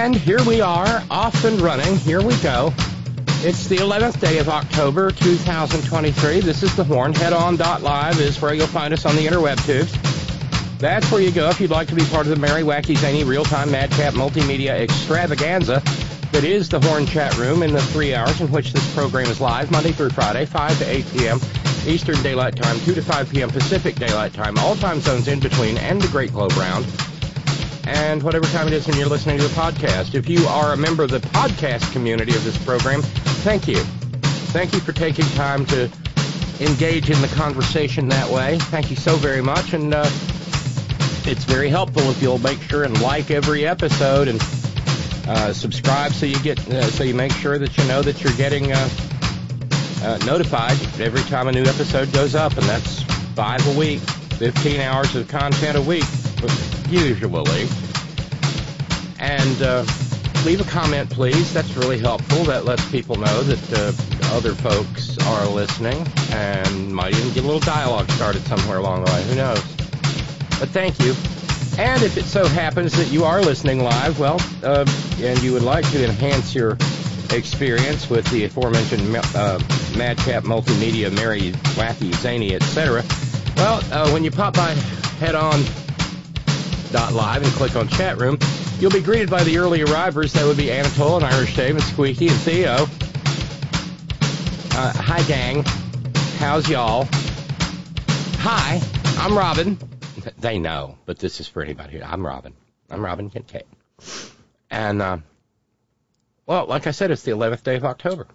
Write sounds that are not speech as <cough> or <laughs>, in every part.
And here we are, off and running. Here we go. It's the 11th day of October, 2023. This is the Horn. Headon.live is where you'll find us on the interweb tubes. That's where you go if you'd like to be part of the Merry Wacky Zany Real-Time Madcap Multimedia Extravaganza that is the Horn Chat Room in the three hours in which this program is live, Monday through Friday, 5 to 8 p.m. Eastern Daylight Time, 2 to 5 p.m. Pacific Daylight Time, all time zones in between, and the Great Globe Round and whatever time it is when you're listening to the podcast. If you are a member of the podcast community of this program, thank you. Thank you for taking time to engage in the conversation that way. Thank you so very much, and uh, it's very helpful if you'll make sure and like every episode and uh, subscribe so you get uh, so you make sure that you know that you're getting uh, uh, notified every time a new episode goes up, and that's five a week, 15 hours of content a week usually. And uh, leave a comment, please. That's really helpful. That lets people know that uh, other folks are listening and might even get a little dialogue started somewhere along the way. Who knows? But thank you. And if it so happens that you are listening live, well, uh, and you would like to enhance your experience with the aforementioned uh, Madcap Multimedia, Mary, Wacky, Zany, etc., well, uh, when you pop by head on dot live and click on chat room, you'll be greeted by the early arrivers. That would be Anatole and Irish Dave and Squeaky and Theo. Uh, hi, gang. How's y'all? Hi, I'm Robyn. They know, but this is for anybody. I'm Robyn. I'm Robyn Kincaid. And, uh, well, like I said, it's the 11th day of October.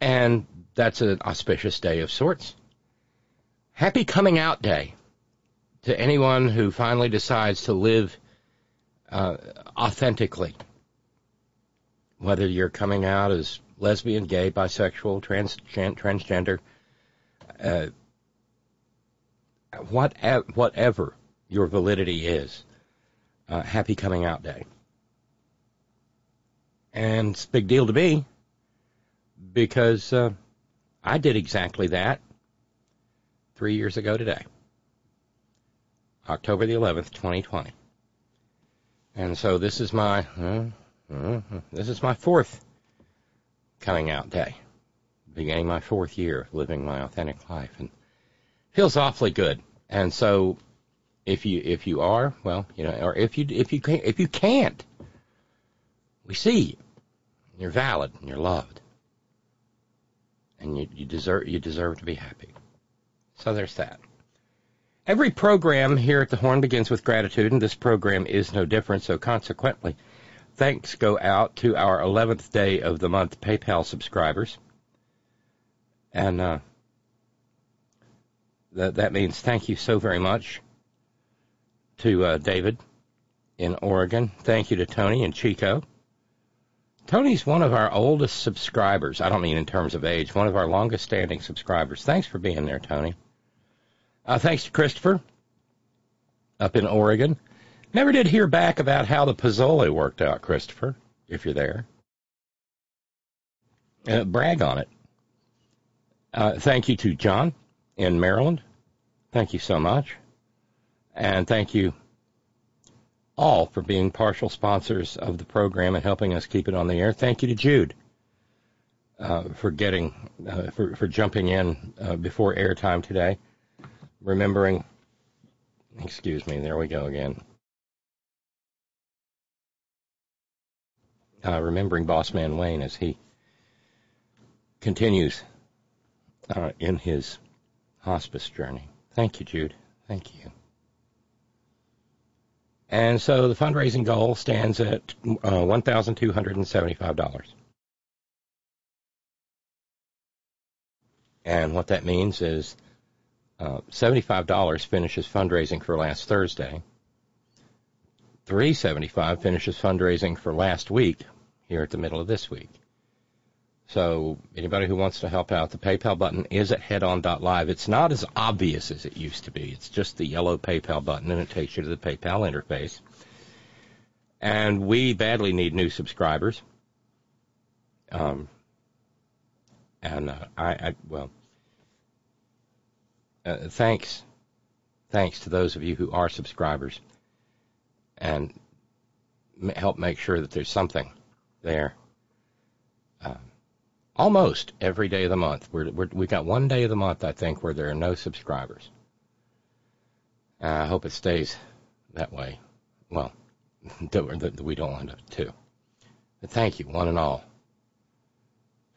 And that's an auspicious day of sorts. Happy Coming Out Day to anyone who finally decides to live uh, authentically. Whether you're coming out as lesbian, gay, bisexual, trans, transgender, uh, what, whatever your validity is, uh, happy coming out day. And it's a big deal to me because uh, I did exactly that three years ago today. October the 11th, 2020. And so this is my uh, uh, this is my fourth coming out day, beginning my fourth year of living my authentic life, and feels awfully good. And so, if you if you are well, you know, or if you if you can, if you can't, we see you. You're valid and you're loved, and you, you deserve you deserve to be happy. So there's that. Every program here at the Horn begins with gratitude, and this program is no different. So consequently, thanks go out to our 11th day of the month PayPal subscribers. And uh, that, that means thank you so very much to uh, David in Oregon. Thank you to Tony and Chico. Tony's one of our oldest subscribers. I don't mean in terms of age, one of our longest standing subscribers. Thanks for being there, Tony. Uh, thanks to Christopher up in Oregon. Never did hear back about how the Pozzoli worked out, Christopher, if you're there. uh, brag on it. Uh, thank you to John in Maryland. Thank you so much. And thank you all for being partial sponsors of the program and helping us keep it on the air. Thank you to Jude uh, for getting uh, for for jumping in uh, before airtime today, remembering. Excuse me. There we go again. Uh, remembering Boss Man Wayne as he continues uh, in his hospice journey. Thank you, Jude. Thank you. And so the fundraising goal stands at uh, $1,275. And what that means is uh, $75 finishes fundraising for last Thursday. 375 finishes fundraising for last week here at the middle of this week. So anybody who wants to help out, the PayPal button is at headon.live. It's not as obvious as it used to be. It's just the yellow PayPal button and it takes you to the PayPal interface. And we badly need new subscribers. Um, and uh, I, I, well, uh, thanks, thanks to those of you who are subscribers, and help make sure that there's something there. Uh, almost every day of the month. We're, we're, we got one day of the month, I think, where there are no subscribers. I hope it stays that way. Well, <laughs> that, we don't want it to. But thank you, one and all,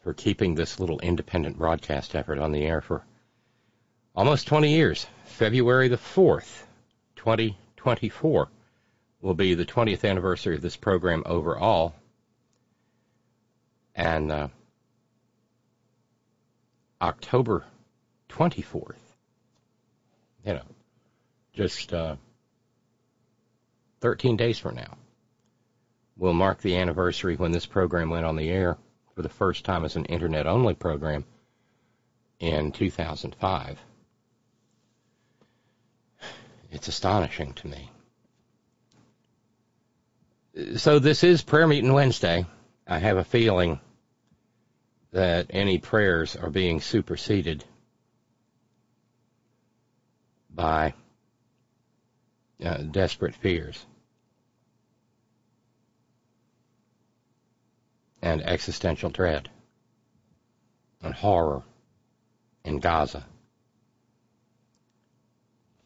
for keeping this little independent broadcast effort on the air for almost 20 years. February the 4th, 2024, will be the 20th anniversary of this program overall. And uh, October 24th, you know, just uh, 13 days from now, will mark the anniversary when this program went on the air for the first time as an internet only program in 2005. It's astonishing to me. So this is prayer meeting Wednesday. I have a feeling that any prayers are being superseded by uh, desperate fears and existential dread and horror in Gaza.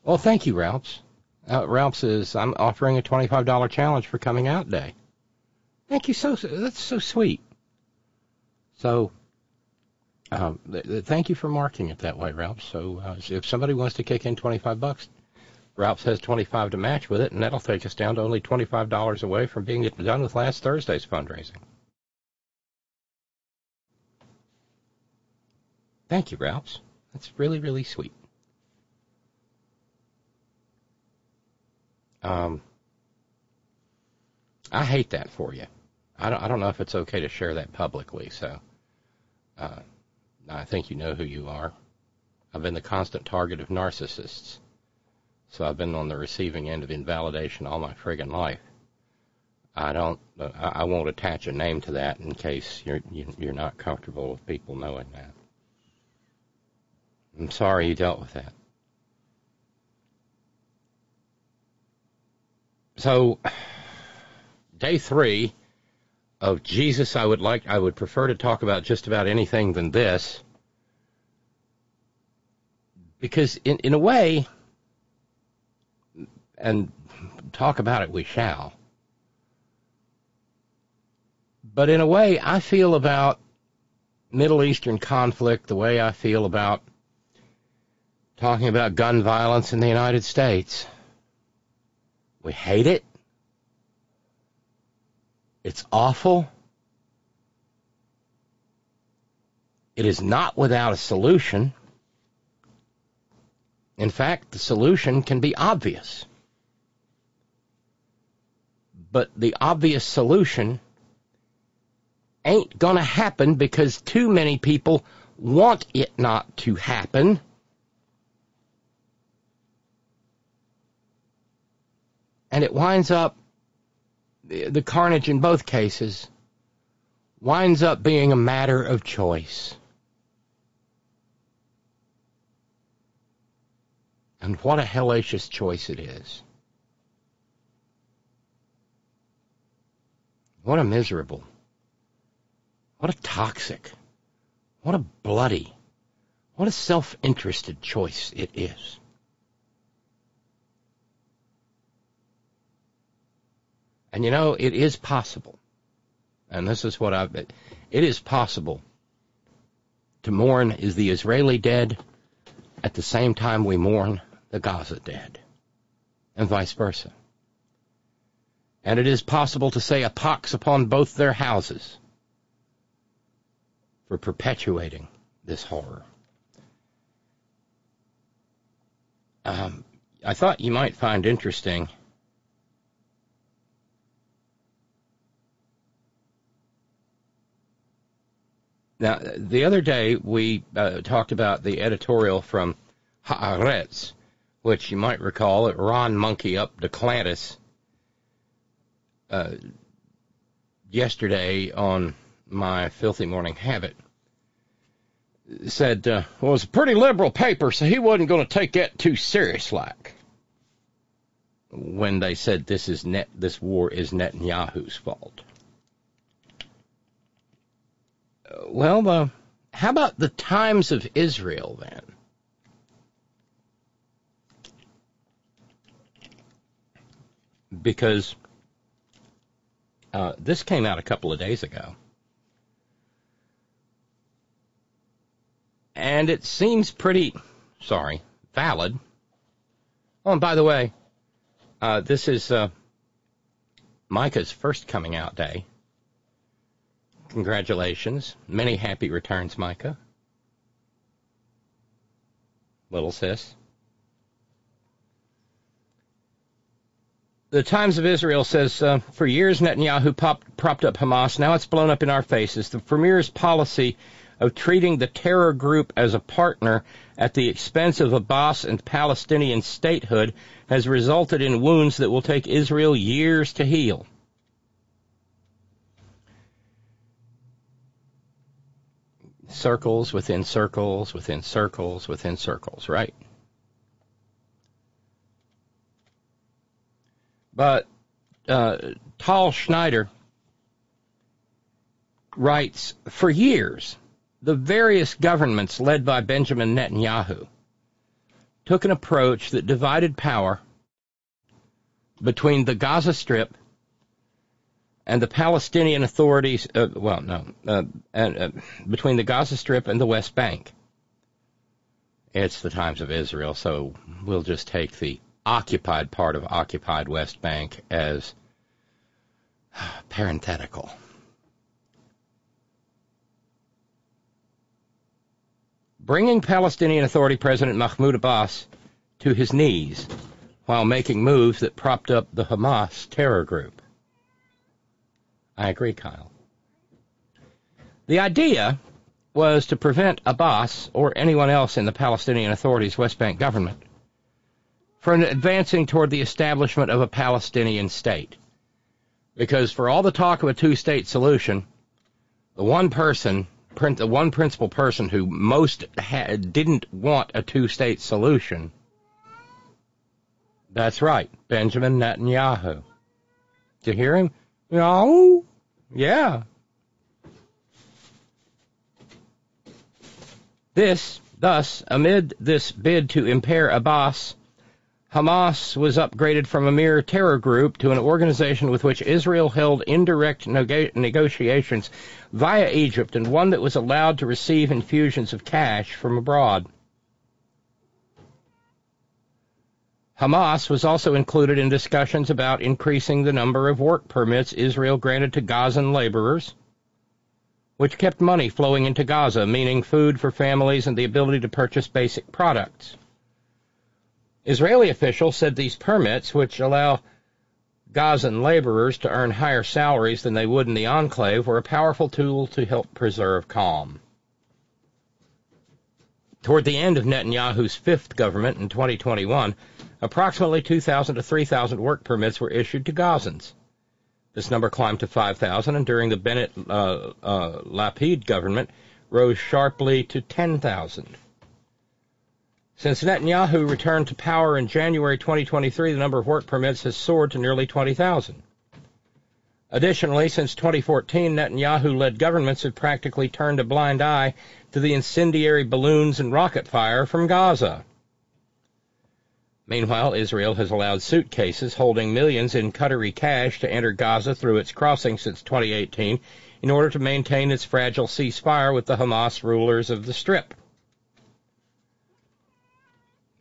Well, thank you, Ralphs. Uh, Ralphs is I'm offering a $25 challenge for coming out day. Thank you so that's so sweet. So, um, th- th- thank you for marking it that way, Ralph. So, uh, if somebody wants to kick in 25 bucks, Ralph has 25 to match with it, and that'll take us down to only $25 away from being done with last Thursday's fundraising. Thank you, Ralphs. That's really, really sweet. Um, I hate that for you. I don't, I don't know if it's okay to share that publicly, so uh, I think you know who you are. I've been the constant target of narcissists, so I've been on the receiving end of invalidation all my friggin' life. I don't, I won't attach a name to that in case you're you're not comfortable with people knowing that. I'm sorry you dealt with that. So, day three of Jesus, I would like, I would prefer to talk about just about anything than this, because in in a way, and talk about it we shall. But in a way, I feel about Middle Eastern conflict the way I feel about talking about gun violence in the United States. We hate it. It's awful. It is not without a solution. In fact, the solution can be obvious. But the obvious solution ain't going to happen because too many people want it not to happen. And it winds up the carnage in both cases winds up being a matter of choice. And what a hellacious choice it is. What a miserable, what a toxic, what a bloody, what a self interested choice it is. And you know, it is possible, and this is what I've, it is possible to mourn is the Israeli dead at the same time we mourn the Gaza dead, and vice versa. And it is possible to say a pox upon both their houses for perpetuating this horror. Um, I thought you might find interesting Now, the other day we uh, talked about the editorial from Haaretz, which you might recall Ron Monkey up Duklantis uh, yesterday on my Filthy Morning Habit said, uh, well, it was a pretty liberal paper, so he wasn't going to take that too serious like. When they said this is net, this war is Netanyahu's fault. Well, uh, how about the Times of Israel then? Because uh, this came out a couple of days ago. And it seems pretty, sorry, valid. Oh, and by the way, uh, this is uh, Micah's first coming out day. Congratulations. Many happy returns, Micah. Little sis. The Times of Israel says uh, for years Netanyahu popped, propped up Hamas. Now it's blown up in our faces. The Premier's policy of treating the terror group as a partner at the expense of Abbas and Palestinian statehood has resulted in wounds that will take Israel years to heal. Circles within circles within circles within circles, right? But uh, Tal Schneider writes for years, the various governments led by Benjamin Netanyahu took an approach that divided power between the Gaza Strip and the Palestinian authorities, uh, well, no, uh, uh, between the Gaza Strip and the West Bank. It's the times of Israel, so we'll just take the occupied part of occupied West Bank as parenthetical. Bringing Palestinian Authority President Mahmoud Abbas to his knees while making moves that propped up the Hamas terror group. I agree, Kyle. The idea was to prevent Abbas or anyone else in the Palestinian Authority's West Bank government from advancing toward the establishment of a Palestinian state. Because for all the talk of a two-state solution, the one person, the one principal person who most didn't want a two-state solution, that's right, Benjamin Netanyahu. Did you hear him? No. Yeah. This, thus, amid this bid to impair Abbas, Hamas was upgraded from a mere terror group to an organization with which Israel held indirect neg- negotiations via Egypt and one that was allowed to receive infusions of cash from abroad. Hamas was also included in discussions about increasing the number of work permits Israel granted to Gazan laborers, which kept money flowing into Gaza, meaning food for families and the ability to purchase basic products. Israeli officials said these permits, which allow Gazan laborers to earn higher salaries than they would in the enclave, were a powerful tool to help preserve calm. Toward the end of Netanyahu's fifth government in 2021, Approximately 2,000 to 3,000 work permits were issued to Gazans. This number climbed to 5,000, and during the Bennett uh, uh, Lapid government, rose sharply to 10,000. Since Netanyahu returned to power in January 2023, the number of work permits has soared to nearly 20,000. Additionally, since 2014, Netanyahu led governments have practically turned a blind eye to the incendiary balloons and rocket fire from Gaza. Meanwhile, Israel has allowed suitcases holding millions in Qatari cash to enter Gaza through its crossing since 2018 in order to maintain its fragile ceasefire with the Hamas rulers of the Strip.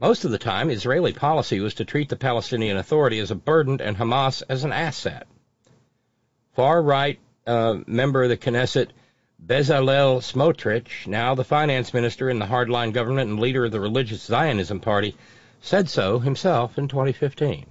Most of the time, Israeli policy was to treat the Palestinian Authority as a burden and Hamas as an asset. Far right uh, member of the Knesset Bezalel Smotrich, now the finance minister in the hardline government and leader of the religious Zionism party, said so himself in 2015.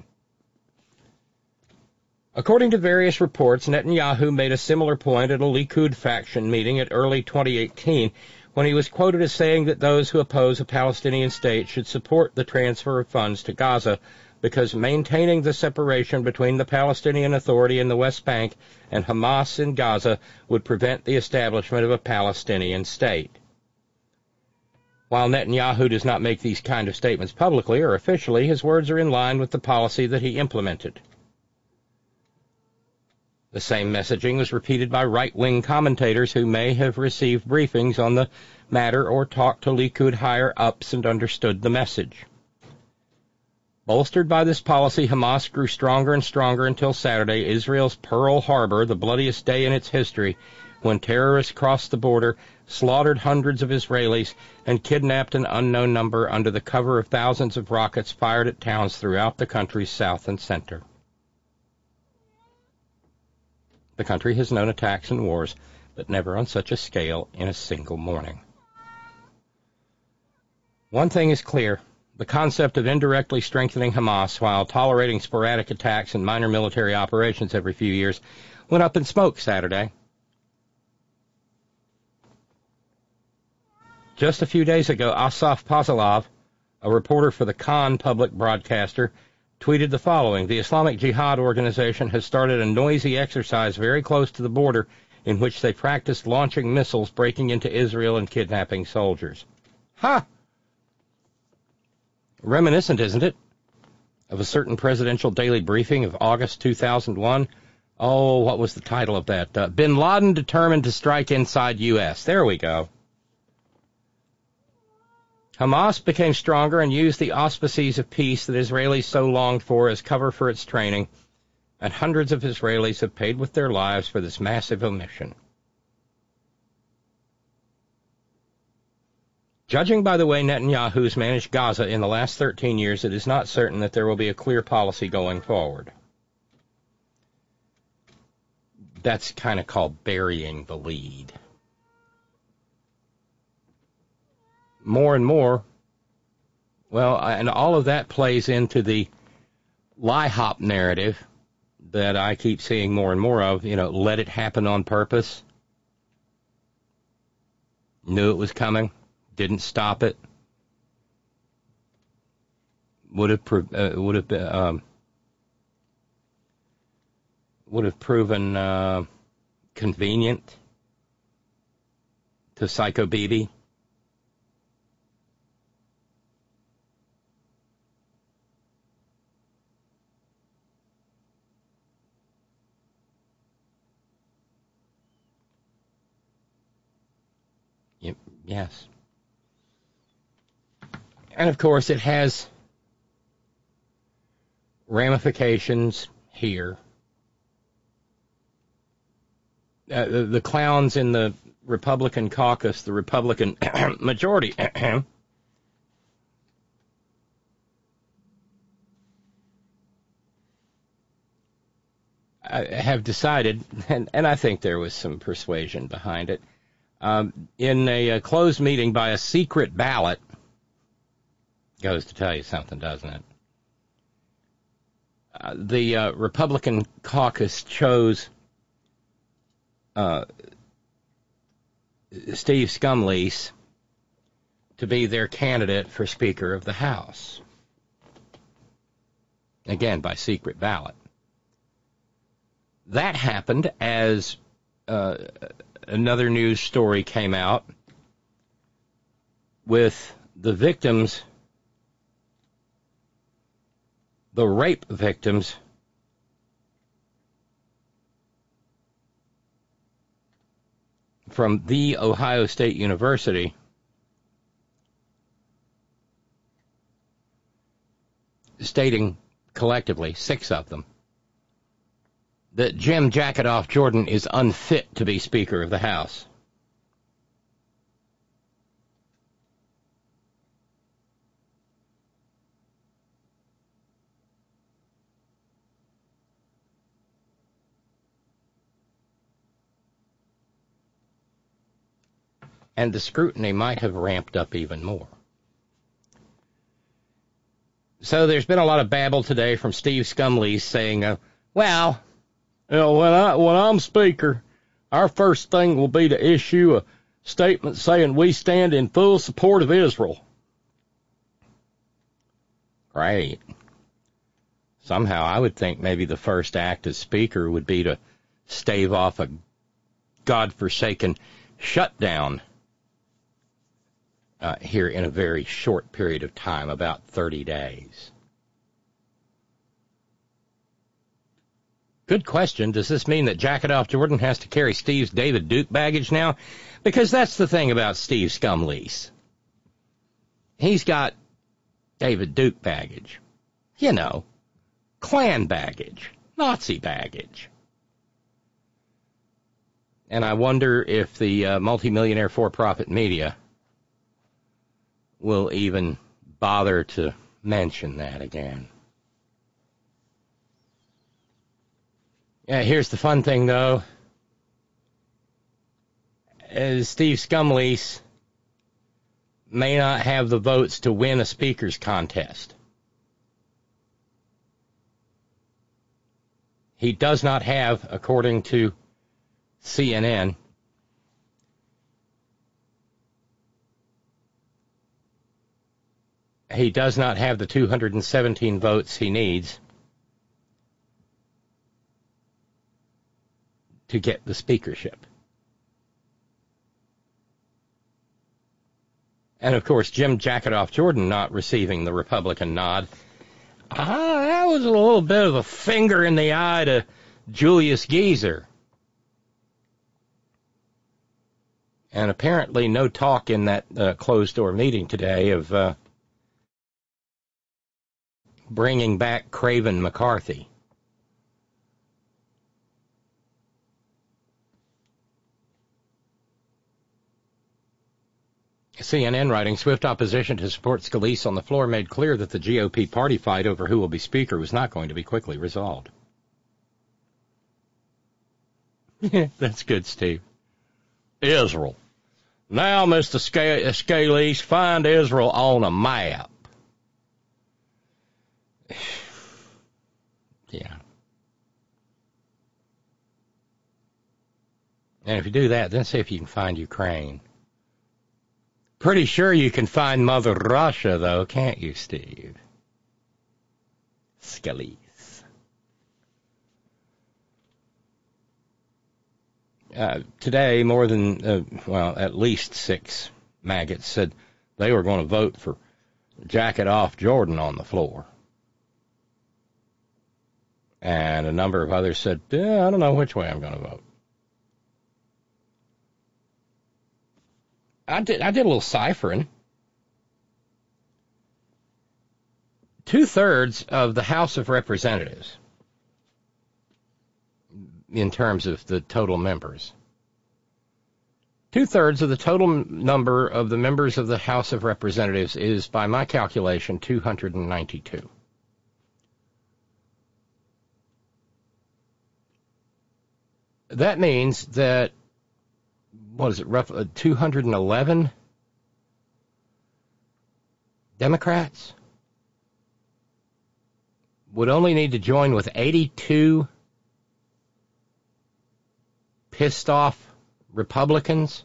According to various reports, Netanyahu made a similar point at a Likud faction meeting in early 2018 when he was quoted as saying that those who oppose a Palestinian state should support the transfer of funds to Gaza because maintaining the separation between the Palestinian Authority in the West Bank and Hamas in Gaza would prevent the establishment of a Palestinian state. While Netanyahu does not make these kind of statements publicly or officially, his words are in line with the policy that he implemented. The same messaging was repeated by right-wing commentators who may have received briefings on the matter or talked to Likud higher-ups and understood the message. Bolstered by this policy, Hamas grew stronger and stronger until Saturday, Israel's Pearl Harbor, the bloodiest day in its history, when terrorists crossed the border, slaughtered hundreds of Israelis, and kidnapped an unknown number under the cover of thousands of rockets fired at towns throughout the country's south and center. The country has known attacks and wars, but never on such a scale in a single morning. One thing is clear. The concept of indirectly strengthening Hamas while tolerating sporadic attacks and minor military operations every few years went up in smoke Saturday Just a few days ago, Asaf Pozailov, a reporter for the Kan public broadcaster, tweeted the following. The Islamic Jihad organization has started a noisy exercise very close to the border in which they practice launching missiles, breaking into Israel, and kidnapping soldiers. Ha! Reminiscent, isn't it? Of a certain presidential daily briefing of August 2001. Oh, what was the title of that? Uh, Bin Laden determined to strike inside U.S. There we go. Hamas became stronger and used the auspices of peace that Israelis so longed for as cover for its training, and hundreds of Israelis have paid with their lives for this massive omission. Judging by the way Netanyahu's managed Gaza in the last 13 years, it is not certain that there will be a clear policy going forward. That's kind of called burying the lead. More and more, well, and all of that plays into the LIHOP narrative that I keep seeing more and more of. You know, let it happen on purpose. Knew it was coming, didn't stop it. Would have uh, would have been, um, would have proven uh, convenient to Psycho Bibi. Yes. And of course, it has ramifications here. Uh, the, the clowns in the Republican caucus, the Republican <coughs> majority, <coughs> have decided, and, and I think there was some persuasion behind it, um, in a, a, closed meeting by a secret ballot. Goes to tell you something, doesn't it? Uh, the uh, Republican caucus chose uh, Steve Scumlease to be their candidate for Speaker of the House. Again, by secret ballot. That happened as uh, another news story came out with the victims, the rape victims, from the Ohio State University. Stating collectively, six of them, that Jim Jacketoff Jordan is unfit to be Speaker of the House. And the scrutiny might have ramped up even more. So there's been a lot of babble today from Steve Scumley saying, uh, well, you know, when I when I'm speaker, our first thing will be to issue a statement saying we stand in full support of Israel. Great. Somehow I would think maybe the first act as speaker would be to stave off a godforsaken shutdown uh, here in a very short period of time, about 30 days. Good question. Does this mean that Jacketoff Jordan has to carry Steve's David Duke baggage now? Because that's the thing about Steve Scumlease. He's got David Duke baggage. You know, Klan baggage, Nazi baggage. And I wonder if the uh, multimillionaire for-profit media will even bother to mention that again. Yeah, here's the fun thing though. As Steve Scumlease may not have the votes to win a speaker's contest. He does not have, according to CNN, he does not have the 217 votes he needs to get the speakership. And of course, Jim Jacketoff Jordan not receiving the Republican nod. Ah, that was a little bit of a finger in the eye to Julius Geezer. And apparently, no talk in that uh, closed door meeting today of uh, bringing back Craven McCarthy. CNN writing swift opposition to support Scalise on the floor made clear that the GOP party fight over who will be Speaker was not going to be quickly resolved. <laughs> That's good, Steve. Israel. Now, Mr. Scalise, find Israel on a map. <sighs> yeah. And if you do that, then see if you can find Ukraine. Pretty sure you can find Mother Russia, though, can't you, Steve? Scalise. Uh, today, more than, uh, well, at least six maggots said they were going to vote for Jacket Off Jordan on the floor. And a number of others said, yeah, I don't know which way I'm going to vote. I did, I did a little ciphering. Two thirds of the House of Representatives, in terms of the total members, two thirds of the total number of the members of the House of Representatives is, by my calculation, 292. that means that what is it, roughly uh, 211 Democrats would only need to join with 82 pissed off Republicans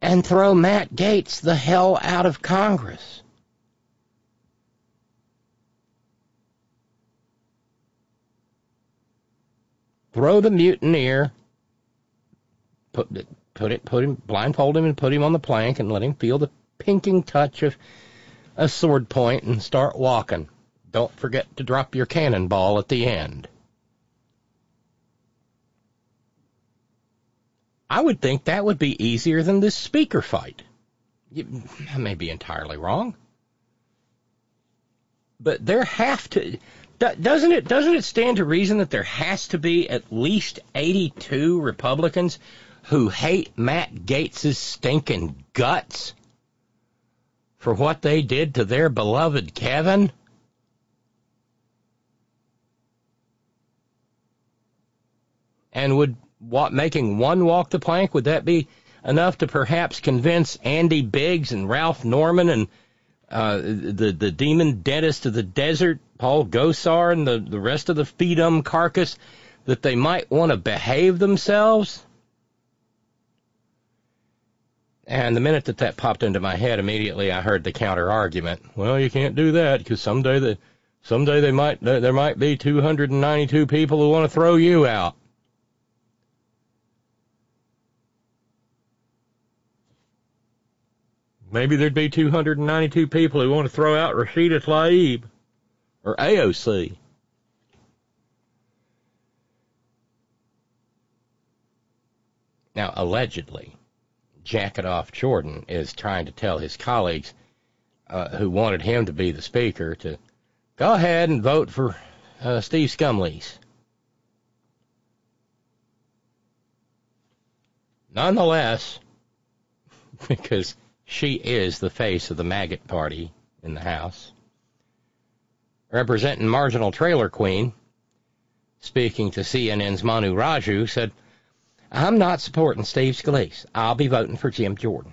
and throw Matt Gaetz the hell out of Congress. throw the mutineer, put put it put him blindfold him and put him on the plank and let him feel the pinking touch of a sword point and start walking. Don't forget to drop your cannonball at the end. I would think that would be easier than this speaker fight. I may be entirely wrong. But there have to doesn't it doesn't it stand to reason that there has to be at least 82 Republicans who hate Matt Gaetz's stinking guts for what they did to their beloved Kevin? And would what making one walk the plank would that be enough to perhaps convince Andy Biggs and Ralph Norman and uh, the the demon dentist of the desert, Paul Gosar, and the the rest of the Feedum carcass that they might want to behave themselves? And the minute that that popped into my head, immediately I heard the counter argument. Well, you can't do that because someday the someday they might there might be 292 people who want to throw you out. Maybe there'd be 292 people who want to throw out Rashida Tlaib or AOC. Now, allegedly, Jacket Off Jordan is trying to tell his colleagues uh, who wanted him to be the speaker to go ahead and vote for uh, Steve Scumlease. Nonetheless, <laughs> because she is the face of the maggot party in the House. Representing Marginal Trailer Queen, speaking to CNN's Manu Raju, said, I'm not supporting Steve Scalise. I'll be voting for Jim Jordan.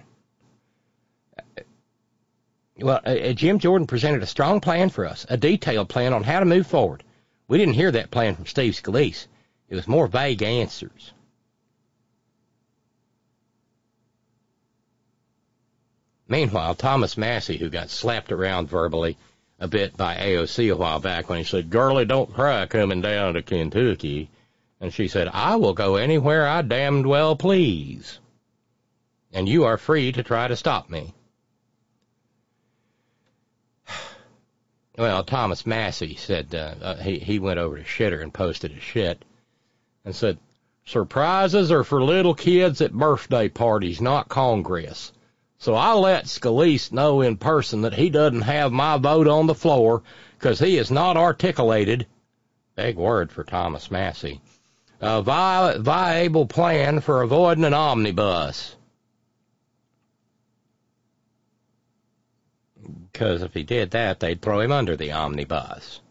Well, uh, Jim Jordan presented a strong plan for us, a detailed plan on how to move forward. We didn't hear that plan from Steve Scalise. It was more vague answers. Meanwhile, Thomas Massie, who got slapped around verbally a bit by AOC a while back when he said, Girlie, don't cry coming down to Kentucky. And she said, I will go anywhere I damned well please. And you are free to try to stop me. <sighs> Well, Thomas Massie said uh, uh, he he went over to Shitter and posted his shit, and said, "Surprises are for little kids at birthday parties, not Congress." So I let Scalise know in person that he doesn't have my vote on the floor because he is not articulated, big word for Thomas Massie, a vi- viable plan for avoiding an omnibus. Because if he did that, they'd throw him under the omnibus.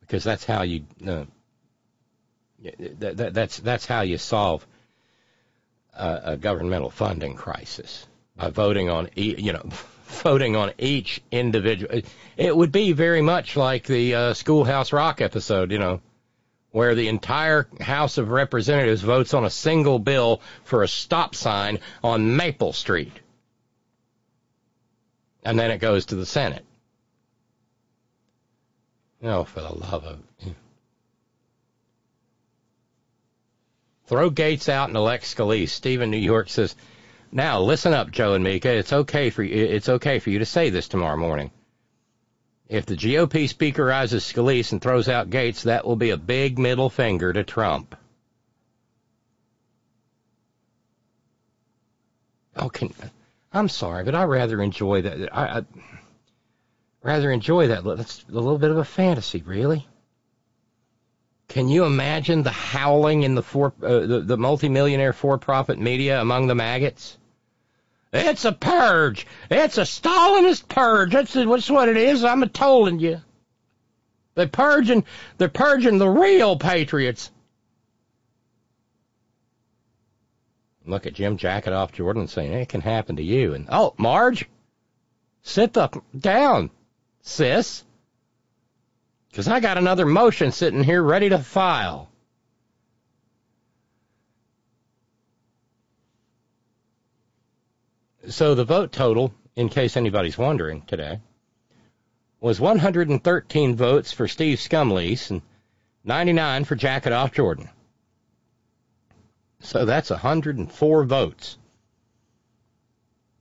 Because that's how you, uh, that, that, that's that's how you solve a, a governmental funding crisis by voting on, you know, voting on each individual. It would be very much like the uh, Schoolhouse Rock episode, you know, where the entire House of Representatives votes on a single bill for a stop sign on Maple Street. And then it goes to the Senate. Oh, for the love of. Throw Gaetz out and elect Scalise. Stephen New York says, now listen up, Joe and Mika. It's okay for you. It's okay for you to say this tomorrow morning. If the GOP speakerizes Scalise and throws out Gaetz, that will be a big middle finger to Trump. Oh, can, I'm sorry, but I rather enjoy that. I, I rather enjoy that. That's a little bit of a fantasy, really. Can you imagine the howling in the for uh, the, the multimillionaire for-profit media among the maggots? It's a purge. It's a Stalinist purge. That's, what it is. I'm a telling you. They're purging. They're purging the real patriots. Look at Jim Jacket off Jordan saying it can happen to you. And oh, Marge, sit the down, sis. Because I got another motion sitting here ready to file. So the vote total, in case anybody's wondering today, was 113 votes for Steve Scumlease and 99 for Jacket Off Jordan. So that's 104 votes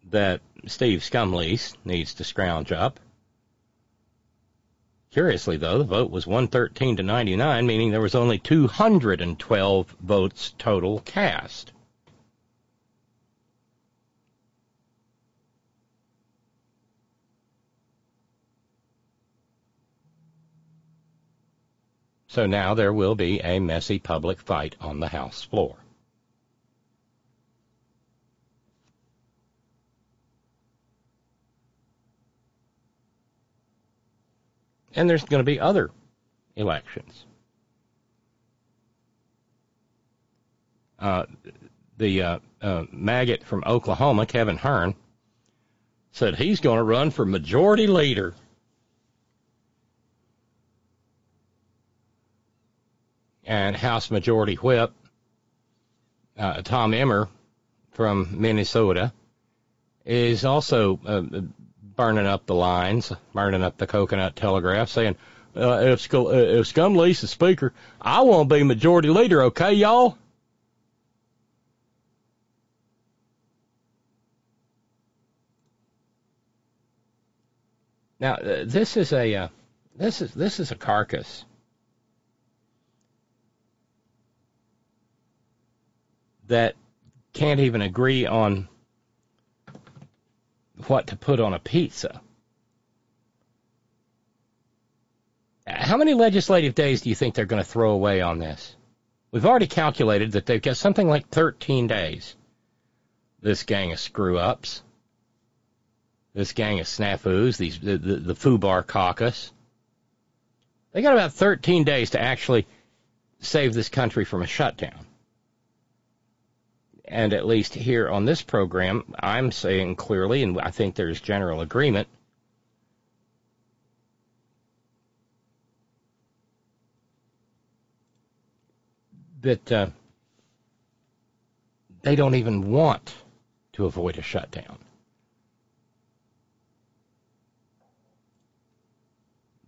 that Steve Scumlease needs to scrounge up. Curiously, though, the vote was 113 to 99, meaning there was only 212 votes total cast. So now there will be a messy public fight on the House floor. And there's going to be other elections. Uh, the uh, uh, maggot from Oklahoma, Kevin Hern, said he's going to run for majority leader. And House Majority Whip, uh, Tom Emmer from Minnesota, is also uh, burning up the lines, burning up the coconut telegraph, saying, uh, if, Sc- uh, if is speaker, I want to be majority leader, okay, y'all? Now, uh, this is a uh, this is this is a carcass that can't even agree on what to put on a pizza. How many legislative days do you think they're going to throw away on this? We've already calculated that they've got something like 13 days. This gang of screw ups, this gang of snafus, these the, the, the FUBAR caucus. They got about 13 days to actually save this country from a shutdown and at least here on this program, I'm saying clearly, and I think there's general agreement, that uh, they don't even want to avoid a shutdown.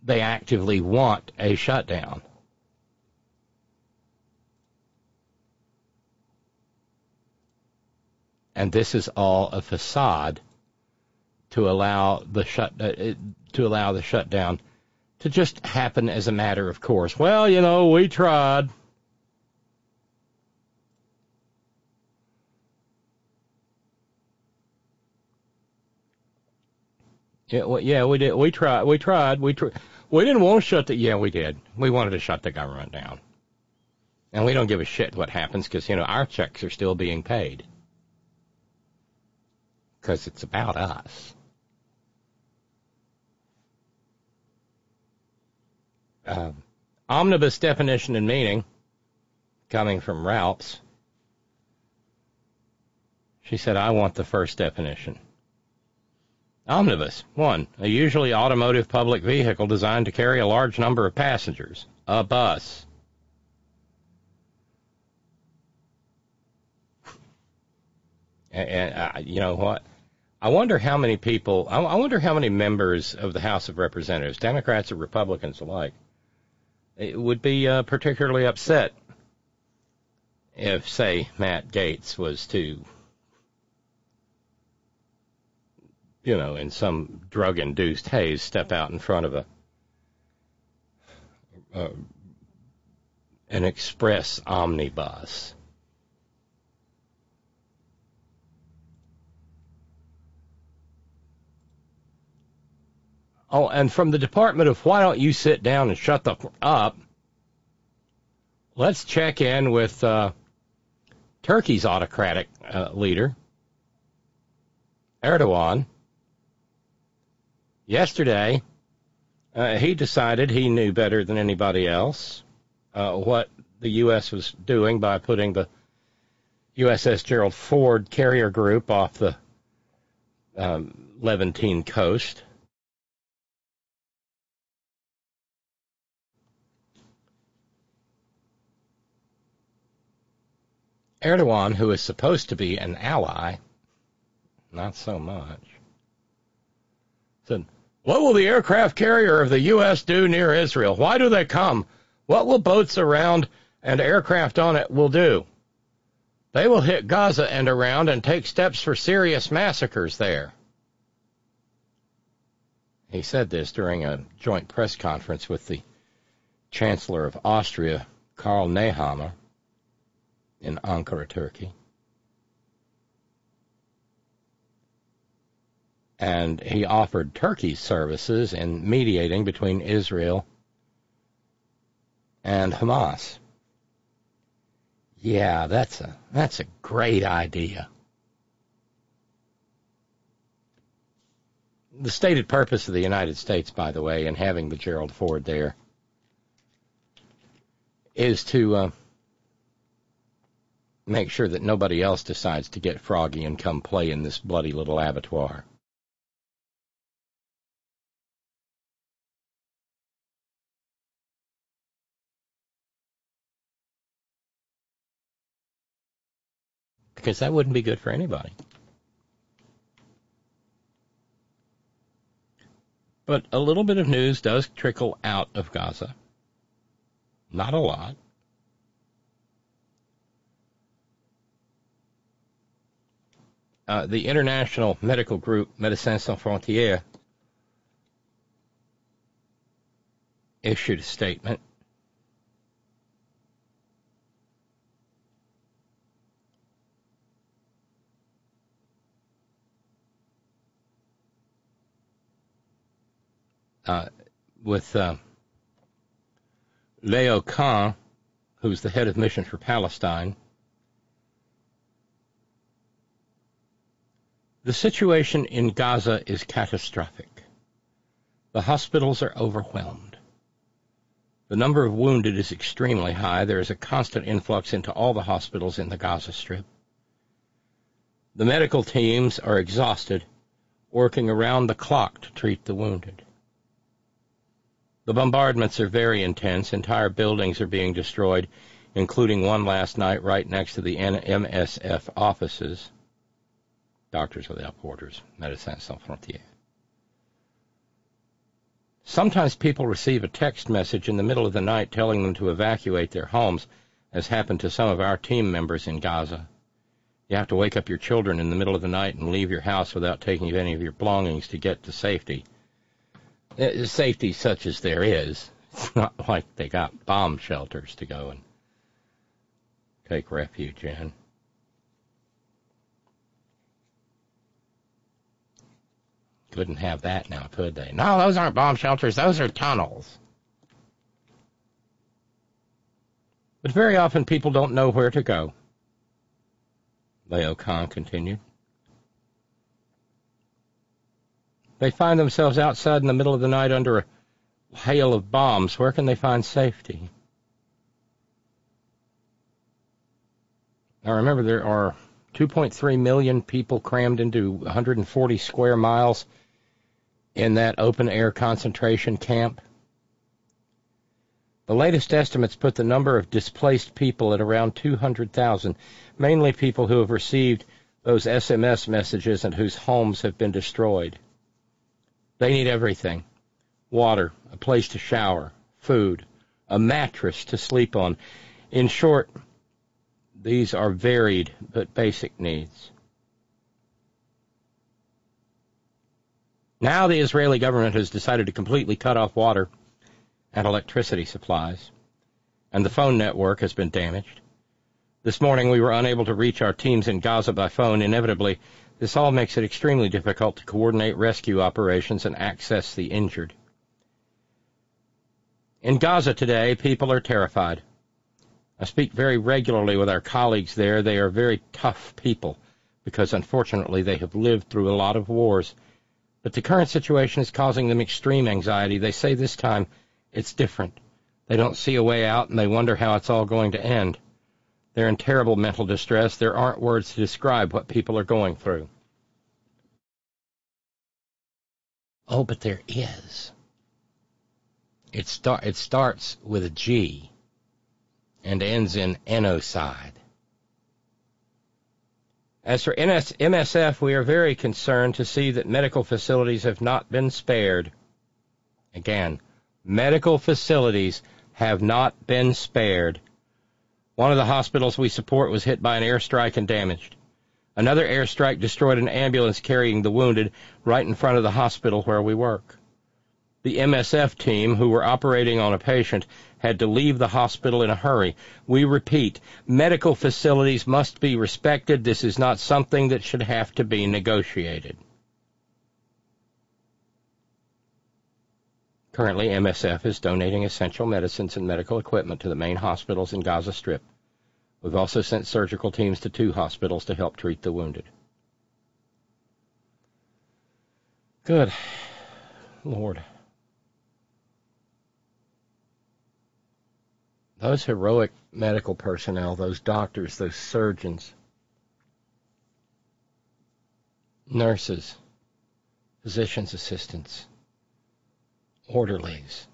They actively want a shutdown. And this is all a facade to allow the shut uh, to allow the shutdown to just happen as a matter of course. Well, you know, we tried. Yeah, well, yeah, we did. We tried. We tried. We tried. We didn't want to shut the. Yeah, we did. We wanted to shut the government down, and we don't give a shit what happens because you know our checks are still being paid because it's about us. Uh, omnibus definition and meaning coming from Ralph's. She said, I want the first definition. Omnibus. One, a usually automotive public vehicle designed to carry a large number of passengers. A bus. And, and uh, you know what? I wonder how many people, I, wonder how many members of the House of Representatives, Democrats or Republicans alike, would be uh, particularly upset if, say, Matt Gaetz was to, you know, in some drug induced haze, step out in front of a, uh, an express omnibus Oh, and from the Department of Why Don't You Sit Down and Shut the Up, let's check in with uh, Turkey's autocratic uh, leader, Erdogan. Yesterday, uh, he decided he knew better than anybody else uh, what the U.S. was doing by putting the USS Gerald Ford carrier group off the um, Levantine coast. Erdogan, who is supposed to be an ally, not so much, said, What will the aircraft carrier of the U.S. do near Israel? Why do they come? What will boats around and aircraft on it will do? They will hit Gaza and around and take steps for serious massacres there. He said this during a joint press conference with the Chancellor of Austria, Karl Nehammer, in Ankara, Turkey. And he offered Turkey's services in mediating between Israel and Hamas. Yeah, that's a that's a great idea. The stated purpose of the United States, by the way, in having the Gerald Ford there, is to uh, make sure that nobody else decides to get froggy and come play in this bloody little abattoir. because that wouldn't be good for anybody. But a little bit of news does trickle out of Gaza. Not a lot. Uh, the international medical group Médecins Sans Frontières issued a statement uh, with uh, Léo Cans, who's the head of Mission for Palestine. The situation in Gaza is catastrophic. The hospitals are overwhelmed. The number of wounded is extremely high. There is a constant influx into all the hospitals in the Gaza Strip. The medical teams are exhausted, working around the clock to treat the wounded. The bombardments are very intense. Entire buildings are being destroyed, including one last night right next to the MSF offices. Doctors Without Borders, Médecins Sans Frontières. Sometimes people receive a text message in the middle of the night telling them to evacuate their homes, as happened to some of our team members in Gaza. You have to wake up your children in the middle of the night and leave your house without taking any of your belongings to get to safety. Uh, safety such as there is. <laughs> It's not like they got bomb shelters to go and take refuge in. Couldn't have that now, could they? No, those aren't bomb shelters. Those are tunnels. But very often people don't know where to go. Léo Cans continued. They find themselves outside in the middle of the night under a hail of bombs. Where can they find safety? Now remember, there are 2.3 million people crammed into 140 square miles in that open air concentration camp. The latest estimates put the number of displaced people at around 200,000, mainly people who have received those SMS messages and whose homes have been destroyed. They need everything water, a place to shower, food, a mattress to sleep on. In short, these are varied but basic needs. Now the Israeli government has decided to completely cut off water and electricity supplies, and the phone network has been damaged. This morning we were unable to reach our teams in Gaza by phone. Inevitably, this all makes it extremely difficult to coordinate rescue operations and access the injured. In Gaza today, people are terrified. I speak very regularly with our colleagues there. They are very tough people because unfortunately they have lived through a lot of wars. But the current situation is causing them extreme anxiety. They say this time it's different. They don't see a way out and they wonder how it's all going to end. They're in terrible mental distress. There aren't words to describe what people are going through. Oh, but there is. It, start, it starts with a G and ends in genocide. As for NS, MSF, we are very concerned to see that medical facilities have not been spared. Again, medical facilities have not been spared. One of the hospitals we support was hit by an airstrike and damaged. Another airstrike destroyed an ambulance carrying the wounded right in front of the hospital where we work. The MSF team, who were operating on a patient, had to leave the hospital in a hurry. We repeat, medical facilities must be respected. This is not something that should have to be negotiated. Currently, MSF is donating essential medicines and medical equipment to the main hospitals in Gaza Strip. We've also sent surgical teams to two hospitals to help treat the wounded. Good Lord. Those heroic medical personnel, those doctors, those surgeons, nurses, physician's assistants, orderlies.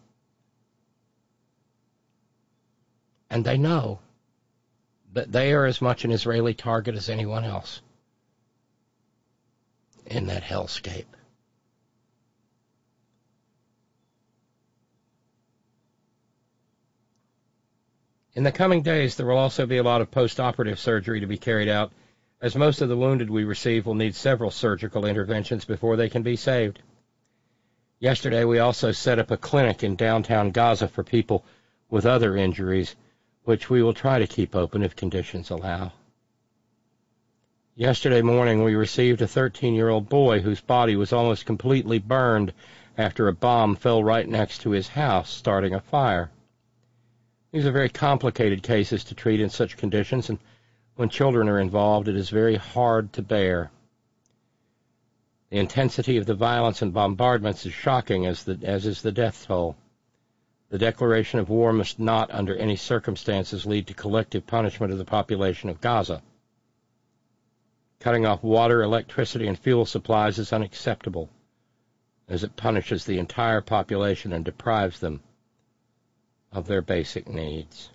And they know that they are as much an Israeli target as anyone else in that hellscape. In the coming days, there will also be a lot of post-operative surgery to be carried out, as most of the wounded we receive will need several surgical interventions before they can be saved. Yesterday, we also set up a clinic in downtown Gaza for people with other injuries, which we will try to keep open if conditions allow. Yesterday morning, we received a 13 year old boy whose body was almost completely burned after a bomb fell right next to his house, starting a fire. These are very complicated cases to treat in such conditions, and when children are involved, it is very hard to bear. The intensity of the violence and bombardments is shocking, as, the, as is the death toll. The declaration of war must not, under any circumstances, lead to collective punishment of the population of Gaza. Cutting off water, electricity, and fuel supplies is unacceptable, as it punishes the entire population and deprives them of their basic needs.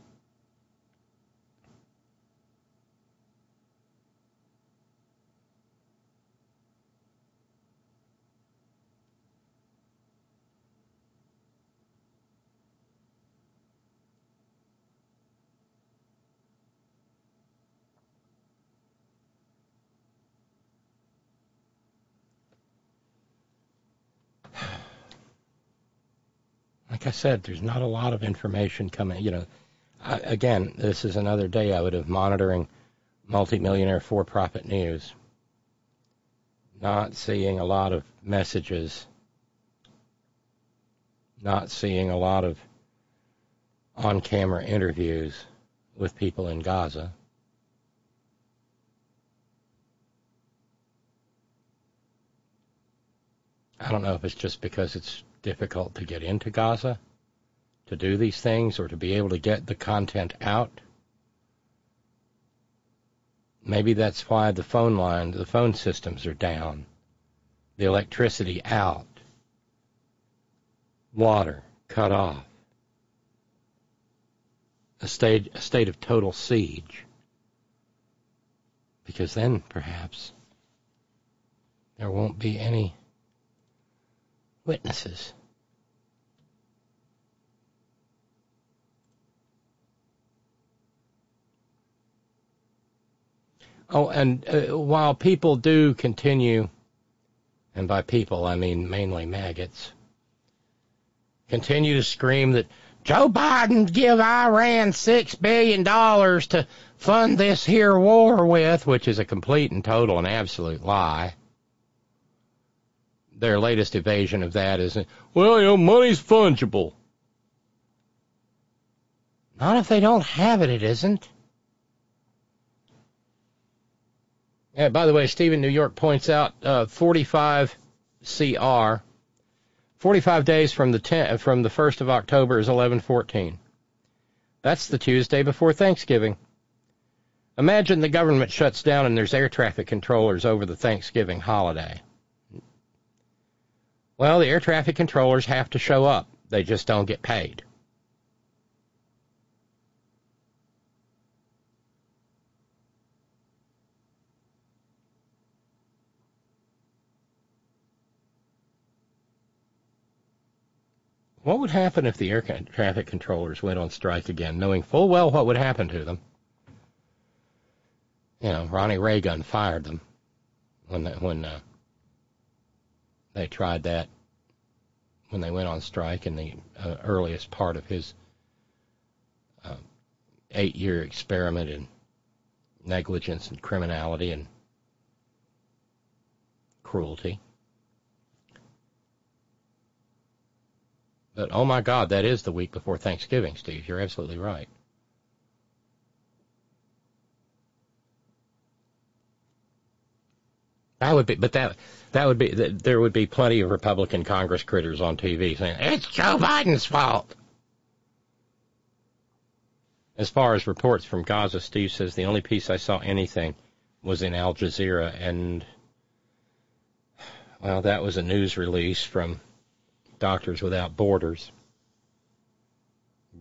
Like I said, there's not a lot of information coming. You know, I, again, this is another day out of monitoring multimillionaire for-profit news. Not seeing a lot of messages. Not seeing a lot of on-camera interviews with people in Gaza. I don't know if it's just because it's difficult to get into Gaza to do these things or to be able to get the content out. Maybe that's why the phone lines, the phone systems are down, the electricity out, water cut off, a state, a state of total siege. Because then perhaps there won't be any witnesses. Oh, and uh, while people do continue, and by people I mean mainly maggots, continue to scream that Joe Biden give Iran six billion dollars to fund this here war with, which is a complete and total and absolute lie their latest evasion of that is, well, you know, money's fungible. Not if they don't have it, it isn't. Yeah, by the way, Stephen New York points out uh, 45 CR. 45 days from the 10, from the 1st of October is 1114. That's the Tuesday before Thanksgiving. Imagine the government shuts down and there's air traffic controllers over the Thanksgiving holiday. Well, the air traffic controllers have to show up. They just don't get paid. What would happen if the air traffic controllers went on strike again, knowing full well what would happen to them? You know, Ronnie Reagan fired them when when uh, they tried that when they went on strike in the uh, earliest part of his uh, eight-year experiment in negligence and criminality and cruelty. But oh my God, that is the week before Thanksgiving, Steve. You're absolutely right. That would be, but that that would be there would be plenty of Republican Congress critters on TV saying it's Joe Biden's fault. As far as reports from Gaza, Steve says the only piece I saw anything was in Al Jazeera, and well, that was a news release from Doctors Without Borders.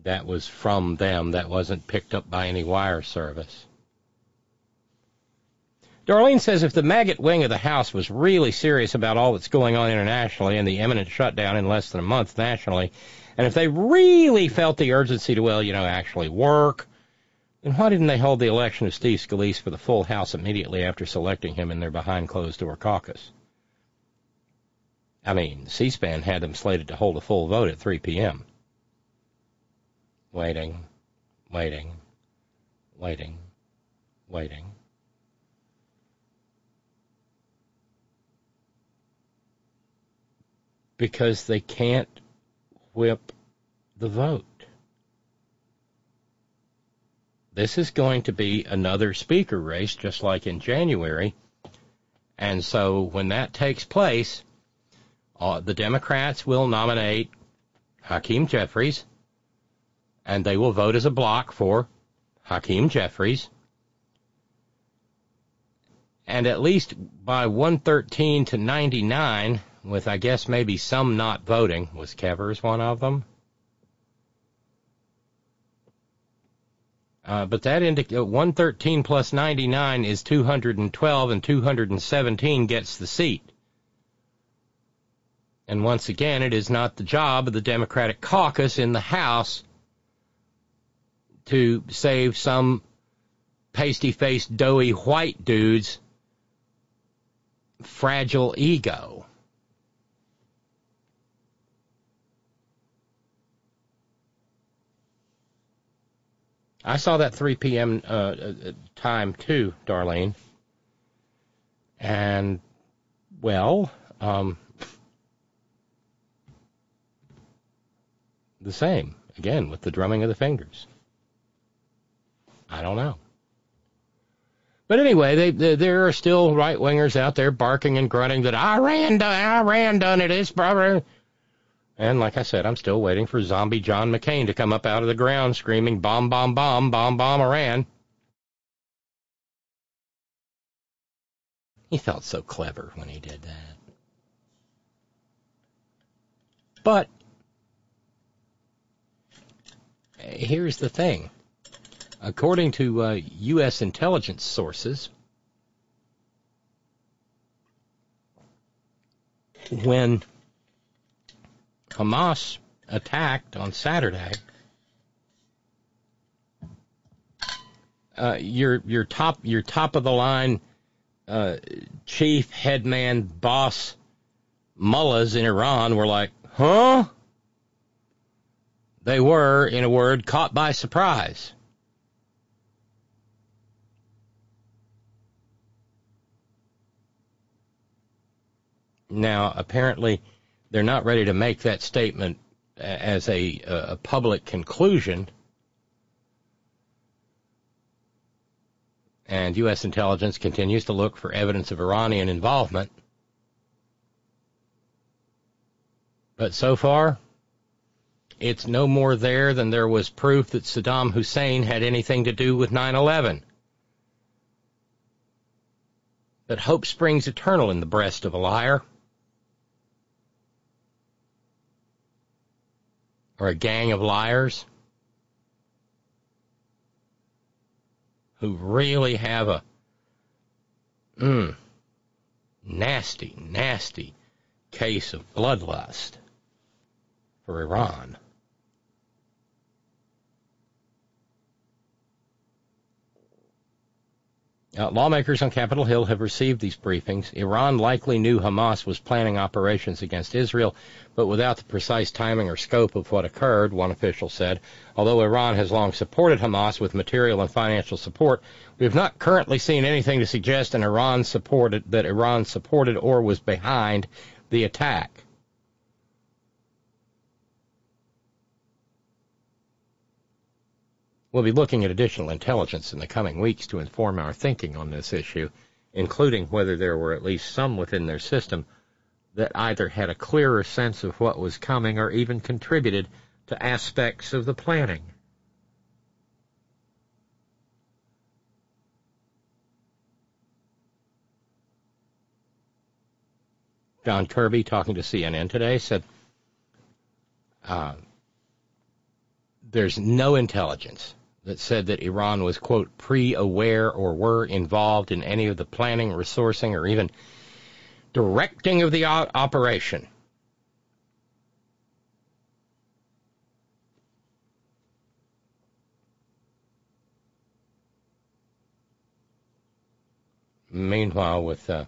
That was from them. That wasn't picked up by any wire service. Darlene says if the maggot wing of the House was really serious about all that's going on internationally and the imminent shutdown in less than a month nationally, and if they really felt the urgency to, well, you know, actually work, then why didn't they hold the election of Steve Scalise for the full House immediately after selecting him in their behind closed door caucus? I mean, C-SPAN had them slated to hold a full vote at 3 p.m. Waiting, waiting, waiting, waiting. Because they can't whip the vote. This is going to be another speaker race, just like in January. And so when that takes place, uh, the Democrats will nominate Hakeem Jeffries, and they will vote as a block for Hakeem Jeffries. And at least by 113 to 99, with I guess maybe some not voting, was Kevers one of them? Uh, but that indicates uh, 113 plus 99 is 212, and 217 gets the seat. And once again, it is not the job of the Democratic caucus in the House to save some pasty faced, doughy white dude's fragile ego. I saw that 3 p.m. Uh, uh, time too, Darlene. And, well, um, the same, again, with the drumming of the fingers. I don't know. But anyway, they, they, there are still right wingers out there barking and grunting that Iran, Iran done it. It's brother. And like I said, I'm still waiting for zombie John McCain to come up out of the ground screaming bomb, bomb, bomb, bomb, bomb Iran. He felt so clever when he did that. But here's the thing. According to uh, U.S. intelligence sources, when Hamas attacked on Saturday, uh, your your top your top of the line uh, chief headman boss mullahs in Iran were like, huh? They were, in a word, caught by surprise. Now, apparently, they're not ready to make that statement as a, a public conclusion. And U.S. intelligence continues to look for evidence of Iranian involvement. But so far, it's no more there than there was proof that Saddam Hussein had anything to do with 9 11. But hope springs eternal in the breast of a liar. Or a gang of liars who really have a mm, nasty, nasty case of bloodlust. for Iran. Uh, lawmakers on Capitol Hill have received these briefings. Iran likely knew Hamas was planning operations against Israel, but without the precise timing or scope of what occurred, one official said. Although Iran has long supported Hamas with material and financial support, we have not currently seen anything to suggest an Iran supported, that Iran supported or was behind the attack. We'll be looking at additional intelligence in the coming weeks to inform our thinking on this issue, including whether there were at least some within their system that either had a clearer sense of what was coming or even contributed to aspects of the planning. John Kirby, talking to CNN today, said uh, there's no intelligence that said that Iran was, quote, pre aware or were involved in any of the planning, resourcing, or even directing of the operation. Meanwhile, with uh,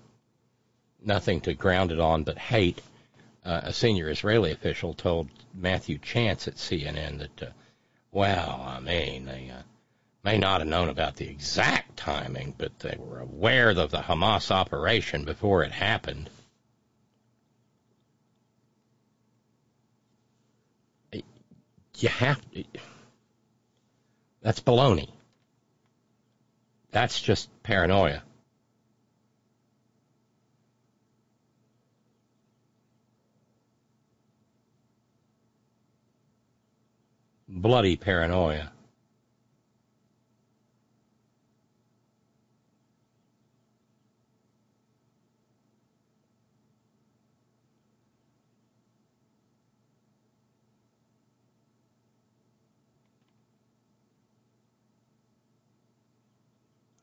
nothing to ground it on but hate, uh, a senior Israeli official told Matthew Chance at CNN that uh, well, I mean, they uh, may not have known about the exact timing, but they were aware of the Hamas operation before it happened. You have to. That's baloney. That's just paranoia. Bloody paranoia.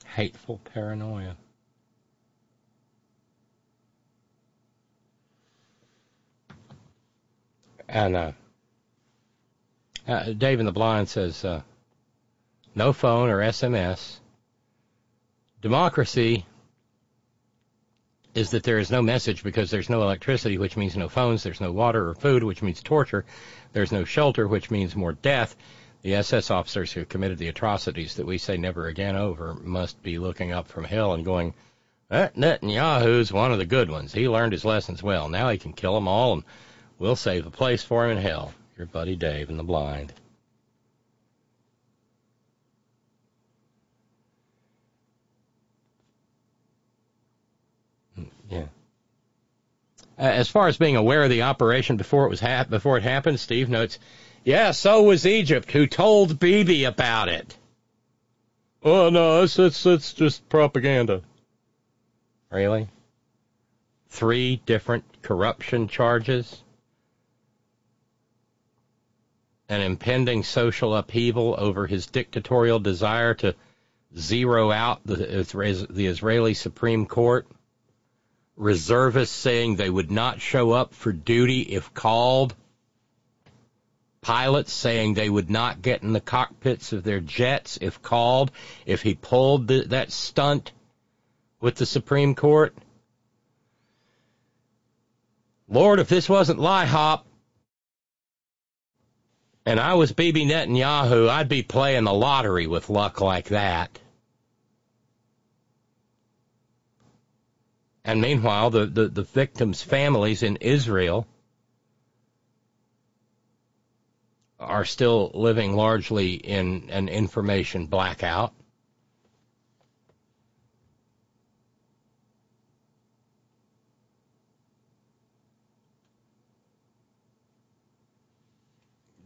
Hateful paranoia. And uh, uh, Dave in the Blind says, uh, no phone or SMS. Democracy is that there is no message because there's no electricity, which means no phones. There's no water or food, which means torture. There's no shelter, which means more death. The SS officers who committed the atrocities that we say never again over must be looking up from hell and going, that Netanyahu's one of the good ones. He learned his lessons well. Now he can kill them all, and we'll save a place for him in hell. Your buddy Dave in the blind. Hmm, yeah. As far as being aware of the operation before it was hap- before it happened, Steve notes, yeah, so was Egypt, who told Bibi about it. Oh no, it's it's it's just propaganda. Really? Three different corruption charges an impending social upheaval over his dictatorial desire to zero out the, the Israeli Supreme Court, reservists saying they would not show up for duty if called, pilots saying they would not get in the cockpits of their jets if called, if he pulled the, that stunt with the Supreme Court. Lord, if this wasn't LIHOP, and I was Bibi Netanyahu, I'd be playing the lottery with luck like that. And meanwhile, the, the, the victims' families in Israel are still living largely in an information blackout.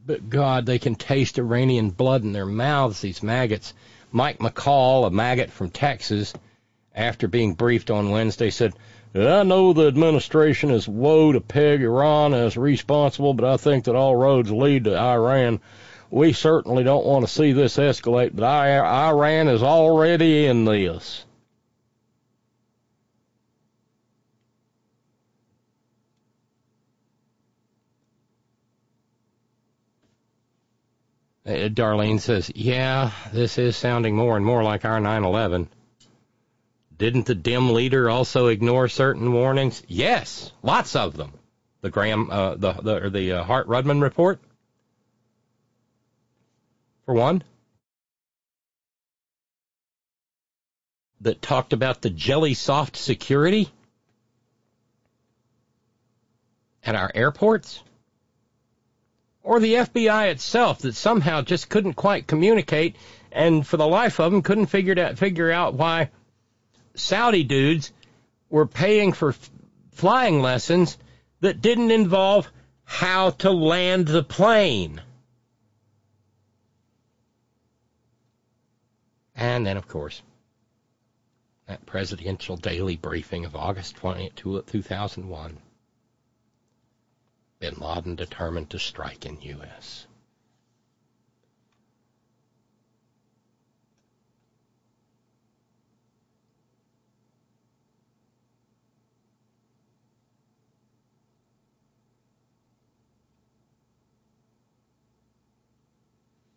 But God, they can taste Iranian blood in their mouths, these maggots. Mike McCaul, a maggot from Texas, after being briefed on Wednesday, said, I know the administration is woe to peg Iran as responsible, but I think that all roads lead to Iran. We certainly don't want to see this escalate, but Iran is already in this. Uh, Darlene says, yeah, this is sounding more and more like our 9-11. Didn't the dim leader also ignore certain warnings? Yes, lots of them. The Graham, uh, the the, the uh, Hart Rudman report, for one, that talked about the jelly soft security at our airports, or the FBI itself that somehow just couldn't quite communicate, and for the life of them couldn't figure out figure out why Saudi dudes were paying for f- flying lessons that didn't involve how to land the plane. And then, of course, that presidential daily briefing of August 20, 2001. Bin Laden determined to strike in U.S.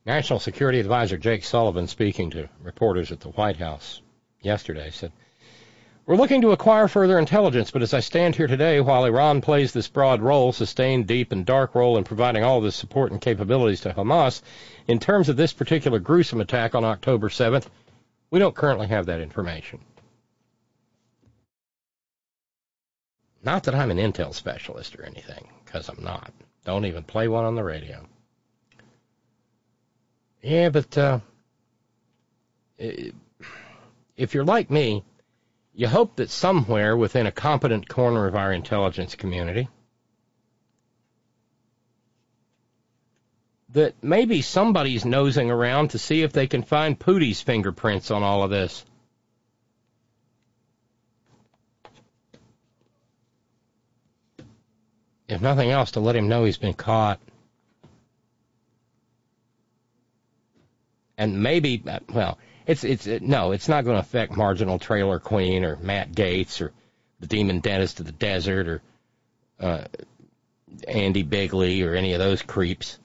National Security Advisor Jake Sullivan, speaking to reporters at the White House yesterday, said, We're looking to acquire further intelligence, but as I stand here today, while Iran plays this broad role, sustained, deep, and dark role in providing all this support and capabilities to Hamas, in terms of this particular gruesome attack on October 7th, we don't currently have that information. Not that I'm an intel specialist or anything, because I'm not. Don't even play one on the radio. Yeah, but uh, if you're like me, you hope that somewhere within a competent corner of our intelligence community, that maybe somebody's nosing around to see if they can find Pooty's fingerprints on all of this. If nothing else, to let him know he's been caught. and maybe uh, well, it's it's no, it's not going to affect marginal trailer queen or Matt Gaetz or the demon dentist of the desert or uh, Andy Bigley or any of those creeps.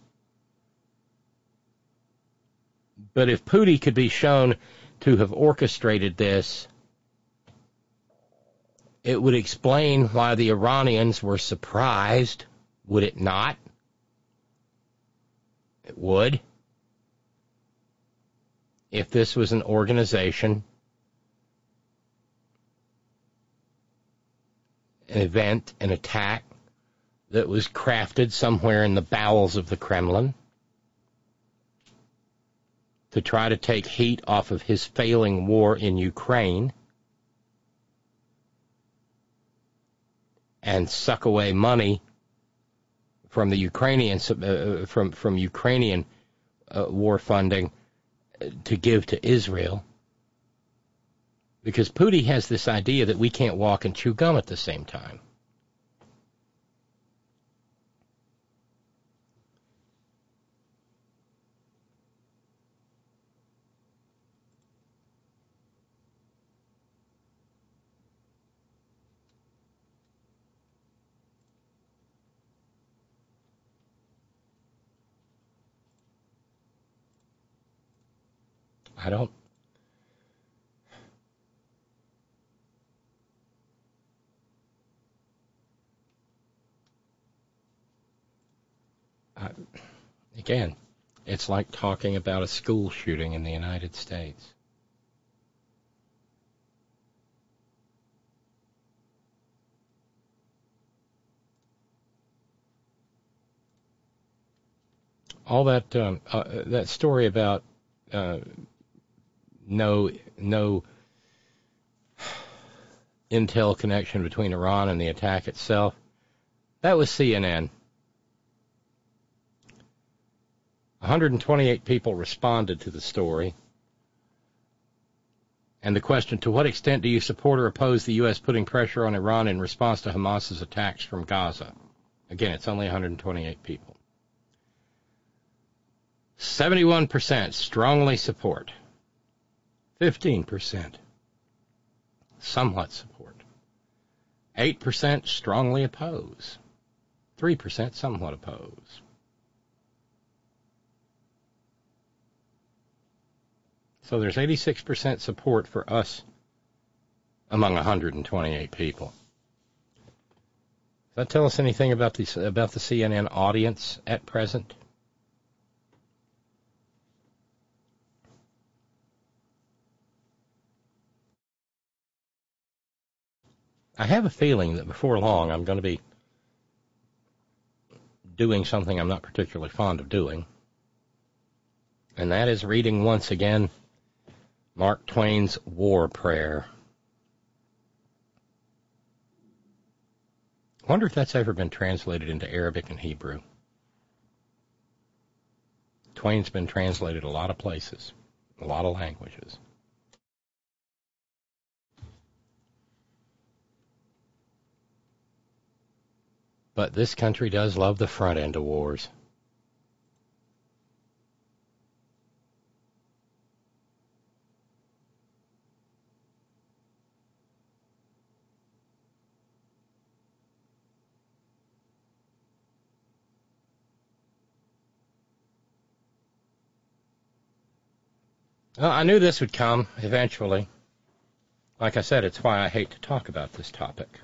But if Pooty could be shown to have orchestrated this, it would explain why the Iranians were surprised, would it not? It would if this was an organization, an event, an attack that was crafted somewhere in the bowels of the Kremlin to try to take heat off of his failing war in Ukraine and suck away money from the Ukrainian uh, from from Ukrainian uh, war funding to give to Israel. Because Pooty has this idea that we can't walk and chew gum at the same time. I don't. Again, it's like talking about a school shooting in the United States. All that um, uh, that story about uh, no no intel connection between Iran and the attack itself. That was CNN. 128 people responded to the story. And the question, to what extent do you support or oppose the U.S. putting pressure on Iran in response to Hamas's attacks from Gaza? Again, it's only 128 people. 71% strongly support. 15% somewhat support. 8% strongly oppose. 3% somewhat oppose. So there's 86% support for us among 128 people. Does that tell us anything about the about the CNN audience at present? I have a feeling that before long I'm going to be doing something I'm not particularly fond of doing, and that is reading once again Mark Twain's War Prayer. Wonder if that's ever been translated into Arabic and Hebrew. Twain's been translated a lot of places, a lot of languages. But this country does love the front end of wars. Well, I knew this would come eventually. Like I said, it's why I hate to talk about this topic.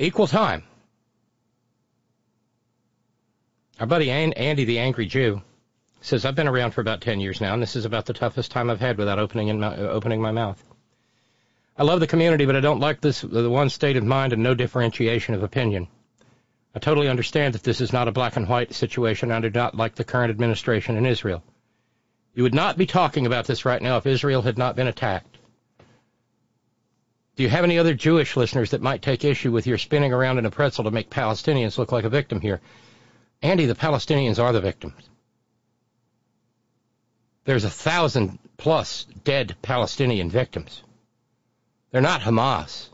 Equal time. Our buddy Andy, the Angry Jew, says, I've been around for about 10 years now, and this is about the toughest time I've had without opening, my, opening my mouth. I love the community, but I don't like this, the one state of mind and no differentiation of opinion. I totally understand that this is not a black and white situation. and I do not like the current administration in Israel. You would not be talking about this right now if Israel had not been attacked. Do you have any other Jewish listeners that might take issue with your spinning around in a pretzel to make Palestinians look like a victim here? Andy, the Palestinians are the victims. There's a thousand plus dead Palestinian victims. They're not Hamas.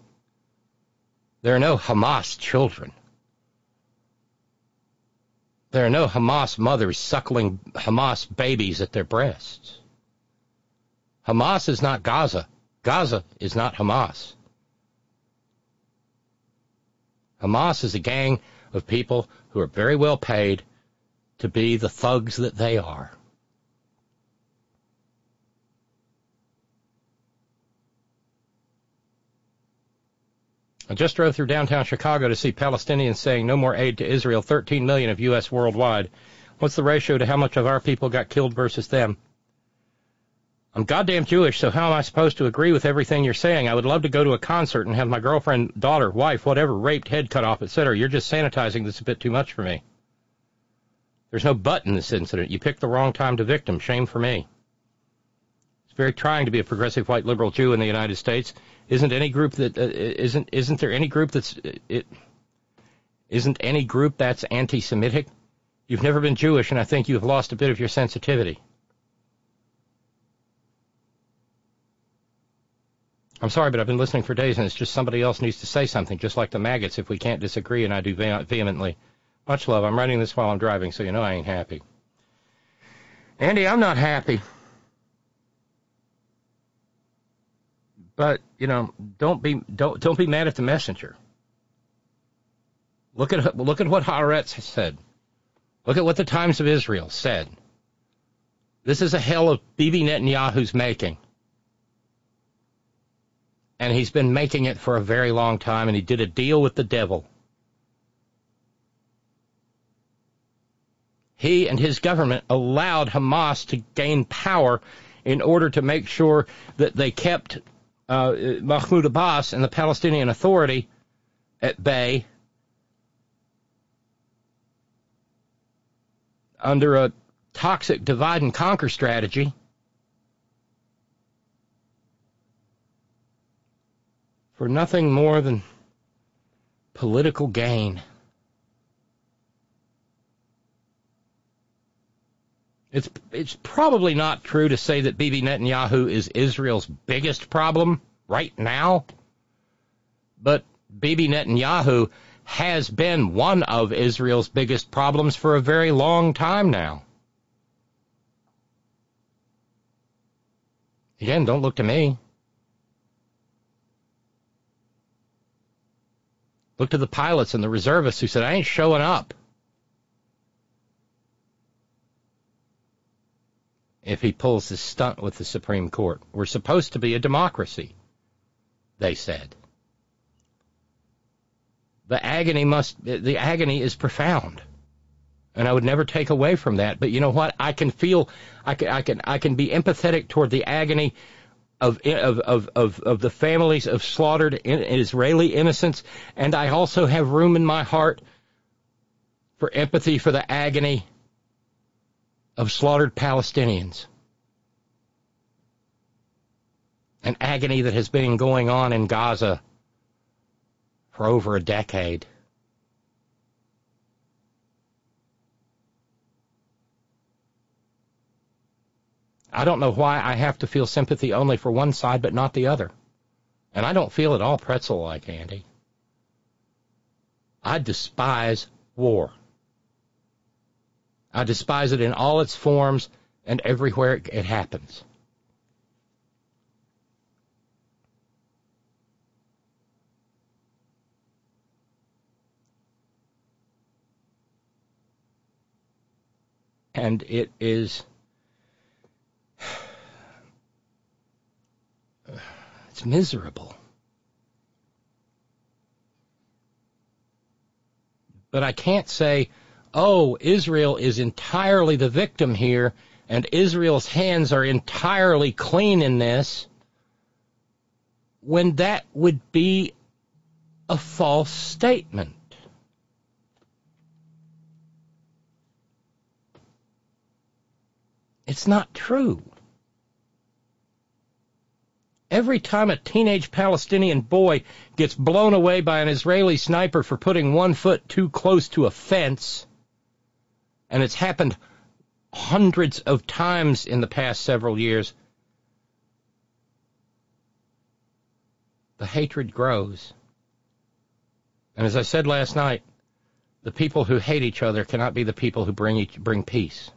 There are no Hamas children. There are no Hamas mothers suckling Hamas babies at their breasts. Hamas is not Gaza. Gaza is not Hamas. Hamas is a gang of people who are very well paid to be the thugs that they are. I just drove through downtown Chicago to see Palestinians saying no more aid to Israel, 13 million of U.S. worldwide. What's the ratio to how much of our people got killed versus them? I'm goddamn Jewish, so how am I supposed to agree with everything you're saying? I would love to go to a concert and have my girlfriend, daughter, wife, whatever, raped, head cut off, etc. You're just sanitizing this a bit too much for me. There's no but in this incident. You picked the wrong time to victim. Shame for me. It's very trying to be a progressive white liberal Jew in the United States isn't any group that uh, isn't isn't there any group that's it isn't any group that's anti-Semitic? You've never been Jewish, and I think you've lost a bit of your sensitivity. I'm sorry, but I've been listening for days, and it's just somebody else needs to say something, just like the MAGATS. If we can't disagree, and I do vehemently. Much love. I'm writing this while I'm driving, so you know I ain't happy. Andy, I'm not happy. But you know, don't be don't don't be mad at the messenger. Look at look at what Haaretz said. Look at what the Times of Israel said. This is a hell of Bibi Netanyahu's making. And he's been making it for a very long time, and he did a deal with the devil. He and his government allowed Hamas to gain power in order to make sure that they kept uh, Mahmoud Abbas and the Palestinian Authority at bay under a toxic divide and conquer strategy. For nothing more than political gain. It's it's probably not true to say that Bibi Netanyahu is Israel's biggest problem right now, but Bibi Netanyahu has been one of Israel's biggest problems for a very long time now. Again, don't look to me. Look to the pilots and the reservists who said, I ain't showing up. if he pulls this stunt with the Supreme Court. We're supposed to be a democracy, they said. The agony must, the agony is profound. And I would never take away from that. But you know what? I can feel, I can, I can, I can be empathetic toward the agony of, of, of, of, the families of slaughtered Israeli innocents. And I also have room in my heart for empathy for the agony of slaughtered Palestinians. An agony that has been going on in Gaza for over a decade. I don't know why I have to feel sympathy only for one side but not the other. And I don't feel at all pretzel like, Andy. I despise war. I despise it in all its forms and everywhere it happens. And it is. It's miserable. But I can't say oh, Israel is entirely the victim here, and Israel's hands are entirely clean in this, when that would be a false statement. It's not true. Every time a teenage Palestinian boy gets blown away by an Israeli sniper for putting one foot too close to a fence, and it's happened hundreds of times in the past several years, the hatred grows. And as I said last night, the people who hate each other cannot be the people who bring each, bring peace.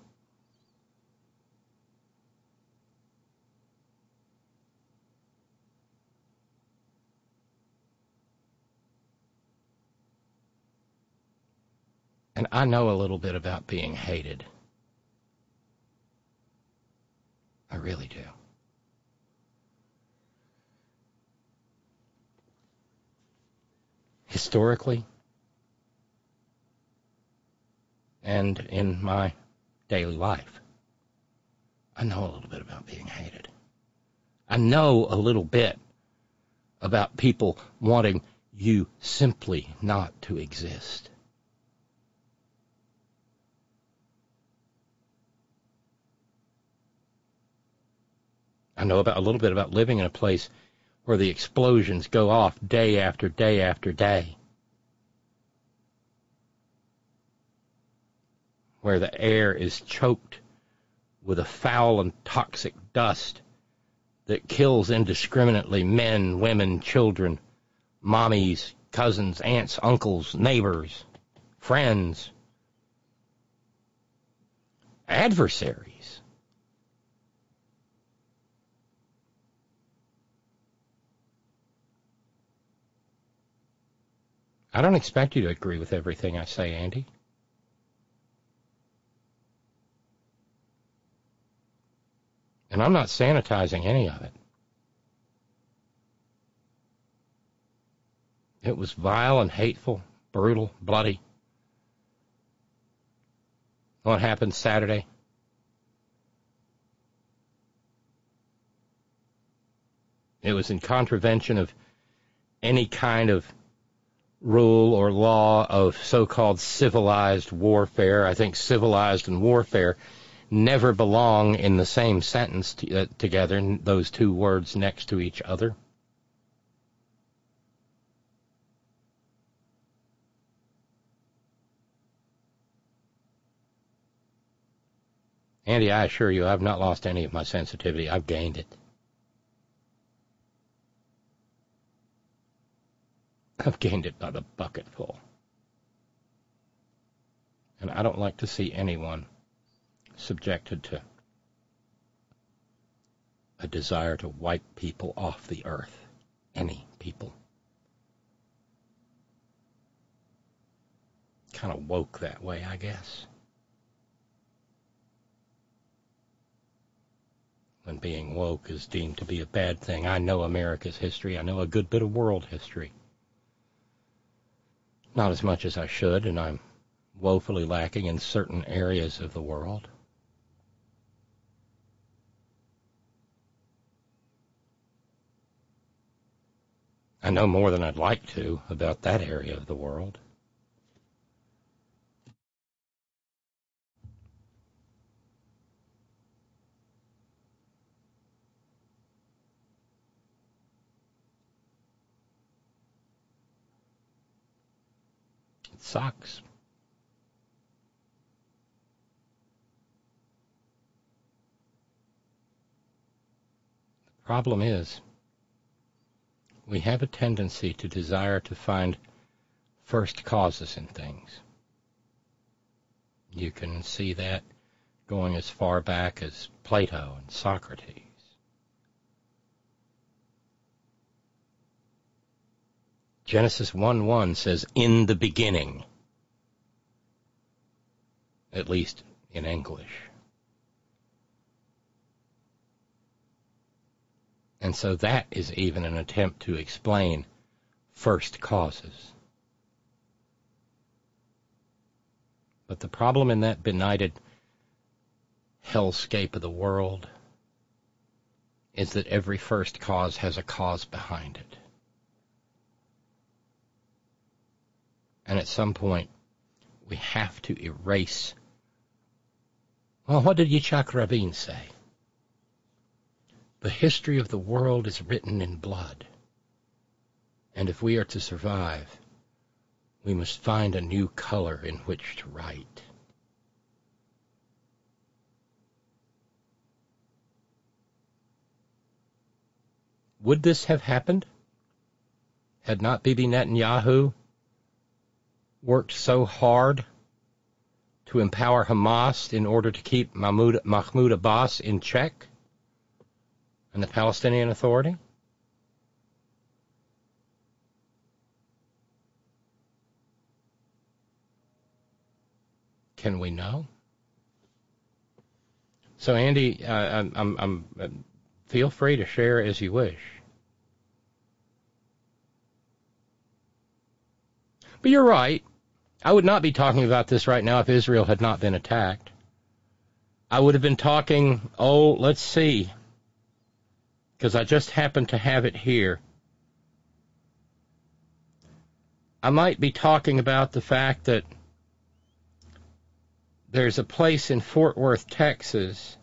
And I know a little bit about being hated. I really do. Historically, and in my daily life, I know a little bit about being hated. I know a little bit about people wanting you simply not to exist. I know about a little bit about living in a place where the explosions go off day after day after day. Where the air is choked with a foul and toxic dust that kills indiscriminately men, women, children, mommies, cousins, aunts, uncles, neighbors, friends, adversaries. I don't expect you to agree with everything I say, Andy. And I'm not sanitizing any of it. It was vile and hateful, brutal, bloody. What happened Saturday? It was in contravention of any kind of rule or law of so-called civilized warfare. I think civilized and warfare never belong in the same sentence t- uh, together, those two words next to each other. Andy, I assure you, I've not lost any of my sensitivity. I've gained it. I've gained it by the bucketful. And I don't like to see anyone subjected to a desire to wipe people off the earth. Any people. Kind of woke that way, I guess. when being woke is deemed to be a bad thing. I know America's history. I know a good bit of world history. Not as much as I should, and I'm woefully lacking in certain areas of the world. I know more than I'd like to about that area of the world. It sucks. The problem is, we have a tendency to desire to find first causes in things. You can see that going as far back as Plato and Socrates. Genesis 1 1 says, In the beginning. At least in English. And so that is even an attempt to explain first causes. But the problem in that benighted hellscape of the world is that every first cause has a cause behind it. And at some point, we have to erase. Well, what did Yitzhak Rabin say? The history of the world is written in blood. And if we are to survive, we must find a new color in which to write. Would this have happened had not Bibi Netanyahu worked so hard to empower Hamas in order to keep Mahmoud, Mahmoud Abbas in check and the Palestinian Authority? Can we know? So, Andy, uh, I'm, I'm, I'm, feel free to share as you wish. But you're right. I would not be talking about this right now if Israel had not been attacked. I would have been talking, oh, let's see, because I just happen to have it here. I might be talking about the fact that there's a place in Fort Worth, Texas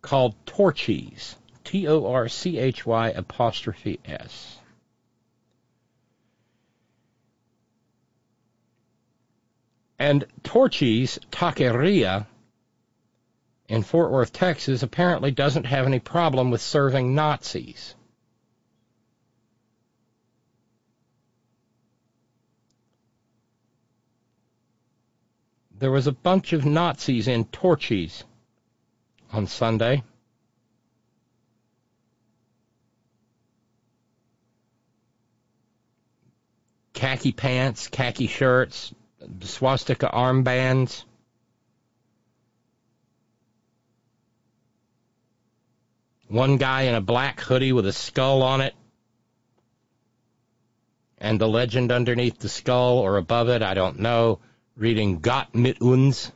called Torchy's, T O R C H Y apostrophe S. And Torchy's Taqueria in Fort Worth, Texas, apparently doesn't have any problem with serving Nazis. There was a bunch of Nazis in Torchy's on Sunday. Khaki pants, khaki shirts, swastika armbands. One guy in a black hoodie with a skull on it. And the legend underneath the skull or above it, I don't know, reading Gott mit uns.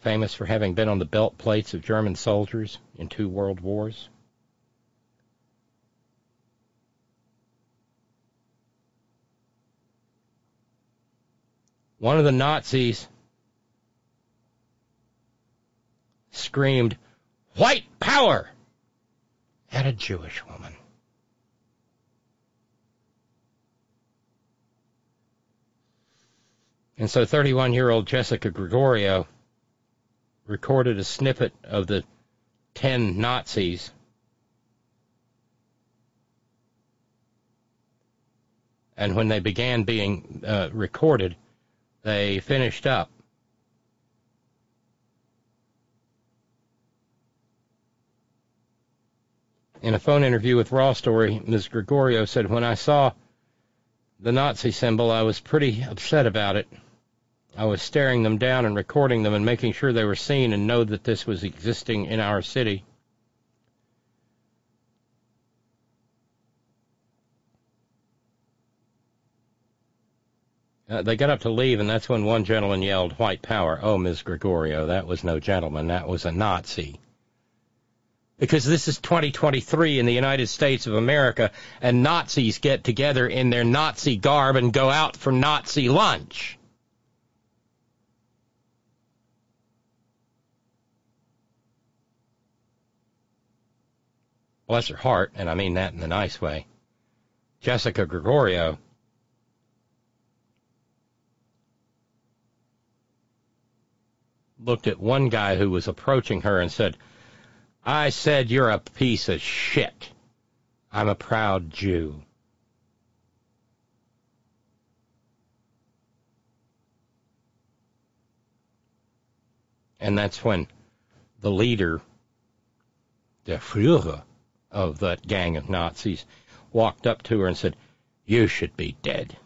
Famous for having been on the belt plates of German soldiers in two world wars. One of the Nazis screamed, White power! at a Jewish woman. And so 31 year old Jessica Gregorio recorded a snippet of the 10 Nazis and when they began being uh, recorded, they finished up. In a phone interview with Raw Story, Ms. Gregorio said, When I saw the Nazi symbol, I was pretty upset about it. I was staring them down and recording them and making sure they were seen and know that this was existing in our city. Uh, they got up to leave, and that's when one gentleman yelled, White power. Oh, Ms. Gregorio, that was no gentleman. That was a Nazi. Because this is 2023 in the United States of America, and Nazis get together in their Nazi garb and go out for Nazi lunch. Bless her heart, and I mean that in a nice way. Jessica Gregorio looked at one guy who was approaching her and said, I said you're a piece of shit. I'm a proud Jew. And that's when the leader, the Führer of that gang of Nazis, walked up to her and said, You should be dead.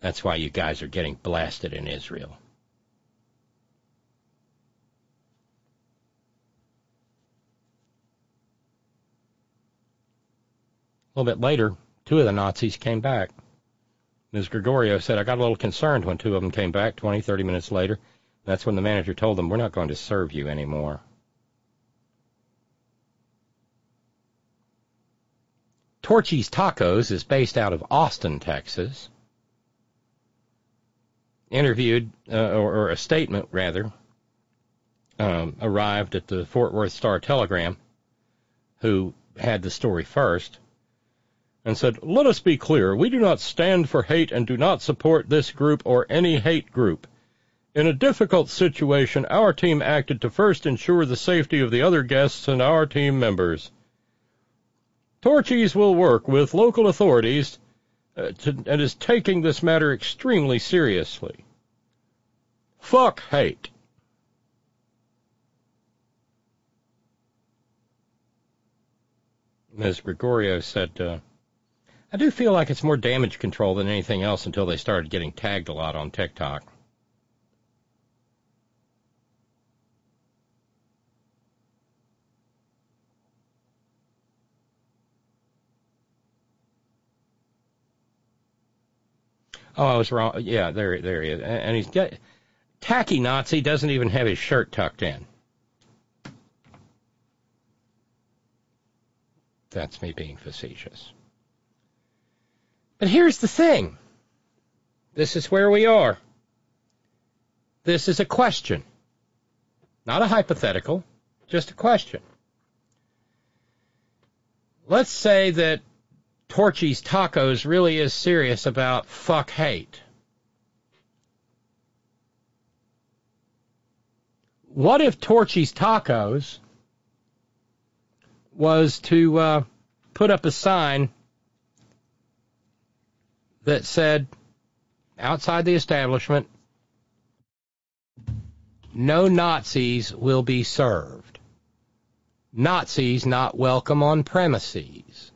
That's why you guys are getting blasted in Israel. A little bit later, two of the Nazis came back. Ms. Gregorio said, I got a little concerned when two of them came back 20, 30 minutes later. That's when the manager told them, We're not going to serve you anymore. Torchy's Tacos is based out of Austin, Texas. Interviewed, uh, or, or, a statement rather, um, arrived at the Fort Worth Star Telegram, who had the story first and said, Let us be clear, we do not stand for hate and do not support this group or any hate group. In a difficult situation, our team acted to first ensure the safety of the other guests and our team members. Torchy's will work with local authorities uh, to, and is taking this matter extremely seriously. Fuck hate. Ms. Gregorio said, uh, I do feel like it's more damage control than anything else until they started getting tagged a lot on TikTok. Oh, I was wrong. Yeah, there, there he is. And he's got tacky Nazi doesn't even have his shirt tucked in. That's me being facetious. But here's the thing. This is where we are. This is a question. Not a hypothetical, just a question. Let's say that Torchy's Tacos really is serious about fuck hate. What if Torchy's Tacos was to uh, put up a sign that said outside the establishment, no Nazis will be served. Nazis not welcome on premises.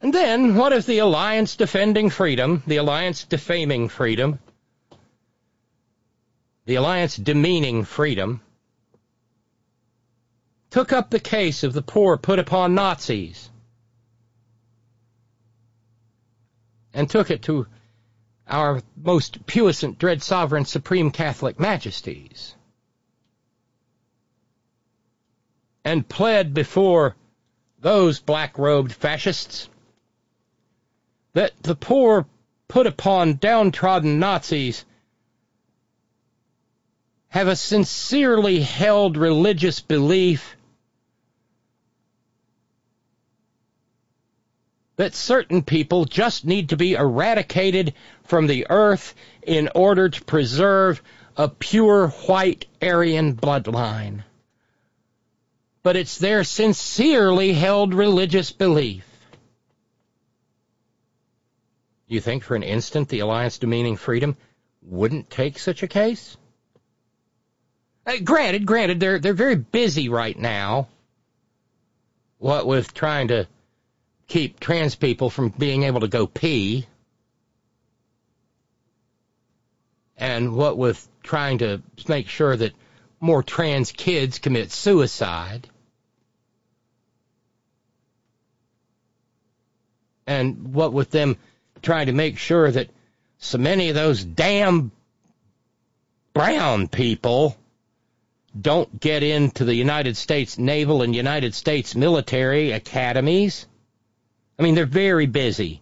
And then, what if the Alliance Defending Freedom, the Alliance Defaming Freedom, the Alliance Demeaning Freedom, took up the case of the poor put upon Nazis and took it to our most puissant, dread sovereign, supreme Catholic majesties and pled before those black robed fascists that the poor put upon downtrodden Nazis have a sincerely held religious belief that certain people just need to be eradicated from the earth in order to preserve a pure white Aryan bloodline. But it's their sincerely held religious belief. You think for an instant the Alliance Demeaning Freedom wouldn't take such a case? Uh, granted, granted, they're they're very busy right now. What with trying to keep trans people from being able to go pee, and what with trying to make sure that more trans kids commit suicide. And what with them trying to make sure that so many of those damn brown people don't get into the United States Naval and United States military academies. I mean, they're very busy,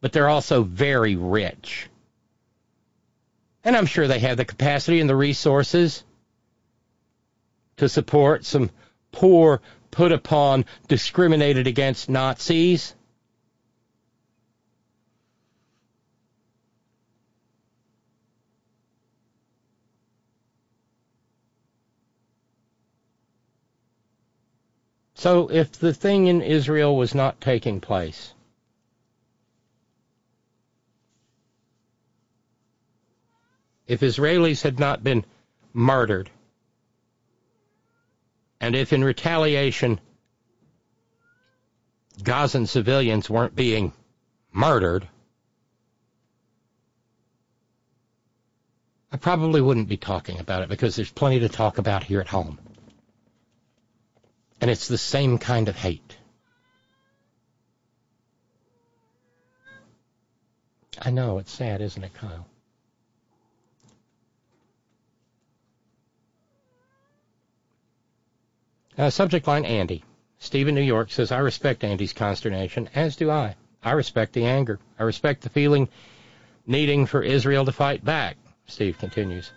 but they're also very rich. And I'm sure they have the capacity and the resources to support some poor, put upon, discriminated against Nazis. So if the thing in Israel was not taking place, if Israelis had not been murdered, and if in retaliation Gazan civilians weren't being murdered, I probably wouldn't be talking about it because there's plenty to talk about here at home. And it's the same kind of hate. I know, it's sad, isn't it, Kyle? Uh, subject line Andy. Steve in New York says, I respect Andy's consternation, as do I. I respect the anger. I respect the feeling needing for Israel to fight back. Steve continues.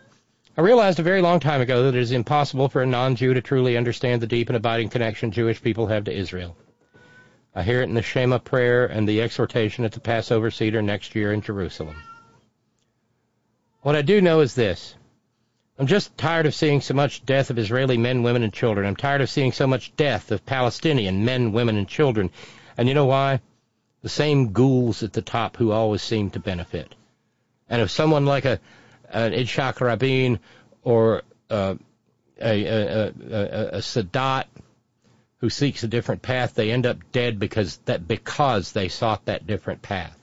I realized a very long time ago that it is impossible for a non-Jew to truly understand the deep and abiding connection Jewish people have to Israel. I hear it in the Shema prayer and the exhortation at the Passover Seder next year in Jerusalem. What I do know is this. I'm just tired of seeing so much death of Israeli men, women, and children. I'm tired of seeing so much death of Palestinian men, women, and children. And you know why? The same ghouls at the top who always seem to benefit. And if someone like a an Itzhak Rabin or uh, a, a, a, a Sadat who seeks a different path, they end up dead because that because they sought that different path.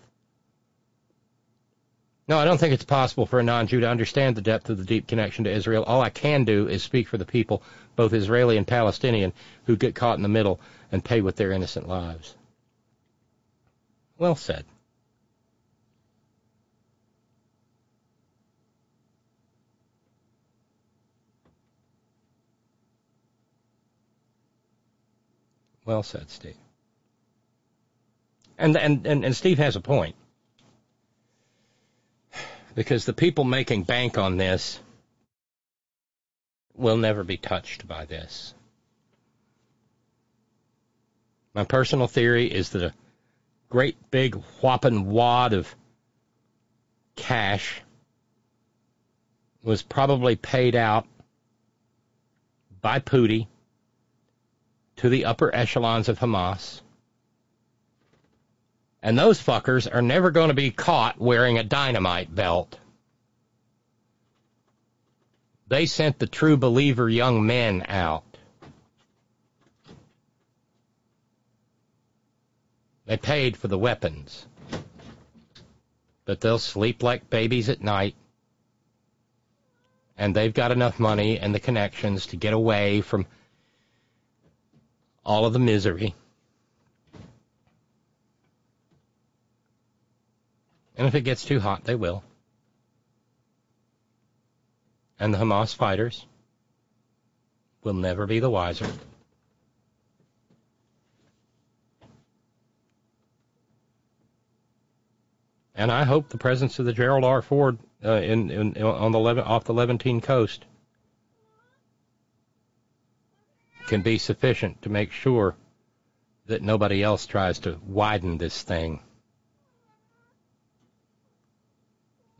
No, I don't think it's possible for a non-Jew to understand the depth of the deep connection to Israel. All I can do is speak for the people, both Israeli and Palestinian, who get caught in the middle and pay with their innocent lives. Well said. Well said, Steve. And, and, and, and Steve has a point. Because the people making bank on this will never be touched by this. My personal theory is that a great big whopping wad of cash was probably paid out by Pooty to the upper echelons of Hamas. And those fuckers are never going to be caught wearing a dynamite belt. They sent the true believer young men out. They paid for the weapons. But they'll sleep like babies at night. And they've got enough money and the connections to get away from all of the misery. And if it gets too hot, they will. And the Hamas fighters will never be the wiser. And I hope the presence of the Gerald R. Ford uh, in, in, on the off the Levantine coast can be sufficient to make sure that nobody else tries to widen this thing.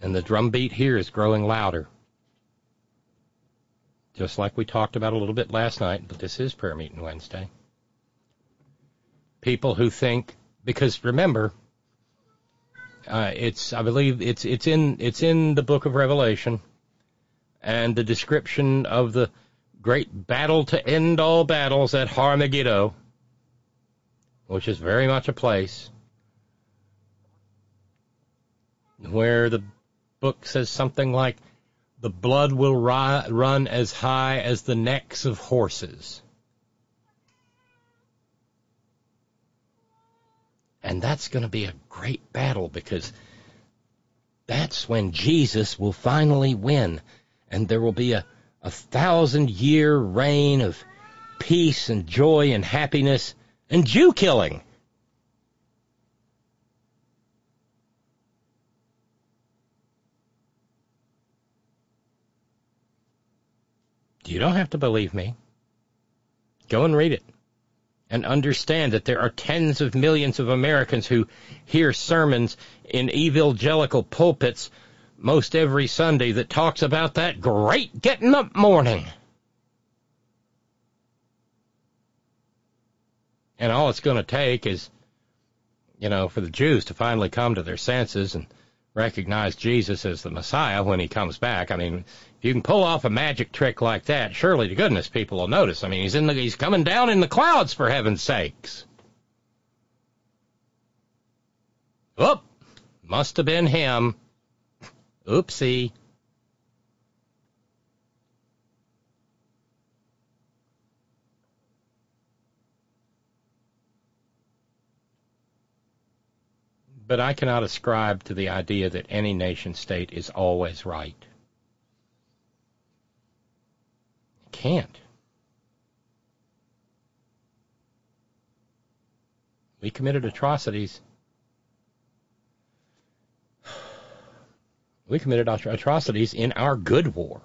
And the drumbeat here is growing louder. Just like we talked about a little bit last night, but this is prayer meeting Wednesday. People who think, because remember, uh, it's I believe it's it's in it's in the book of Revelation, and the description of the great battle to end all battles at Har-Megiddo, which is very much a place where the book says something like, the blood will ri- run as high as the necks of horses. And that's going to be a great battle because that's when Jesus will finally win. And there will be a, a thousand year reign of peace and joy and happiness and Jew killing. You don't have to believe me. Go and read it and understand that there are tens of millions of Americans who hear sermons in evangelical pulpits most every Sunday that talks about that great getting up morning. And all it's going to take is, you know, for the Jews to finally come to their senses and recognize Jesus as the Messiah when he comes back. I mean, if you can pull off a magic trick like that, surely to goodness people will notice. I mean, he's in the he's coming down in the clouds for heaven's sakes. Oop, must have been him. Oopsie. But I cannot ascribe to the idea that any nation state is always right. Can't. We committed atrocities. We committed atrocities in our good war.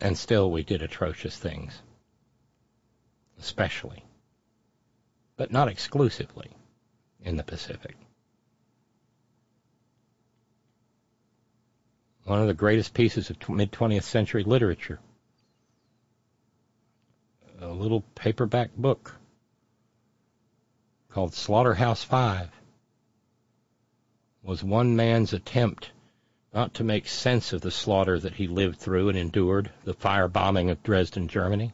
And still we did atrocious things. Especially. But not exclusively in the Pacific. One of the greatest pieces of mid 20th century literature. A little paperback book called Slaughterhouse Five was one man's attempt not to make sense of the slaughter that he lived through and endured, the firebombing of Dresden, Germany,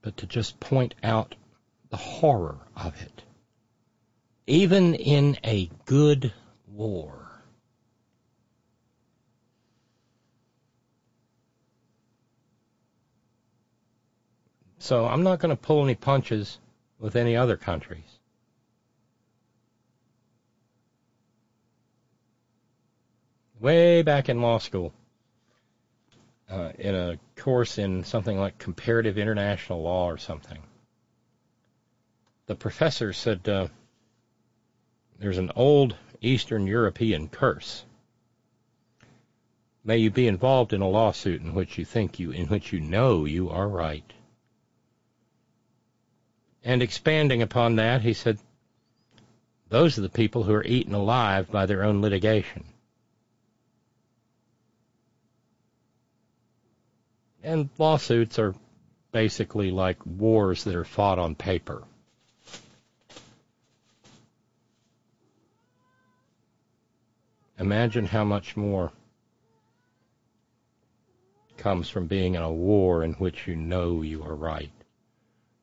but to just point out the horror of it. Even in a good war. So I'm not going to pull any punches with any other countries. way back in law school uh, in a course in something like comparative international law or something. The professor said uh, there's an old Eastern European curse. May you be involved in a lawsuit in which you think you, in which you know you are right. And expanding upon that, he said, those are the people who are eaten alive by their own litigation. And lawsuits are basically like wars that are fought on paper. Imagine how much more comes from being in a war in which you know you are right.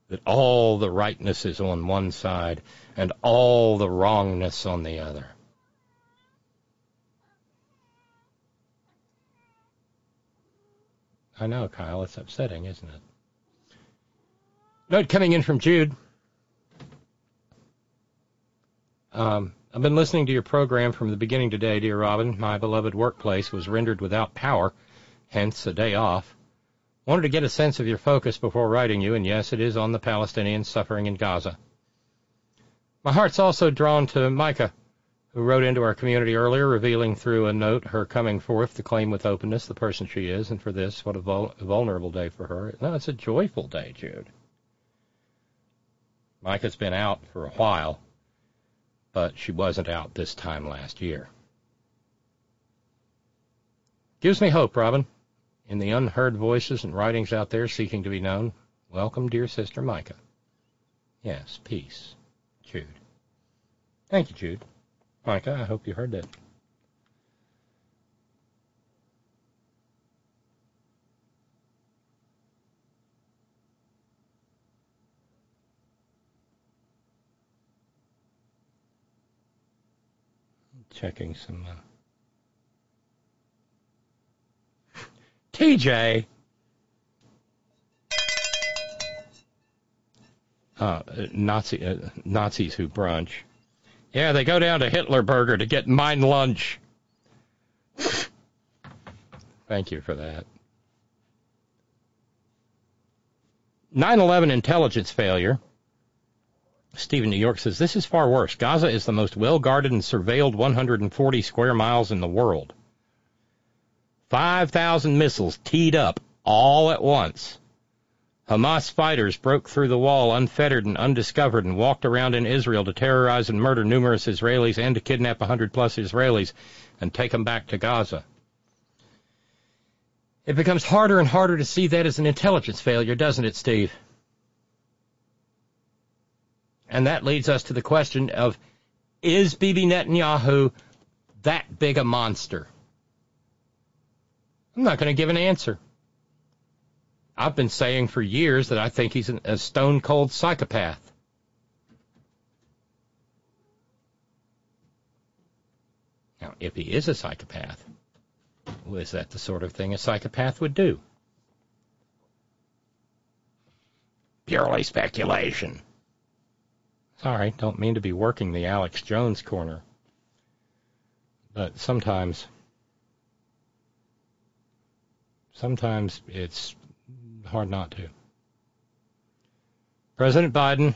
That all the rightness is on one side and all the wrongness on the other. I know, Kyle. It's upsetting, isn't it? Note coming in from Jude. Um, I've been listening to your program from the beginning today, dear Robyn. My beloved workplace was rendered without power, hence a day off. Wanted to get a sense of your focus before writing you, and yes, it is on the Palestinians suffering in Gaza. My heart's also drawn to Micah who wrote into our community earlier, revealing through a note her coming forth to claim with openness the person she is, and for this, what a vul- vulnerable day for her. No, it's a joyful day, Jude. Micah's been out for a while, but she wasn't out this time last year. Gives me hope, Robyn. In the unheard voices and writings out there seeking to be known, welcome, dear sister Micah. Yes, peace. Jude. Thank you, Jude. Micah, I hope you heard that. Checking some. Uh... TJ. Uh, Nazi uh, Nazis who brunch. Yeah, they go down to Hitler Burger to get mine lunch. Thank you for that. 9 11 intelligence failure. Stephen New York says this is far worse. Gaza is the most well guarded and surveilled 140 square miles in the world. 5,000 missiles teed up all at once. Hamas fighters broke through the wall unfettered and undiscovered and walked around in Israel to terrorize and murder numerous Israelis and to kidnap 100 plus Israelis and take them back to Gaza. It becomes harder and harder to see that as an intelligence failure, doesn't it, Steve? And that leads us to the question of is Bibi Netanyahu that big a monster? I'm not going to give an answer. I've been saying for years that I think he's an, a stone cold psychopath. Now, if he is a psychopath, well, is that the sort of thing a psychopath would do? Purely speculation. Sorry, don't mean to be working the Alex Jones corner. But sometimes, sometimes it's hard not to. President Biden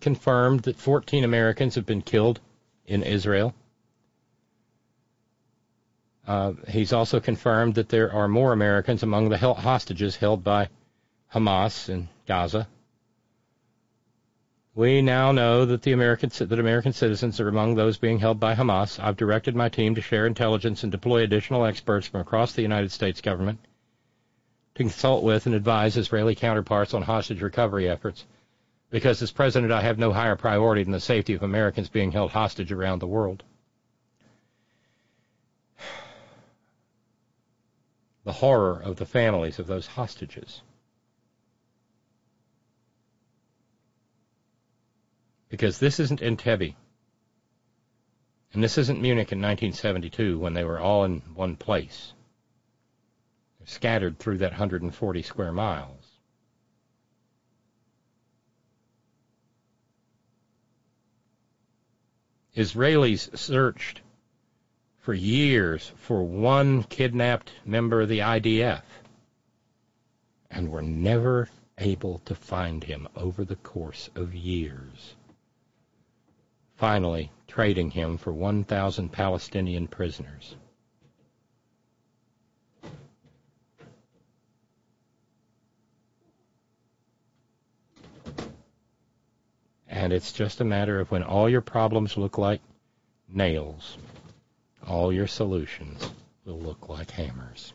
confirmed that 14 Americans have been killed in Israel. Uh, he's also confirmed that there are more Americans among the hostages held by Hamas in Gaza. We now know that the American that American citizens are among those being held by Hamas. I've directed my team to share intelligence and deploy additional experts from across the United States government to consult with and advise Israeli counterparts on hostage recovery efforts. Because as president, I have no higher priority than the safety of Americans being held hostage around the world. <sighs> The horror of the families of those hostages. Because this isn't Entebbe. And this isn't Munich in 1972 when they were all in one place scattered through that 140 square miles. Israelis searched for years for one kidnapped member of the IDF and were never able to find him over the course of years. Finally, trading him for 1,000 Palestinian prisoners. And it's just a matter of when all your problems look like nails, all your solutions will look like hammers.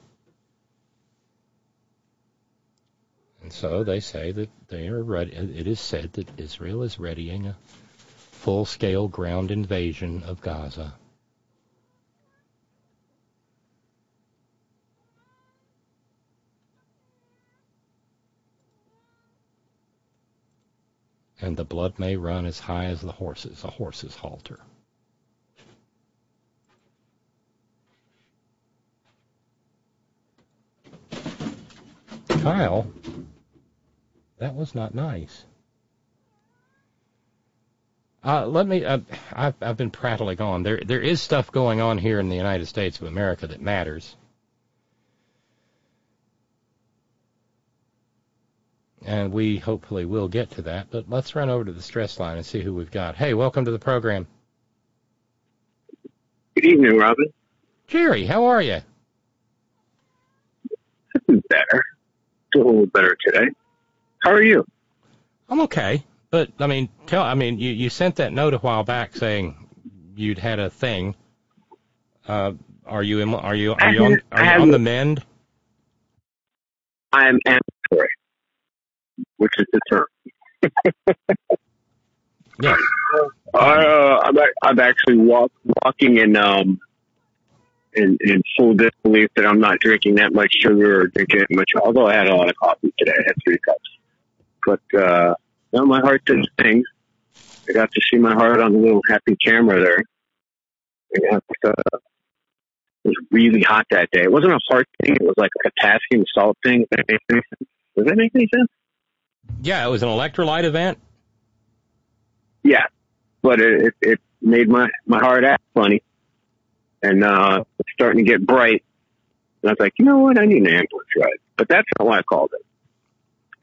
And so they say that they are ready. It is said that Israel is readying a full scale ground invasion of Gaza. and the blood may run as high as the horse's, a horse's halter. Kyle, that was not nice. Uh, let me. Uh, I've, I've been prattling on. There, there is stuff going on here in the United States of America that matters. and we hopefully will get to that. But let's run over to the stress line and see who we've got. Hey, welcome to the program. Good evening, Robyn. Jerry, how are you? This is better. It's a little better today. How are you? I'm okay, but I mean, tell. I mean, you you sent that note a while back saying you'd had a thing. Uh, are you in, are you are you on are you on the mend? I'm ambulatory, which is the term. <laughs> Yeah. Uh, I'm, I'm actually walk, walking in, um, in, in full disbelief that I'm not drinking that much sugar or drinking that much, although I had a lot of coffee today. I had three cups. But, uh, no, my heart did sing. I got to see my heart on the little happy camera there. And, uh, it was really hot that day. It wasn't a heart thing. It was like a potassium salt thing. If that makes any sense. Does that make any sense? Yeah, it was an electrolyte event. Yeah, but it, it, it made my, my heart act funny. And, uh, it's starting to get bright. And I was like, you know what? I need an ambulance ride. But that's not why I called it.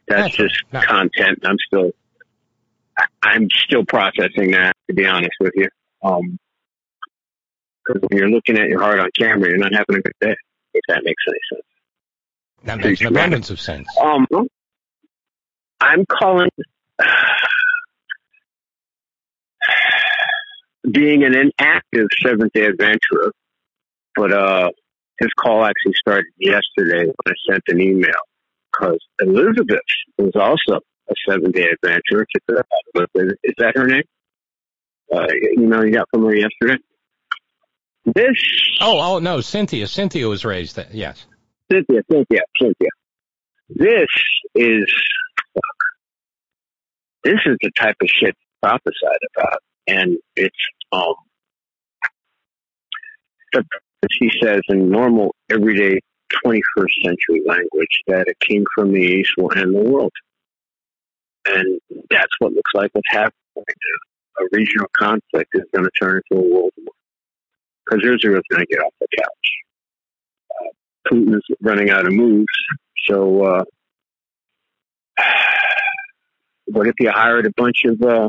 That's That's just not- content. I'm still, I'm still processing that, to be honest with you. Um, cause when you're looking at your heart on camera, you're not having a good day, if that makes any sense. That makes an abundance of sense. Um, I'm calling being an inactive Seventh Day Adventurer, but uh, his call actually started yesterday when I sent an email because Elizabeth was also a Seventh Day Adventurer. Is that her name? Uh, email you got from her yesterday. This Oh, oh no, Cynthia. Cynthia was raised that. Yes. Cynthia, Cynthia, Cynthia. This is. This is the type of shit prophesied about, and it's um. The, she says in normal, everyday, 21st century language that a king from the east will end the world, and that's what looks like what's happening. A regional conflict is going to turn into a world war because Israel's going to get off the couch. Putin's running out of moves. So, uh, what if you hired a bunch of, uh,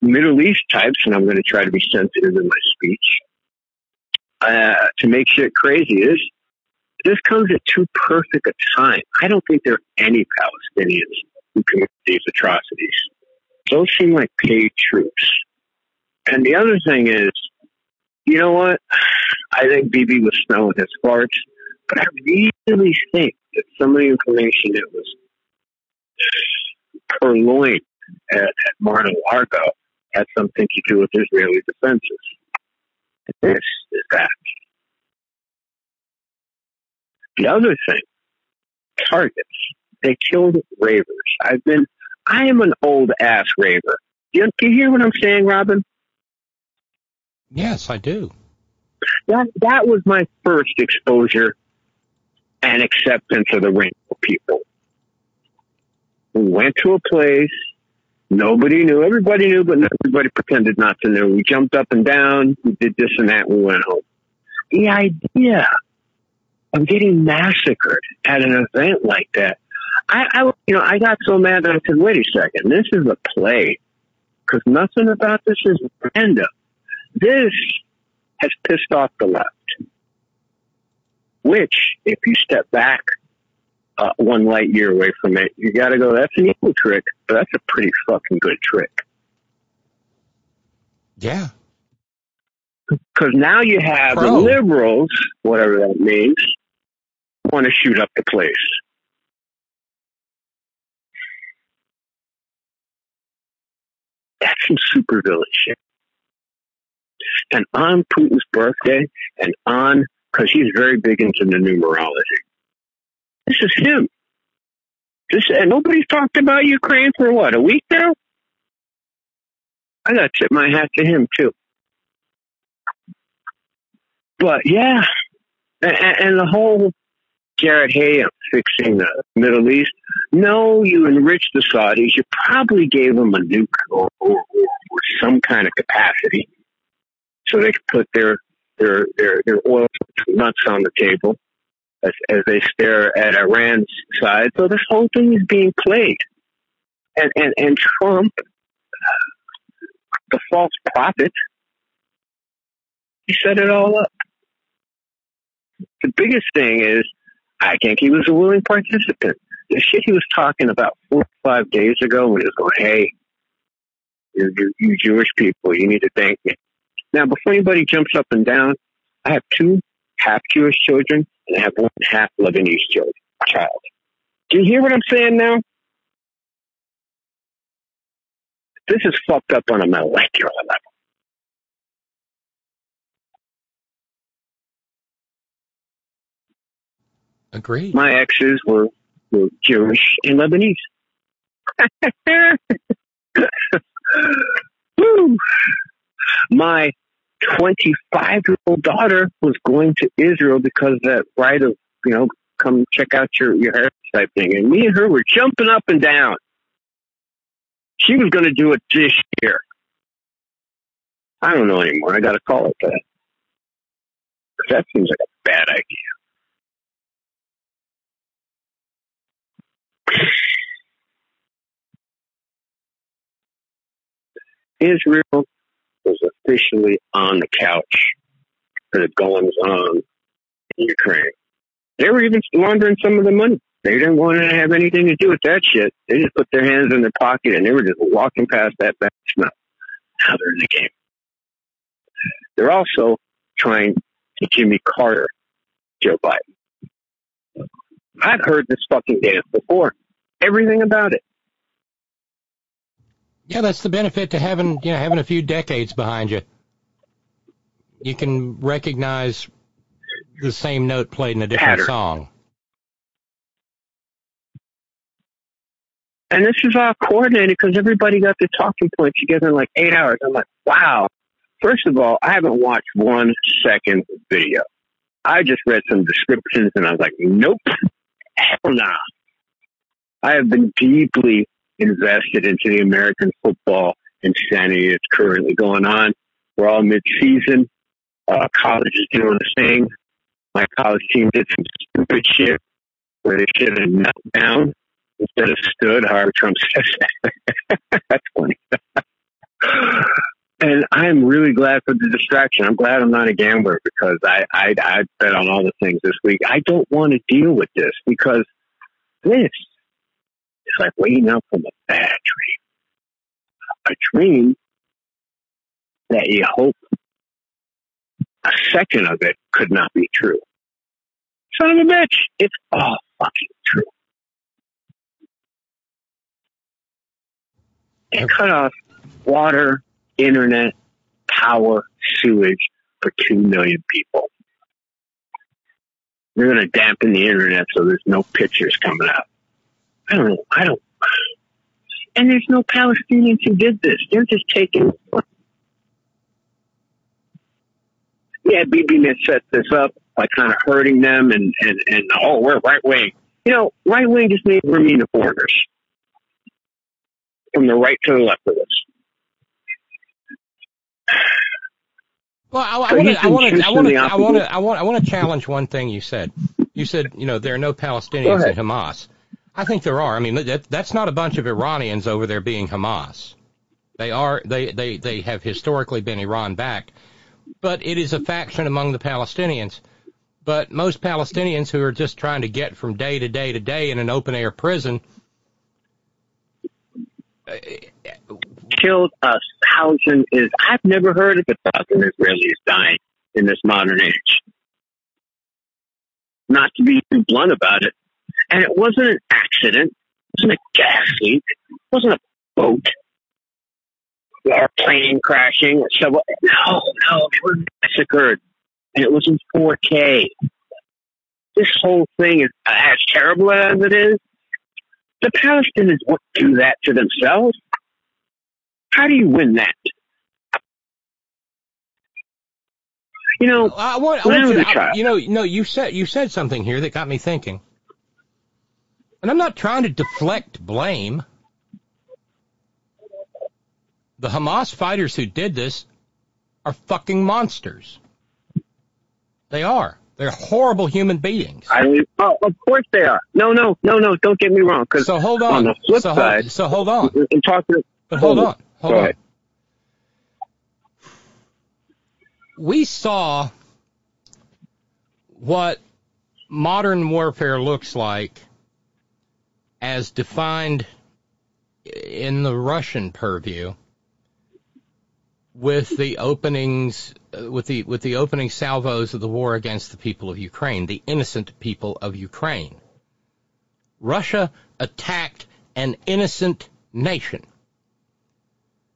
Middle East types, and I'm going to try to be sensitive in my speech, uh, to make shit crazy. This, this comes at too perfect a time. I don't think there are any Palestinians who commit these atrocities. Those seem like paid troops. And the other thing is, you know what? I think Bibi was smelling his farts, but I really think that some of the information that was purloined at, at Mar-a-Lago had something to do with Israeli defenses. This is that. The other thing, targets. They killed ravers. I've been, I am an old ass raver. You, do you hear what I'm saying, Robyn? Yes, I do. that that was my first exposure and acceptance of the rainbow people. We went to a place, nobody knew, everybody knew, but everybody pretended not to know. We jumped up and down, we did this and that, we went home. The idea of getting massacred at an event like that, I, I you know, I got so mad that I said, wait a second, this is a play. Cause nothing about this is random. This has pissed off the left. Which, if you step back uh, one light year away from it, you got to go. That's an evil trick, but that's a pretty fucking good trick. Yeah. Because now you have the Pro. liberals, whatever that means, want to shoot up the place. That's some supervillain shit. And on Putin's birthday, and on because he's very big into the numerology. This is him. This and nobody's talked about Ukraine for what a week now. I got to tip my hat to him too. But yeah, and, and the whole Jared Hayem fixing the Middle East. No, you enriched the Saudis. You probably gave them a nuke or, or, or, or some kind of capacity so they could put their their their, their oil nuts on the table as, as they stare at Iran's side. So this whole thing is being played, and and and Trump, the false prophet, he set it all up. The biggest thing is, I think he was a willing participant. The shit he was talking about four or five days ago when he was going, "Hey, you, you, you Jewish people, you need to thank me." Now, before anybody jumps up and down, I have two half Jewish children, and have one half Lebanese child. child. Do you hear what I'm saying now? This is fucked up on a molecular level. Agreed. My exes were, were Jewish and Lebanese. <laughs> Woo. My 25 year old daughter was going to Israel because that right of, you know, come check out your, your heritage type thing. And me and her were jumping up and down. She was going to do it this year. I don't know anymore. I got to call it that. that seems like a bad idea. Israel was officially on the couch for the goings on in Ukraine. They were even laundering some of the money. They didn't want to have anything to do with that shit. They just put their hands in their pocket and they were just walking past that bad smell. Now they're in the game. They're also trying to Jimmy Carter Joe Biden. I've heard this fucking dance before. Everything about it. Yeah, that's the benefit to having you know having a few decades behind you. You can recognize the same note played in a different Pattern. song. And this is all coordinated because everybody got their talking points together in like eight hours. I'm like, wow. First of all, I haven't watched one second video. I just read some descriptions and I was like, nope, hell nah. I have been deeply invested into the American football insanity that's currently going on. We're all mid-season. Uh, college is doing the same. My college team did some stupid shit where they should have knelt down instead of stood, however Trump <laughs> says that. That's funny. and I'm really glad for the distraction. I'm glad I'm not a gambler because I, I, I bet on all the things this week. I don't want to deal with this because this is like waking up from a bad dream. A dream that you hope a second of it could not be true. Son of a bitch, it's all fucking true. They cut off water, internet, power, sewage for two million people. They're going to dampen the internet so there's no pictures coming out. I don't know. I don't. And there's no Palestinians who did this. They're just taking. Yeah, Bibi set this up by kind of hurting them and, and, and oh, we're right wing. You know, right wing just means we're mean to foreigners. From the right to the left of us. Well, I want to, I want to, I want to, I want to, I want, to challenge one thing you said. You said, you know, there are no Palestinians in Hamas. I think there are. I mean, that, that's not a bunch of Iranians over there being Hamas. They are, they, they, they have historically been Iran backed, but it is a faction among the Palestinians. But most Palestinians who are just trying to get from day to day to day in an open air prison, Killed a thousand is. I've never heard of a thousand Israelis dying in this modern age. Not to be too blunt about it. And it wasn't an accident. It wasn't a gas leak. It wasn't a boat. Or a plane crashing. Or so, no, no, they were massacred. And it was in 4K. This whole thing is as terrible as it is. The Palestinians won't do that to themselves. How do you win that? You know, I want, I want you, to, I, you know, no, you said you said something here that got me thinking, and I'm not trying to deflect blame. The Hamas fighters who did this are fucking monsters. They are. They're horrible human beings. I don't. Oh, of course they are. No, no, no, no. Don't get me wrong. So hold on on. the flip so, side, hold, so hold on. in talking, But hold Hold on. Hold Go on. ahead. We saw what modern warfare looks like as defined in the Russian purview with the openings with the with the opening salvos of the war against the people of Ukraine, the innocent people of Ukraine. Russia attacked an innocent nation.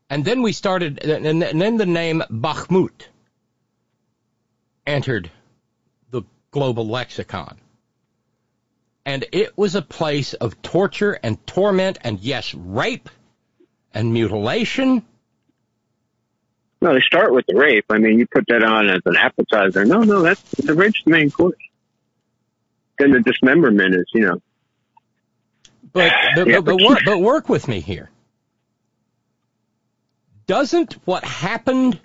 And then we started, and then the name Bakhmut entered the global lexicon. And it was a place of torture and torment and yes, rape and mutilation. No, they start with the rape. I mean, you put that on as an appetizer. No, no, that's the rape's the main course. Then the dismemberment is, you know. But but, <sighs> Yeah, but, but, but- work, but work with me here. Doesn't what happened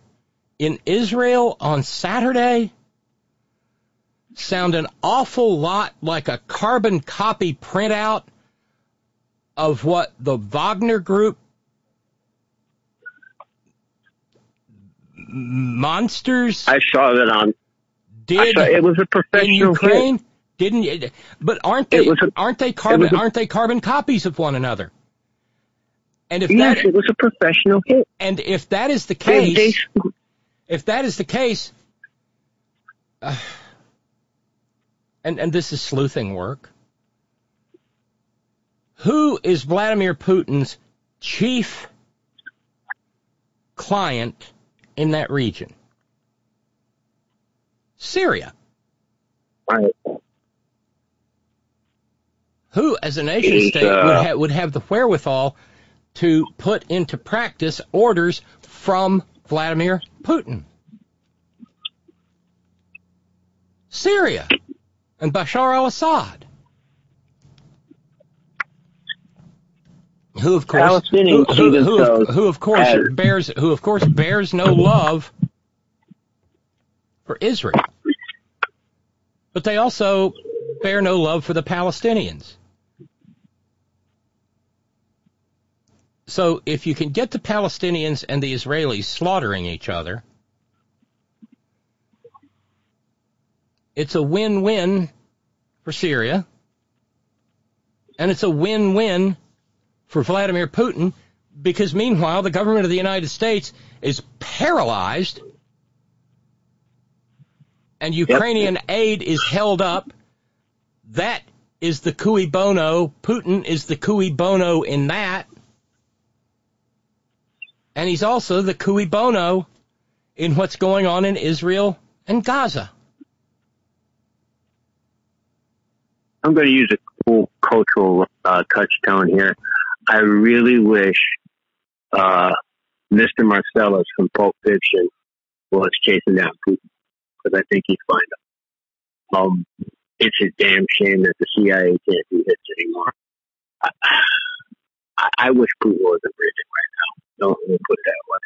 in Israel on Saturday sound an awful lot like a carbon copy printout of what the Wagner Group monsters I saw that on. Did saw, it was a in professional hit. Didn't you? But aren't they a- aren't they carbon a- aren't they carbon copies of one another? And if Yes, that it was a professional hit. and if that is the They, case, they, if that is the case, uh, and and this is sleuthing work. Who is Vladimir Putin's chief client in that region? Syria. Right. Who, as a nation state, uh, would, ha- would have the wherewithal to put into practice orders from Vladimir Putin? Syria and Bashar al-Assad. Who of course, who, who, who, who of course bears, who of course bears no love for Israel, but they also bear no love for the Palestinians. So if you can get the Palestinians and the Israelis slaughtering each other, it's a win-win for Syria, and it's a win-win for Vladimir Putin because meanwhile the government of the United States is paralyzed and Ukrainian aid is held up. That is the cui bono. Putin is the cui bono in that. And he's also the cui bono in what's going on in Israel and Gaza. I'm going to use a cool cultural uh, touchstone here. I really wish uh, Mr. Marcellus from Pulp Fiction was chasing down Putin because I think he'd find him. Um, it's a damn shame that the CIA can't do hits anymore. I, I, wish Putin was in prison right now. Don't let put it that way.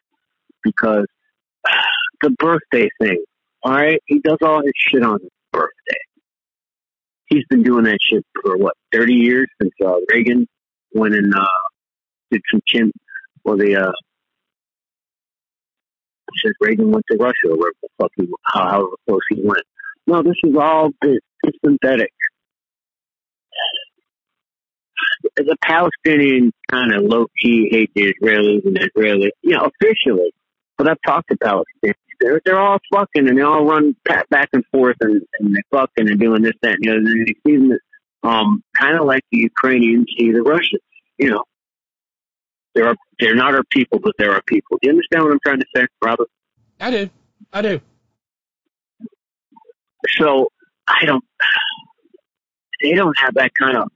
Because the birthday thing, all right, he does all his shit on his birthday he's been doing that shit for what, 30 years since uh, Reagan went and uh, did some chin, well, the, uh, since Reagan went to Russia or wherever the fuck he, how, however close he went. No, this is all bit, it's synthetic. The Palestinians kind of low key hate the Israelis and the Israelis, you know, officially. But I've talked to Palestinians. They're, they're all fucking and they all run back and forth and, and they're fucking and doing this, that, and the other. And they see them, um, kind of like the Ukrainians see the Russians, you know. There are, they're not our people, but they're our people. Do you understand what I'm trying to say, Robert? I do. I do. So I don't, they don't have that kind of,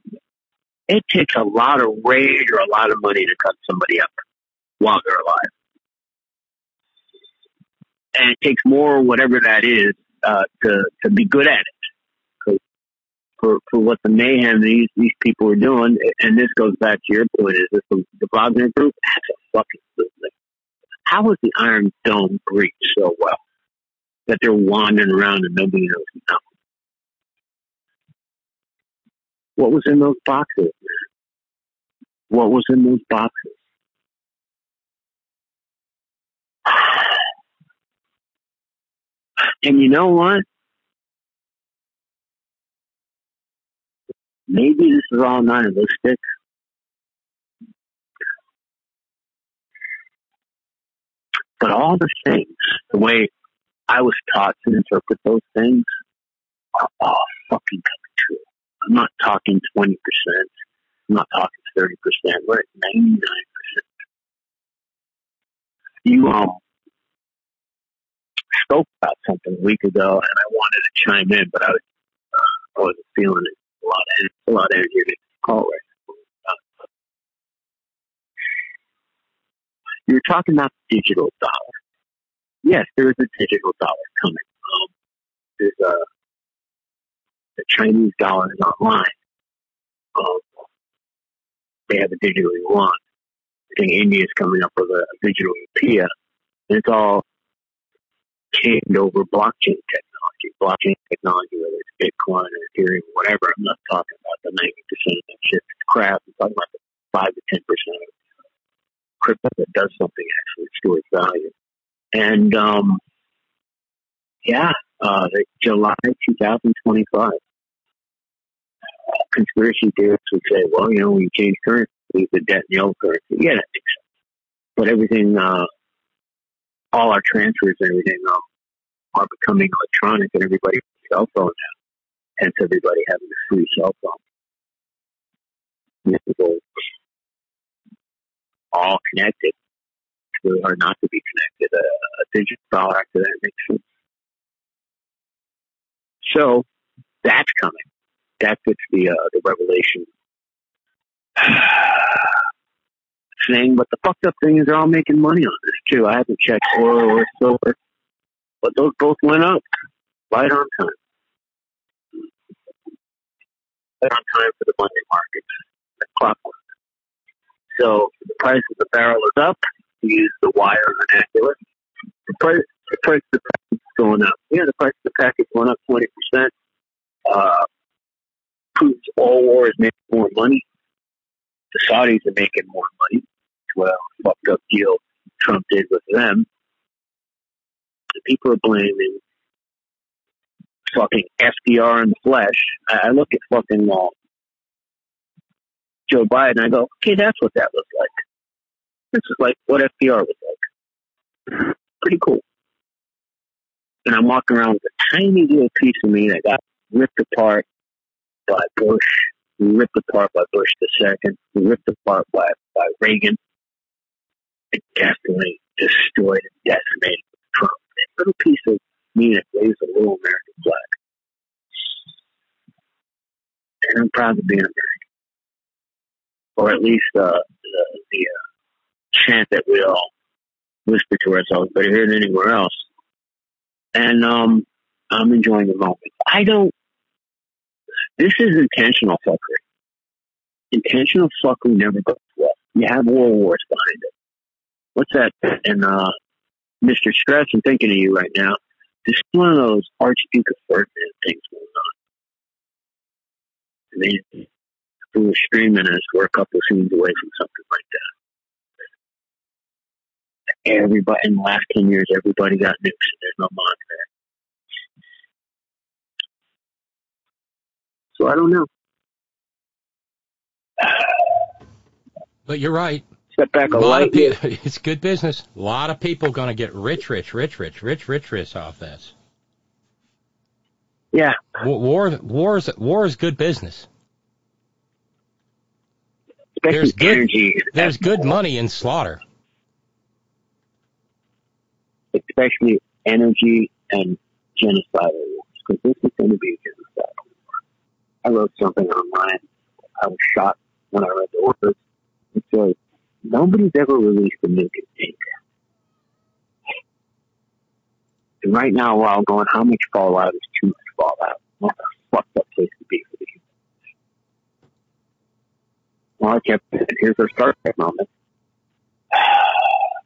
it takes a lot of rage or a lot of money to cut somebody up while they're alive. And it takes more, whatever that is, uh, to, to be good at it. For, for what the mayhem these, these people are doing, and this goes back to your point, is this the, Wagner group? That's a fucking stupid. How was the Iron Dome breached so well? That they're wandering around and nobody knows nothing. What was in those boxes? What was in those boxes? And you know what? Maybe this is all nihilistic. But all the things, the way I was taught to interpret those things, are all fucking coming true. I'm not talking 20%. I'm not talking 30%. We're at 99%. You, um, spoke about something a week ago and I wanted to chime in, but I was, uh, I wasn't feeling it. A lot of, a lot of energy to call right you were talking about the digital dollar. Yes, there is a digital dollar coming. Um, there's a, the Chinese dollar is online. Um, they have a digital yuan. I think India is coming up with a, a digital rupiah. And it's all tamed over blockchain technology. Blockchain technology, whether it's Bitcoin or Ethereum, whatever. I'm not talking about the 90% of shit that's crap. I'm talking about the 5 to 10% of crypto that does something actually stores value. And, um, yeah, uh, July 2025. Uh, conspiracy theorists would say, well, you know, when you change currency, the debt in the old currency. Yeah, that makes sense. But everything, uh, all our transfers and everything um, are becoming electronic and everybody has a cell phone now. Hence everybody having a free cell phone. All connected. It's really hard not to be connected. A, a digital dollar after that makes sense. So that's coming. That fits the uh, the revelation <sighs> thing. But the fucked up thing is they're all making money on this too. I haven't checked oil or silver, but those both went up right on time. Right on time for the Monday markets, the clockwork. So the price of the barrel is up. We use the wire vernacular. The price, the price of the package is going up. Yeah, the price of the package went up twenty percent. Uh, proves all wars make more money. The Saudis are making more money. Well, fucked up deal Trump did with them. The people are blaming fucking FDR in the flesh. I, I look at fucking uh, Joe Biden I go, okay, that's what that looks like. This is like what FDR was like. Pretty cool. And I'm walking around with a tiny little piece of me that got ripped apart by Bush, ripped apart by Bush the second, ripped apart by, by Reagan, and definitely destroyed and decimated Trump. A little piece of me that waves a little American flag. And I'm proud to be an American. Or at least uh, the, the uh, chant that we all whisper to ourselves, better here than anywhere else. And um, I'm enjoying the moment. I don't this is intentional fuckery. Intentional fuckery never goes well. You have world wars behind it. What's that? And uh, Mr. Stress, I'm thinking of you right now. This is one of those Archduke of Ferdinand things going on. I mean, we were streaming us, we're a couple scenes away from something like that. Everybody in the last ten years, everybody got nukes, and there's no mod So I don't know. But you're right. Step back a, A lot of people, <laughs> it's good business. A lot of people going to get rich, rich, rich, rich, rich, rich, rich off this. Yeah, War, war is, war is good business. especially There's good- energy. There's good money in slaughter. especially energy and genocidal wars, because this is going to be a genocidal war. I wrote something online. I was shocked when I read the orders. It says, nobody's ever released a in ink. And right now, we're all going, how much fallout is too much fallout? What a fucked up place to be for the. Well, I kept, here's our start moment. <sighs>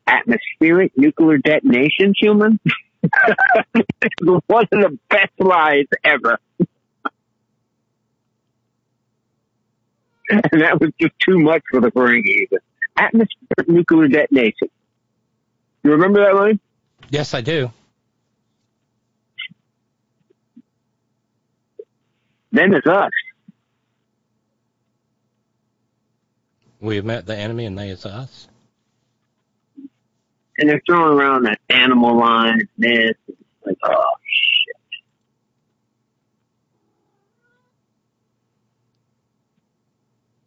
Atmospheric nuclear detonations, human? <laughs> One of the best lies ever. <laughs> and that was just too much for the Ferengi. even. Atmospheric nuclear detonation. You remember that line? Yes, I do. Then it's us. We have met the enemy and they is us. and they're throwing around that animal line, this, like, oh shit.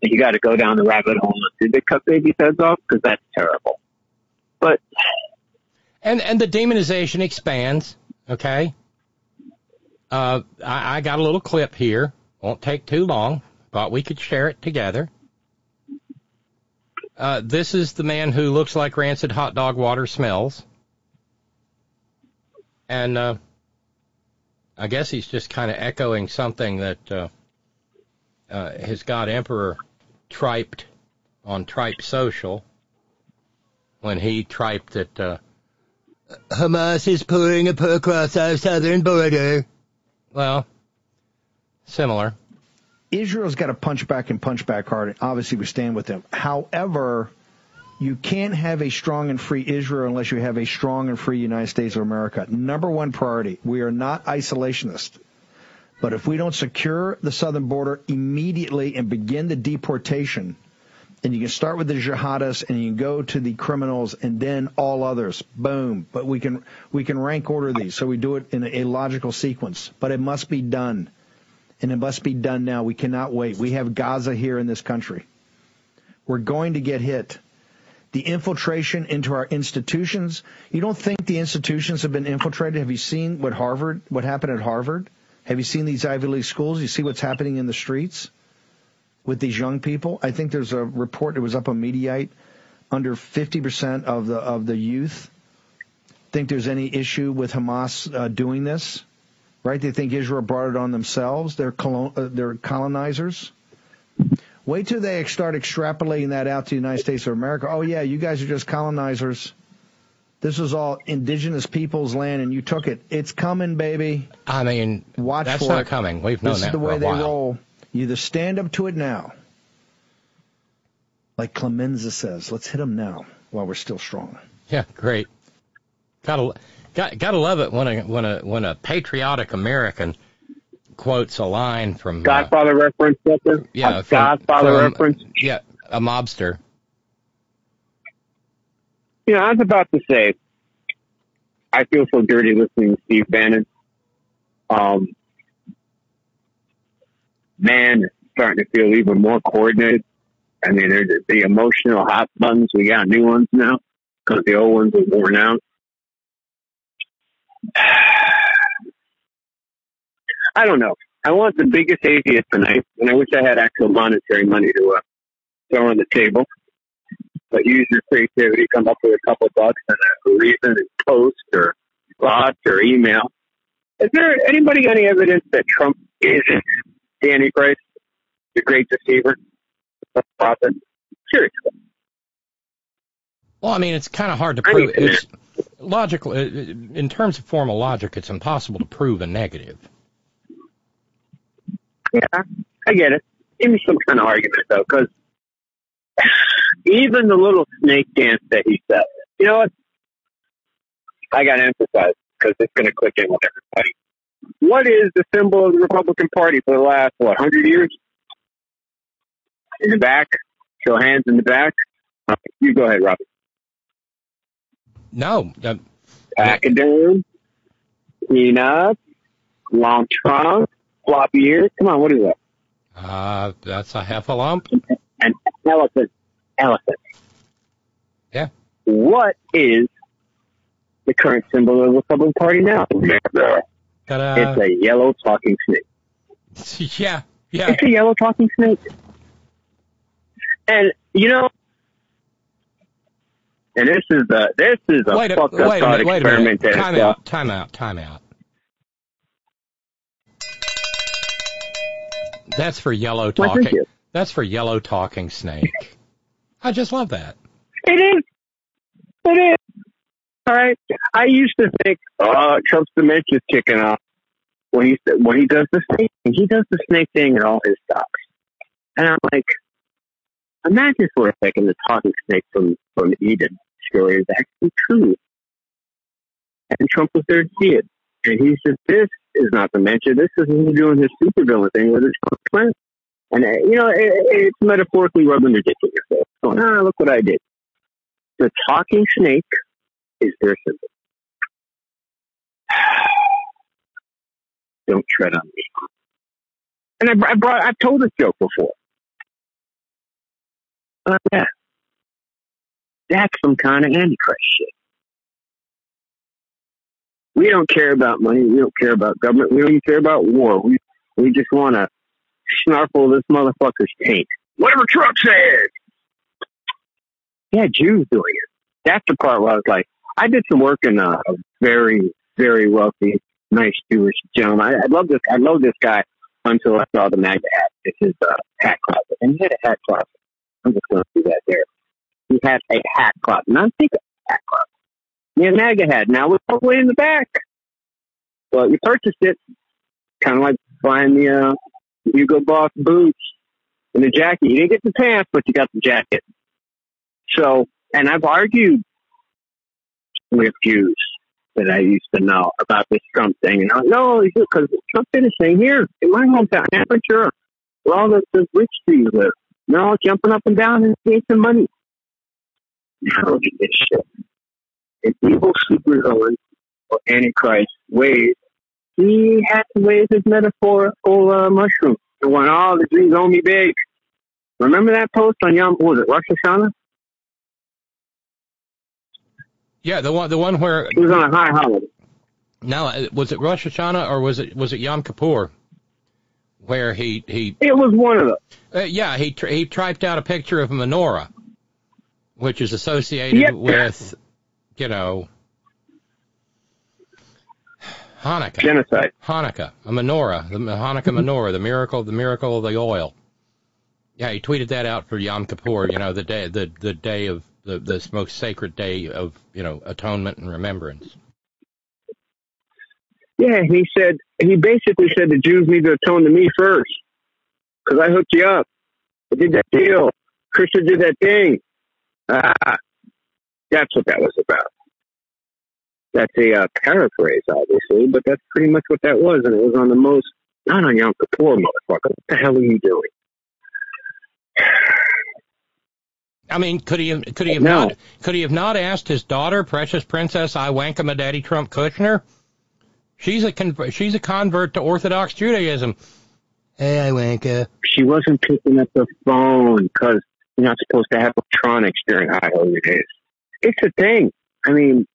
You got to go down the rabbit hole. Did they cut babies' heads off? Because that's terrible. But And and the demonization expands. Okay. Uh, I, I got a little clip here. Won't take too long. Thought we could share it together. Uh, this is the man who looks like rancid hot dog water smells. And uh, I guess he's just kind of echoing something that uh, uh, his God Emperor triped on Tripe Social when he triped that uh, Hamas is pulling a poor across our southern border. Well, similar. Israel's got to punch back and punch back hard. And obviously, we stand with them. However, you can't have a strong and free Israel unless you have a strong and free United States of America. Number one priority. We are not isolationist. But if we don't secure the southern border immediately and begin the deportation, and you can start with the jihadists and you can go to the criminals and then all others. Boom. But we can we can rank order these, so we do it in a logical sequence. But it must be done and it must be done now. We cannot wait. We have Gaza here in this country. We're going to get hit. The infiltration into our institutions. You don't think the institutions have been infiltrated? Have you seen what Harvard, what happened at Harvard? Have you seen these Ivy League schools? You see what's happening in the streets with these young people? I think there's a report that was up on Mediaite. Under 50% of the of the youth think there's any issue with Hamas uh, doing this right? They think Israel brought it on themselves. They're colon, uh, they're colonizers. Wait till they start extrapolating that out to the United States of America. Oh yeah, you guys are just colonizers. This is all indigenous people's land, and you took it. It's coming, baby. I mean, Watch that's for not it. coming. We've known that. This that is the way they while. roll. You either stand up to it now, like Clemenza says. Let's hit them now while we're still strong. Yeah, great. Gotta got, gotta love it when a when a when a patriotic American quotes a line from uh, Godfather reference, yeah from- Godfather from- reference. Yeah, a mobster. You know, I was about to say, I feel so dirty listening to Steve Bannon. Um, man, starting to feel even more coordinated. I mean, there's the, the emotional hot buttons. We got new ones now because the old ones are worn out. <sighs> I don't know. I want the biggest atheist tonight, and I wish I had actual monetary money to uh, throw on the table. But use your creativity, come up with a couple bucks and a reason and post or thought or email. Is there anybody got any evidence that Trump isn't the Antichrist, the great deceiver, the prophet? Seriously. Well, I mean, it's kind of hard to prove. It's logical uh, in terms of formal logic. It's impossible to prove a negative. Yeah, I get it. Give me some kind of argument though, because even the little snake dance that he said, you know what? I got to emphasize because it's going to click in with everybody. What is the symbol of the Republican Party for the last what hundred years? In the back, show hands in the back. You go ahead, Robert. No, uh, Back and down, peanut, long trunk, floppy ears. Come on, what is that? uh, that's a heffalump. An elephant. Elephant. Yeah. What is the current symbol of the Republican Party now? Ta-da. it's a yellow talking snake. <laughs> yeah, yeah. It's a yellow talking snake. And you know, and this is a this is a Wait a, fucked up wait a thought minute. Wait a minute. experiment. that Time uh, out. Time out. Time out. That's for yellow talking. That's for yellow talking snake. I just love that. It is. It is. All right. I used to think, oh, Trump's dementia's kicking off when he when he does the snake. thing. He does the snake thing in all his talks, and I'm like, imagine for a second the talking snake from from Eden story is actually true, and Trump was there to see it, and he's just this is not dementia. This is him doing his supervillain thing with his friend. And, uh, you know, it, it's metaphorically rubbing the dick in your face. Going, ah, look what I did the talking snake is their symbol. <sighs> Don't tread on me. And I, I brought, I've told this joke before. Uh, yeah. That's some kind of antichrist shit. We don't care about money. We don't care about government. We don't even care about war. We we just want to snarfle this motherfucker's taint. Whatever Trump says. Yeah, Jews doing it. That's the part where I was like, I did some work in a, a very, very wealthy, nice Jewish gentleman. I, I love this. I love this guy until I saw the MAGA hat. It's his uh, hat closet, and he had a hat closet. I'm just going to do that there. He had a hat closet, not think a hat closet. A MAGA hat. Now it's all the way in the back. Well, you purchased it, kind of like buying the uh, Hugo Boss boots and the jacket. You didn't get the pants, but you got the jacket. So, and I've argued with Jews that I used to know about this Trump thing. And I'm no, because Trump did the same here in my hometown, Aventura, where all the, the rich Jews live. They're all jumping up and down and getting money. Now look at this shit. An evil supervillain or Antichrist ways, he had to wave his metaphorical uh, mushroom. And went, oh, the Jews owe me big. Remember that post on Yom, was it, Rosh Hashanah? Yeah, the one the one where He was on a high holiday. now uh, was it Rosh Hashanah or was it was it Yom Kippur, where he he It was one of those. uh, yeah he tr- he typed out a picture of a menorah, which is associated Yep. with you know Hanukkah. Genocide. Hanukkah, a menorah, the Hanukkah menorah, the miracle, the miracle of the oil. Yeah, he tweeted that out for Yom Kippur, you know, the day, the the day of the the most sacred day of you know atonement and remembrance. Yeah, he said, he basically said the Jews need to atone to me first. Because I hooked you up. I did that deal. Christian did that thing. Ah, that's what that was about. That's a uh, paraphrase, obviously, but that's pretty much what that was. And it was on the most, not on Yom Kippur, motherfucker. What the hell are you doing? I mean, could he have, could he have No. not could he have not asked his daughter, precious princess I wank my daddy Trump Kushner? She's a con- she's a convert to Orthodox Judaism. Hey, I wanka. She wasn't picking up the phone because you're not supposed to have electronics during high holy days. It's a thing. I mean,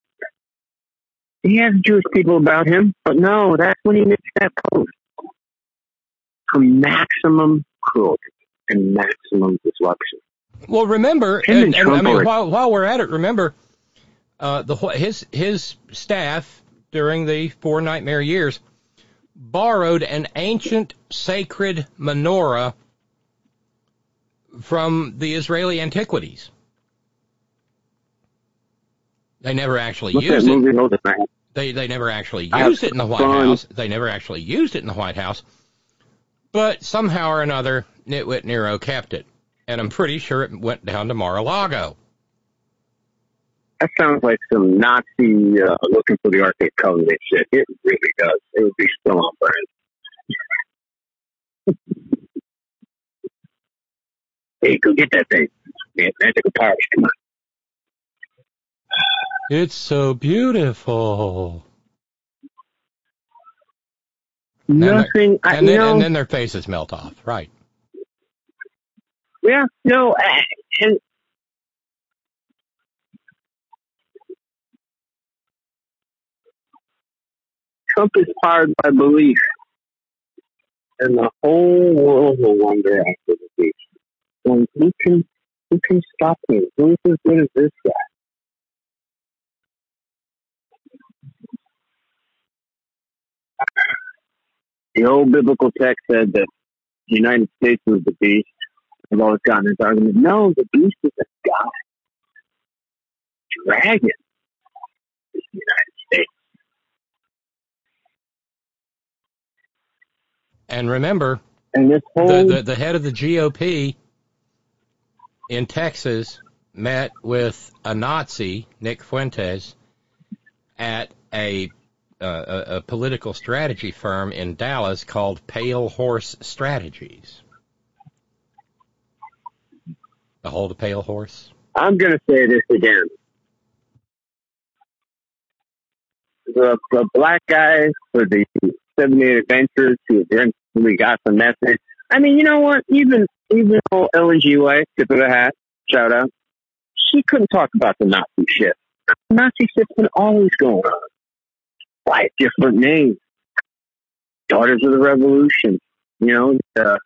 he has Jewish people about him, but no, that's when he makes that post. For maximum cruelty and maximum disruption. Well, remember, and and, I mean, while while we're at it, remember, uh, the his his staff during the four nightmare years borrowed an ancient sacred menorah from the Israeli antiquities. They never actually What's used it. movie? Hold it, man. They they never actually used it in the White fun. House. They never actually used it in the White House. But somehow or another, Nitwit Nero kept it, and I'm pretty sure it went down to Mar-a-Lago. That sounds like some Nazi uh, looking for the Ark of the Covenant shit. It really does. It would be still on brand. <laughs> hey, go get that thing. Man, magical powers, come on. It's so beautiful. And then- Nothing. I, And then know, and then their faces melt off. Right. Yeah, no, uh, and Trump is powered by belief, and the whole world will wonder after the beast. Going, who can who can stop me? Who's as good as this guy? The old biblical text said that the United States was the beast. I've always gotten this argument. No, the beast is a god. Dragon is the United States. And remember, And this whole the, the the head of the GOP in Texas met with a Nazi, Nick Fuentes, at a uh, a, a political strategy firm in Dallas called Pale Horse Strategies. Behold a pale horse. I'm going to say this again. The, a black guy for the 78 Adventists who eventually got the message. I mean, you know what? Even even though Ellen G. White, tip of the hat, shout out, she couldn't talk about the Nazi shit. Nazi shit's been always going on. By different names. Daughters of the Revolution. You know, the,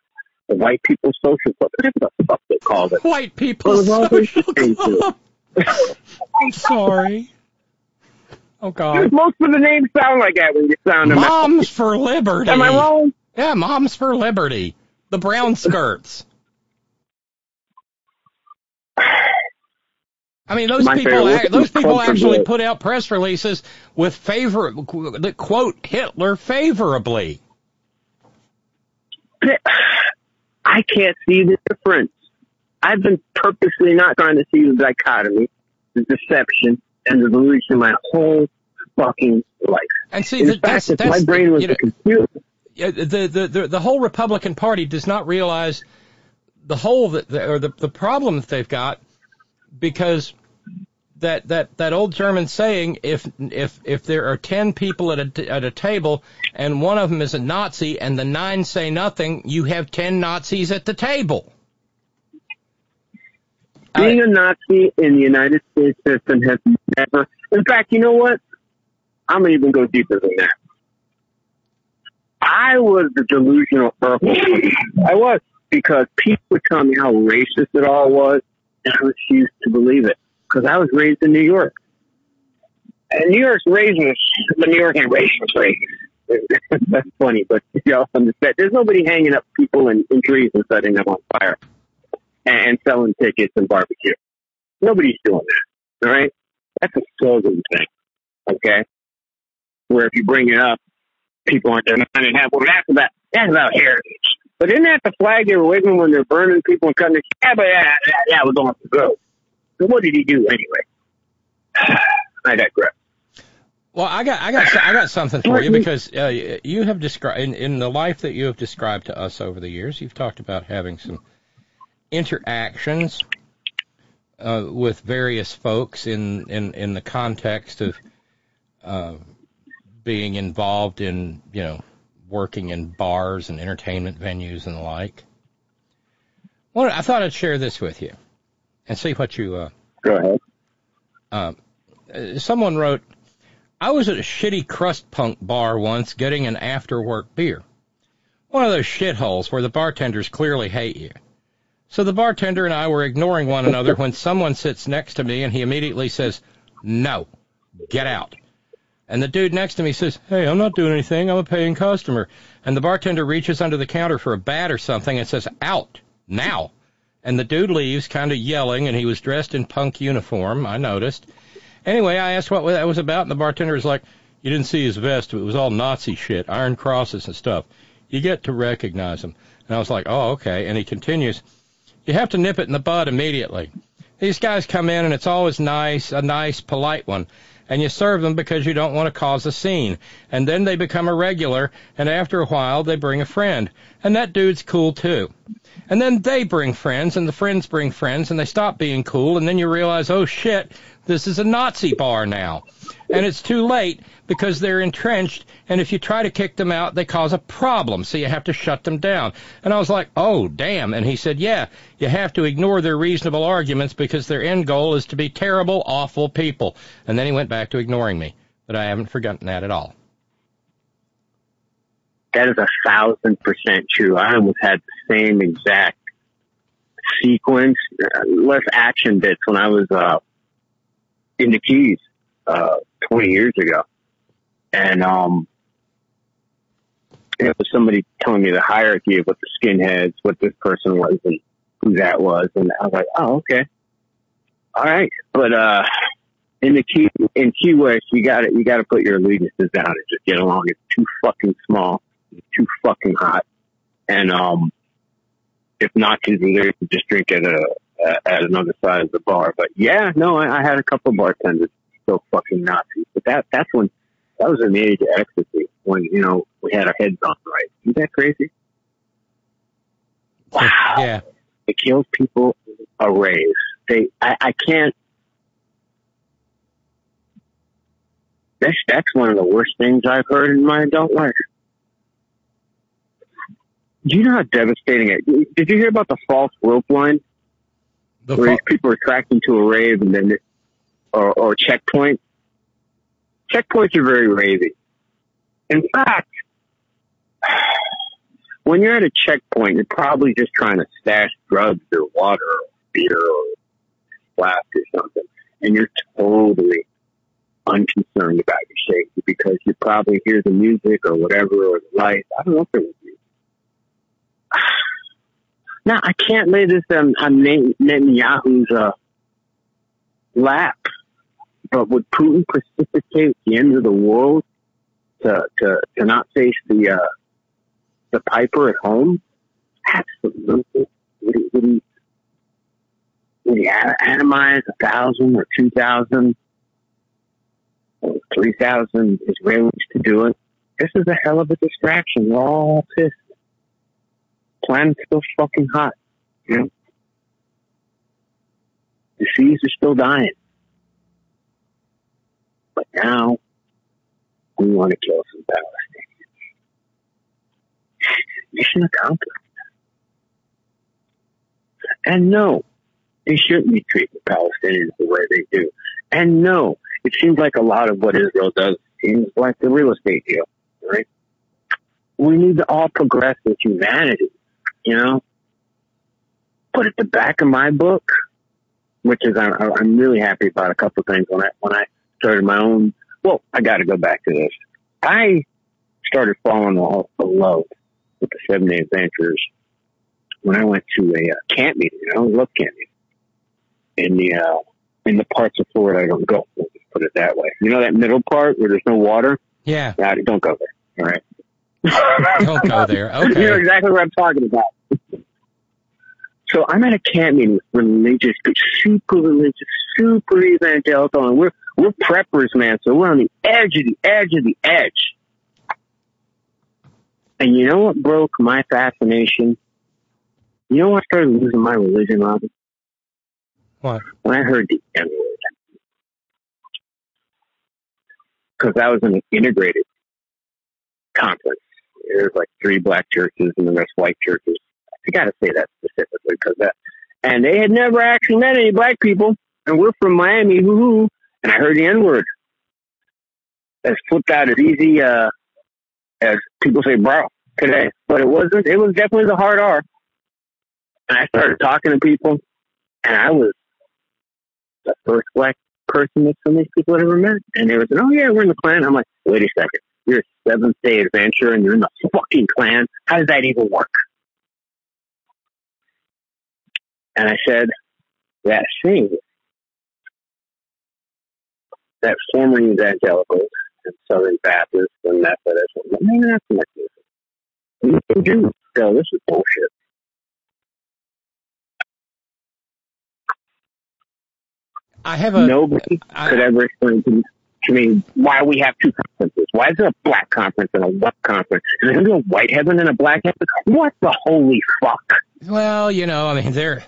the white people's social club, whatever the fuck they called it. White Well, people there's social things to it. club. I'm sorry. Oh God. Most of the names sound like that when you sound them. Moms for Liberty. Am I wrong? Yeah, Moms for Liberty. The brown skirts. I mean, those My people, favorite- those people actually put out press releases with favor that quote Hitler favorably. I can't see the difference. I've been purposely not trying to see the dichotomy, the deception, and the delusion my whole fucking life. And see, In that, that's, that's my brain was you know, a computer, yeah, the, the the the whole Republican Party does not realize the whole that or the the problem that they've got because that that that old German saying if if if there are ten people at a at a table and one of them is a Nazi and the nine say nothing, you have ten Nazis at the table. being a Nazi in the United States system has never. In fact, you know what? I'm gonna even go deeper than that. I was the delusional purple. I was because people would tell me how racist it all was, and I refused to believe it because I was raised in New York. And New York's racist, but New York ain't racist, racist. <laughs> That's funny, but y'all understand. There's nobody hanging up people in, in trees and setting them on fire and selling tickets and barbecue. Nobody's doing that. All right? That's a southern thing. Okay? Where if you bring it up, people aren't denying it. Well, that's about, that's about heritage. But isn't that the flag they were waving when they're burning people and cutting the, yeah, but yeah, that, that was on the go. So what did he do anyway? <sighs> I digress. Well, I got I got I got something for you because uh, you have described in, in the life that you have described to us over the years. You've talked about having some interactions uh, with various folks in, in, in the context of uh, being involved in you know working in bars and entertainment venues and the like. Well, I thought I'd share this with you and see what you. Uh, Go ahead. uh, uh, someone wrote, I was at a shitty crust punk bar once getting an after work beer. One of those shitholes where the bartenders clearly hate you. So the bartender and I were ignoring one another when someone sits next to me and he immediately says, No, get out. And the dude next to me says, Hey, I'm not doing anything. I'm a paying customer. And the bartender reaches under the counter for a bat or something and says, Out, now. And the dude leaves, kind of yelling, and he was dressed in punk uniform, I noticed. Anyway, I asked what that was about, and the bartender was like, You didn't see his vest, it was all Nazi shit, iron crosses and stuff. You get to recognize him. And I was like, Oh, okay. And he continues, You have to nip it in the bud immediately. These guys come in, and it's always nice, a nice, polite one. And you serve them because you don't want to cause a scene. And then they become a regular, and after a while, they bring a friend. And that dude's cool too. And then they bring friends, and the friends bring friends, and they stop being cool, and then you realize, oh shit, this is a Nazi bar now. And it's too late because they're entrenched, and if you try to kick them out, they cause a problem, so you have to shut them down. And I was like, oh, damn. And he said, yeah, you have to ignore their reasonable arguments because their end goal is to be terrible, awful people. And then he went back to ignoring me. But I haven't forgotten that at all. That is a thousand percent true. I almost had the same exact sequence, uh, less action bits when I was uh, in the Keys uh, 20 years ago. And um, it was somebody telling me the hierarchy of what the skinheads, what this person was, and who that was. And I was like, oh, okay. All right. But uh, in the Key, in Key West, you got to you got to put your allegiances down and just get along. It's too fucking small. It's too fucking hot. And um, if there, you just drink at a at another side of the bar. But yeah, no, I, I had a couple bartenders still fucking Nazis. But that that's when that was in the age of ecstasy when you know we had our heads on right. Isn't that crazy? Wow. Yeah. It kills people a raise. They, I, I can't. That's that's one of the worst things I've heard in my adult life. Do you know how devastating it? Did you hear about the false rope line? The where fa- these people are tracked into a rave and then, or, or checkpoint. Checkpoints are very ravey. In fact, when you're at a checkpoint, you're probably just trying to stash drugs or water or beer or flask or something, and you're totally unconcerned about your safety because you probably hear the music or whatever or the lights. I don't know if it was you. <sighs> Now I can't lay this on, on Net- Netanyahu's uh, lap, but would Putin precipitate the end of the world to to, to not face the uh, the piper at home? Absolutely. Would he, would he, atomize a thousand or two thousand or three thousand Israelis to do it? This is a hell of a distraction. We're all pissed. Planet's still fucking hot. You know? The seas are still dying. But now we want to kill some Palestinians. Mission accomplished. And no, they shouldn't be treating Palestinians the way they do. And no, it seems like a lot of what Israel does seems like the real estate deal, right? We need to all progress with humanity, you know? But at the back of my book, which is I'm, I'm really happy about a couple of things when I when I started my own. Well, I got to go back to this. I started falling off the love with the seven day Adventists when I went to a uh, camp meeting. I love camp meetings in the uh, in the parts of Florida I don't go. Put it that way. You know that middle part where there's no water? yeah, don't go there. All right. <laughs> don't go there. You <laughs> know Okay. exactly what I'm talking about. So I'm at a camp meeting with religious, super religious, super evangelical, and we're we're preppers, man. So we're on the edge of the edge of the edge. And you know what broke my fascination? You know what started losing my religion, Robyn? What? When I heard the N word. Because I was in an integrated conference. There's like three black churches and the rest white churches. I got to say that specifically because that, and they had never actually met any black people, and we're from Miami, hoo hoo, and I heard the N word. As flipped out as easy uh, as people say, bro, today, but it wasn't. It was definitely the hard R. And I started talking to people, and I was the first black person that some of these people had ever met. And they were saying, "Oh yeah, we're in the Klan." I'm like, "Wait a second, you're a seventh day Adventist, and you're in the fucking Klan. How does that even work?" And I said, "That thing, that former evangelicals and Southern Baptists and Methodists, maybe not so much do go, this is bullshit." I have a. Nobody I- could ever explain to me, to me why we have two conferences. Why is there a black conference and a white conference? Is there going to be a white heaven and a black heaven? What the holy fuck? Well, you know, I mean, there.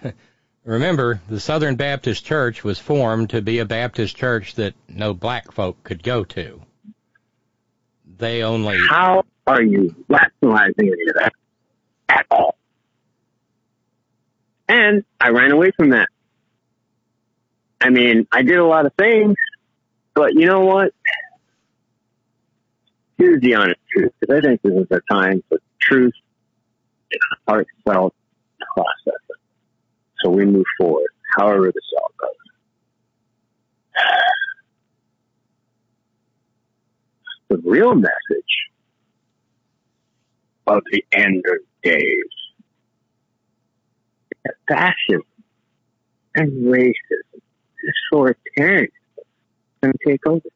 Remember, the Southern Baptist Church was formed to be a Baptist church that no black folk could go to. They only. How are you rationalizing any of that at all? And I ran away from that. I mean, I did a lot of things, but you know what? Here's the honest truth, because I think this is a time for truth heartfelt processing. So we move forward, however this all goes. The real message of the end of days fascism and racism authoritarianism going to take over.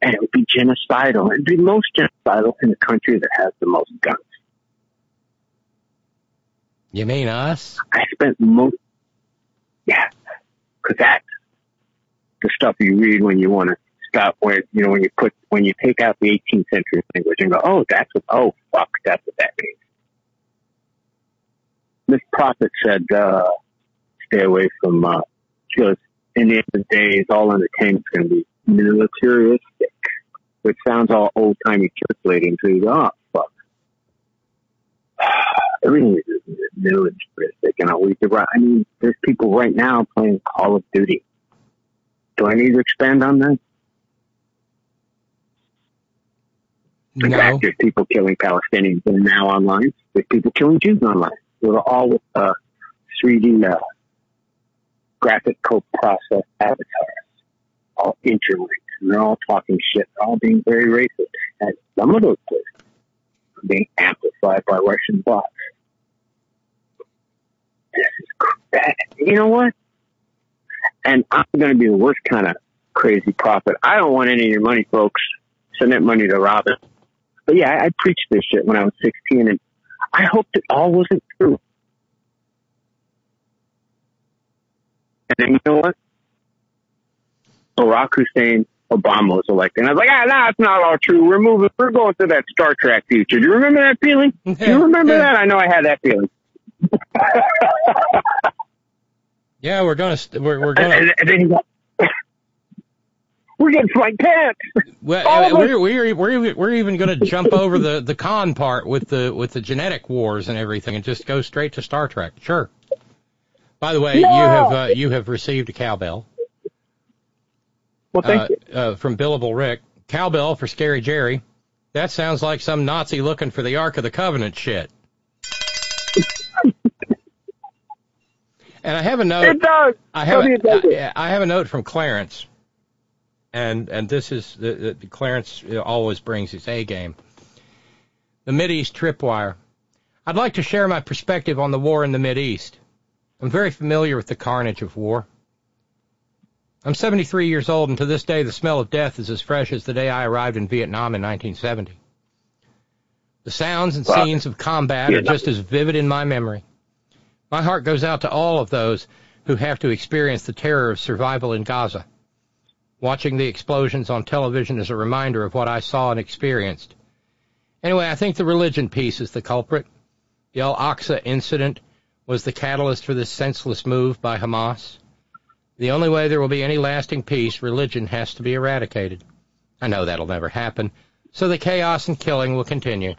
And it would be genocidal. It would be most genocidal in the country that has the most guns. You mean us? I spent most, yeah, because that's the stuff you read when you want to stop where, you know, when you put, when you take out the 18th century language and go, oh, that's what, oh, fuck, that's what that means. This prophet said, uh, stay away from, uh, goes, in the end of the days, all entertainment's going to be militaristic, which sounds all old timey church until you oh. Everything is militaristic, and always right. I mean, there's people right now playing Call of Duty. Do I need to expand on that? In No. fact, there's people killing Palestinians and now online. There's people killing Jews online. They're all with uh, 3D uh, graphic co-processed avatars, all interlinked, and they're all talking shit. They're all being very racist. And some of those places are being amplified by Russian bots. This is cra- You know what? And I'm going to be the worst kind of crazy prophet. I don't want any of your money, folks. Send that money to Robyn. But yeah, I, I preached this shit when I was 16, and I hoped it all wasn't true. And then you know what? Barack Hussein Obama was elected. And I was like, ah, no, it's not all true. We're moving, we're going to that Star Trek future. Do you remember that feeling? <laughs> Do you remember that? I know I had that feeling. <laughs> Yeah, we're gonna st- we're we're gonna and, and then <laughs> we're getting flight pants. well, we're, we're we're we're even gonna jump over the the con part with the with the genetic wars and everything and just go straight to Star Trek. Sure. By the way, you have uh, you have received a cowbell Well, thank uh, you. uh, from Billable Rick. Cowbell for Scary Jerry. That sounds like some Nazi looking for the Ark of the Covenant shit. and I have a note. It does. I have Tell me a, it. I, I have a note from Clarence, and and this is the, the, the Clarence always brings his A game. The Mid East tripwire. I'd like to share my perspective on the war in the Mid East. I'm very familiar with the carnage of war. I'm 73 years old, and to this day, the smell of death is as fresh as the day I arrived in Vietnam in 1970. The sounds and Wow. scenes of combat are just as vivid in my memory. My heart goes out to all of those who have to experience the terror of survival in Gaza. Watching the explosions on television is a reminder of what I saw and experienced. Anyway, I think the religion piece is the culprit. The Al Aqsa incident was the catalyst for this senseless move by Hamas. The only way there will be any lasting peace, religion has to be eradicated. I know that'll never happen, so the chaos and killing will continue.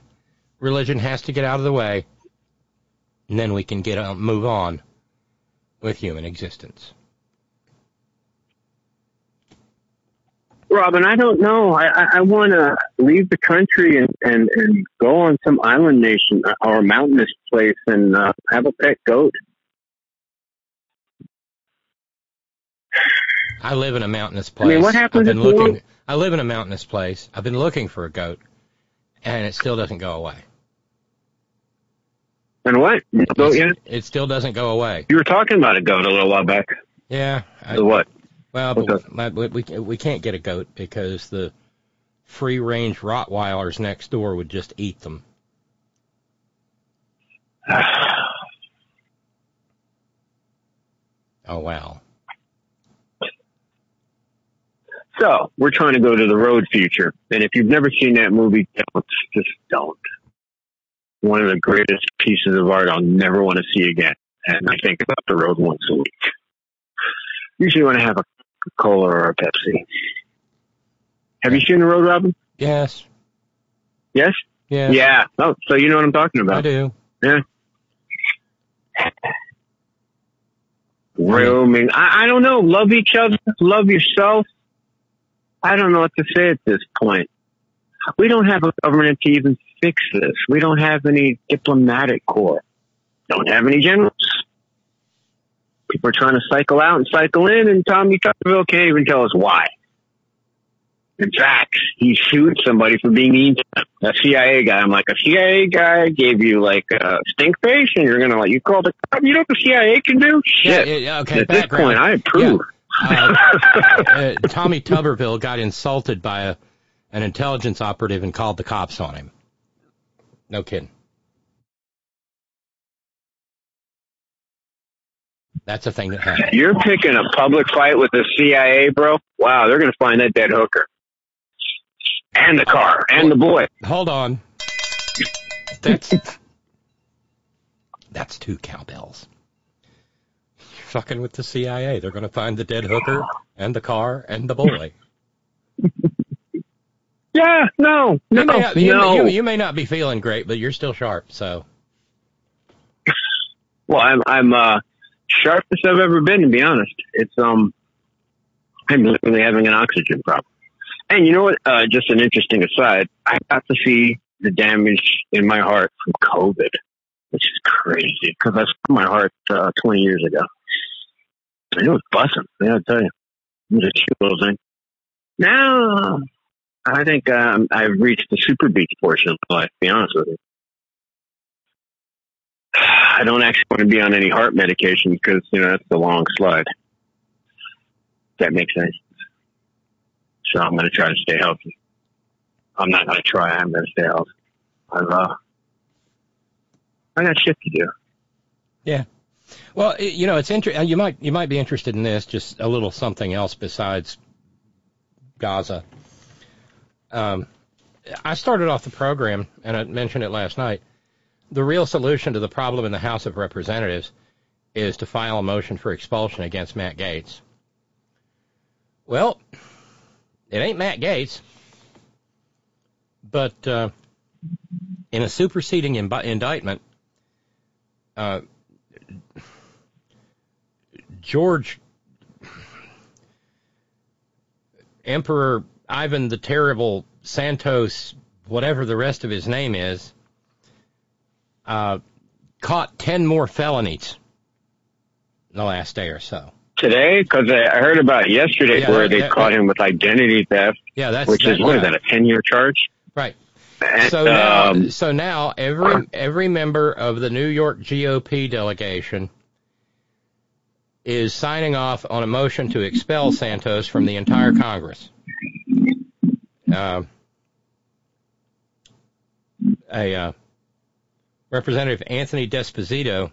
Religion has to get out of the way, and then we can get on, move on with human existence. Robyn, I don't know. I, I, I want to leave the country and, and, and go on some island nation or mountainous place and uh, have a pet goat. I live in a mountainous I place. mean, what happens I've been looking. I live in a mountainous place. I've been looking for a goat, and it still doesn't go away. And what? Goat yet? It still doesn't go away. You were talking about a goat a little while back. Yeah. I, what? well, but we, we we can't get a goat because the free range Rottweilers next door would just eat them. <sighs> Oh wow. So we're trying to go to the road future, and if you've never seen that movie, don't just don't. One of the greatest pieces of art I'll never want to see again. And I think about the road once a week. Usually, when I have a cola or a Pepsi. Have you seen the road, Robyn? Yes. Yes. Yeah. Yeah. Oh, so you know what I'm talking about. I do. Roaming. I, I don't know. Love each other. Love yourself. I don't know what to say at this point. We don't have a government to even fix this. We don't have any diplomatic corps. Don't have any generals. People are trying to cycle out and cycle in, and Tommy Tuberville can't even tell us why. In fact, he sued somebody for being mean to him. A CIA guy. I'm like, a CIA guy gave you like a stink face, and you're gonna like you called the cop. You know what the CIA can do? Shit. yeah, yeah, okay, At this point, I approve. Uh, <laughs> uh, Tommy Tuberville got insulted by a, an intelligence operative and called the cops on him. No kidding. That's a thing that happened. You're picking a public fight with the CIA, bro. Wow, they're gonna find that dead hooker. And the car. And the boy. Hold on. That's that's two cowbells. Fucking with the CIA. They're going to find the dead hooker and the car and the boy. <laughs> Yeah, no, no, You may, not, you, no. you, you may not be feeling great, but you're still sharp. So <laughs> Well, I'm I'm uh sharpest I've ever been to be honest. It's um I'm literally having an oxygen problem. And you know what? Uh just an interesting aside, I got to see the damage in my heart from COVID, which is crazy because I split my heart uh, 20 years ago. It was busting. I gotta tell you, it was a cute little thing. Now, I think um, I've reached the super beach portion of my life. To be honest with you. <sighs> I don't actually want to be on any heart medication because, you know, that's the long slide. That makes sense. So I'm going to try to stay healthy. I'm not going to try. I'm going to stay healthy. I've, uh, I got shit to do. yeah. Well, you know, it's inter- You might you might be interested in this. Just a little something else besides Gaza. Um, I started off the program, and I mentioned it last night. The real solution to the problem in the House of Representatives is to file a motion for expulsion against Matt Gaetz. Well, it ain't Matt Gaetz, but uh, in a superseding indictment, uh, George Emperor Ivan the Terrible Santos, whatever the rest of his name is, uh, caught 10 more felonies in the last day or so. Today, because I heard about yesterday Yeah, where that- they that- caught him with identity theft, Yeah, that's which is, that- what is yeah. that, a 10 year charge? Right. And, So now, um, so now every every member of the New York GOP delegation is signing off on a motion to expel Santos from the entire Congress. Uh, a uh, Representative Anthony D'Esposito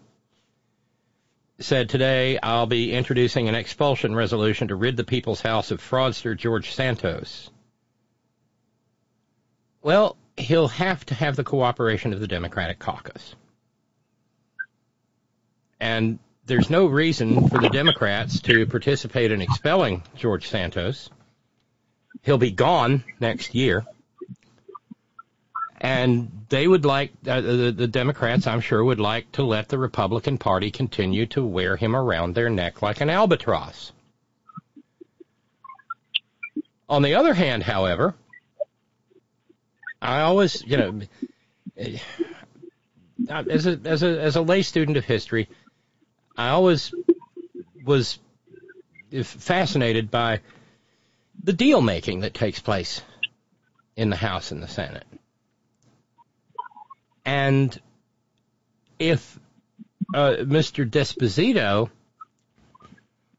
said today, "I'll be introducing an expulsion resolution to rid the People's House of fraudster George Santos." Well, he'll have to have the cooperation of the Democratic caucus. And there's no reason for the Democrats to participate in expelling George Santos. He'll be gone next year. And they would like, uh, the, the Democrats, I'm sure, would like to let the Republican Party continue to wear him around their neck like an albatross. On the other hand, however, I always, you know, eh, as a as a as a lay student of history, I always was fascinated by the deal making that takes place in the House and the Senate. And if uh, Mr. D'Esposito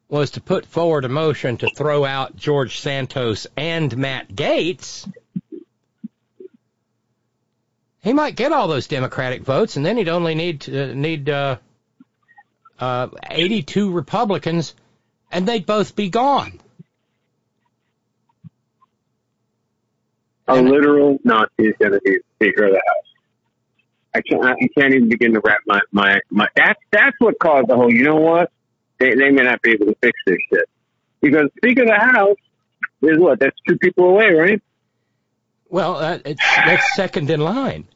was to put forward a motion to throw out George Santos and Matt Gaetz, he might get all those Democratic votes, and then he'd only need to, need uh, uh, 82 Republicans, and they'd both be gone. a literal Nazi is going to be Speaker of the House. I can't. I can't even begin to wrap my my my. That's that's what caused the whole. You know what? They they may not be able to fix this shit because Speaker of the House is what? That's two people away, right? Well, uh, it's, that's second in line.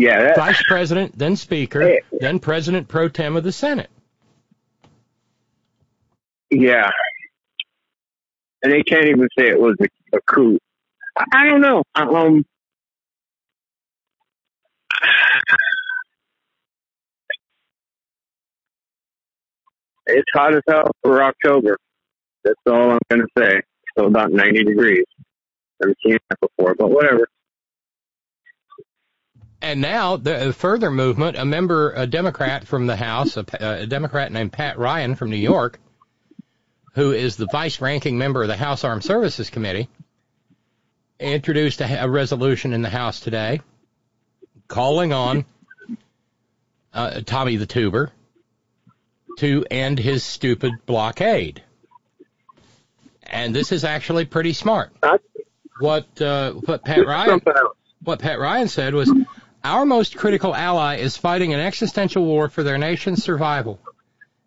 Yeah. That, Vice President, then Speaker, then President pro tem of the Senate. yeah. And they can't even say it was a, a coup. I, I don't know. Um. It's hot as hell for October. That's all I'm going to say. Still about 90 degrees. Never seen that before, but whatever. And now, the further movement, a member, a Democrat from the House, a, a Democrat named Pat Ryan from New York, who is the vice ranking member of the House Armed Services Committee, introduced a, a resolution in the House today calling on uh, Tommy the Tuber to end his stupid blockade. And this is actually pretty smart. What uh, what Pat Ryan what Pat Ryan said was, our most critical ally is fighting an existential war for their nation's survival.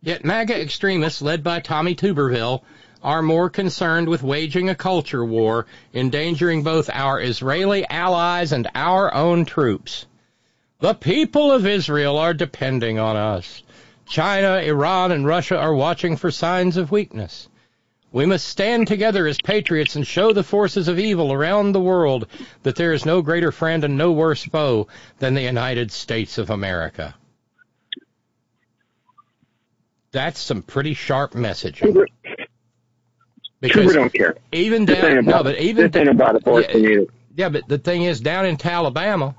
Yet MAGA extremists led by Tommy Tuberville are more concerned with waging a culture war, endangering both our Israeli allies and our own troops. The people of Israel are depending on us. China, Iran, and Russia are watching for signs of weakness. We must stand together as patriots and show the forces of evil around the world that there is no greater friend and no worse foe than the United States of America. That's some pretty sharp messaging. Because don't care. even down, no, but even this ain't about abortion yeah, either. yeah, but the thing is, down in Alabama,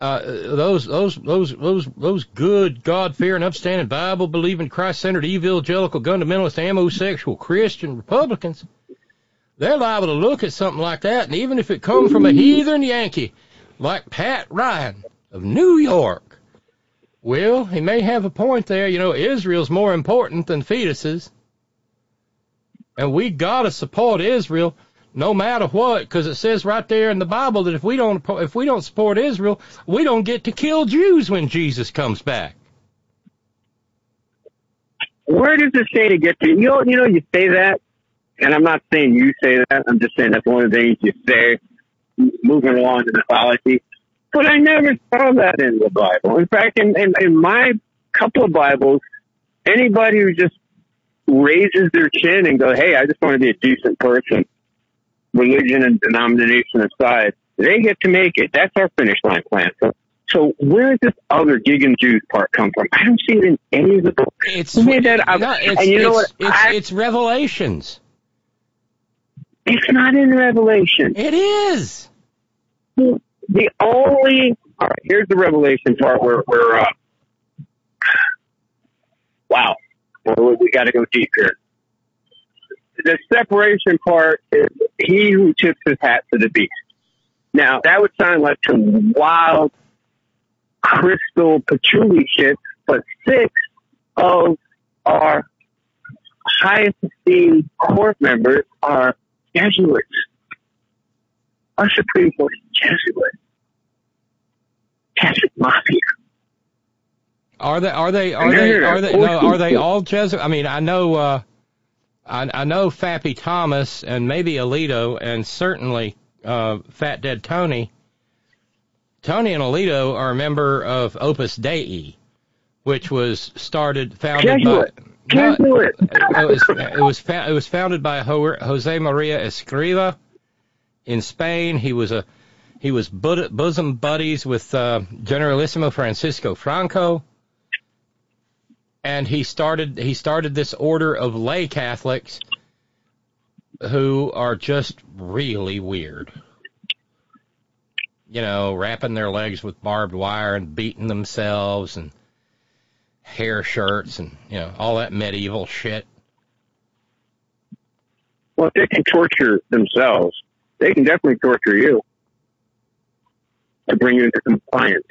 uh, those those those those those good God fearing, upstanding, Bible believing, Christ centered, evangelical, fundamentalist, homosexual Christian Republicans, they're liable to look at something like that, and even if it come from a heathen Yankee like Pat Ryan of New York, well, he may have a point there. You know, Israel's more important than fetuses, and we gotta support Israel no matter what, because it says right there in the Bible that if we don't if we don't support Israel, we don't get to kill Jews when Jesus comes back. Where does it say to get to? You know, you know, you say that, and I'm not saying you say that. I'm just saying that's one of the things you say, moving along in mythology. But I never saw that in the Bible. In fact, in, in, in my couple of Bibles, anybody who just raises their chin and go, "Hey, I just want to be a decent person," religion and denomination aside, they get to make it. That's our finish line plan. So, so where does this other gig and Jews part come from? I don't see it in any of the books. It's Who made that no, it's and you know it's, what? it's, I- it's Revelations. It's not in Revelation. It is. The only all right, here's the Revelation part where where uh, wow, well, we got to go deep here. The separation part is he who tips his hat to the beast. Now that would sound like some wild crystal patchouli shit, but six of our highest esteemed court members are Jesuits. Our Supreme Court is Jesuit. Jesuit Mafia. Are they? Are they? Are they? Are they? No, are they all Jesuit? I mean, I know. uh I, I know Fappy Thomas and maybe Alito and certainly uh, Fat Dead Tony. Tony and Alito are a member of Opus Dei, which was started founded by. Jesuit. <laughs> it was it was fa- it was founded by Ho- Jose Maria Escriva in Spain. He was a he was bosom buddies with uh, Generalissimo Francisco Franco, and he started he started this order of lay Catholics who are just really weird. You know, wrapping their legs with barbed wire and beating themselves and hair shirts and you know all that medieval shit. Well, if they can torture themselves, they can definitely torture you to bring you into compliance.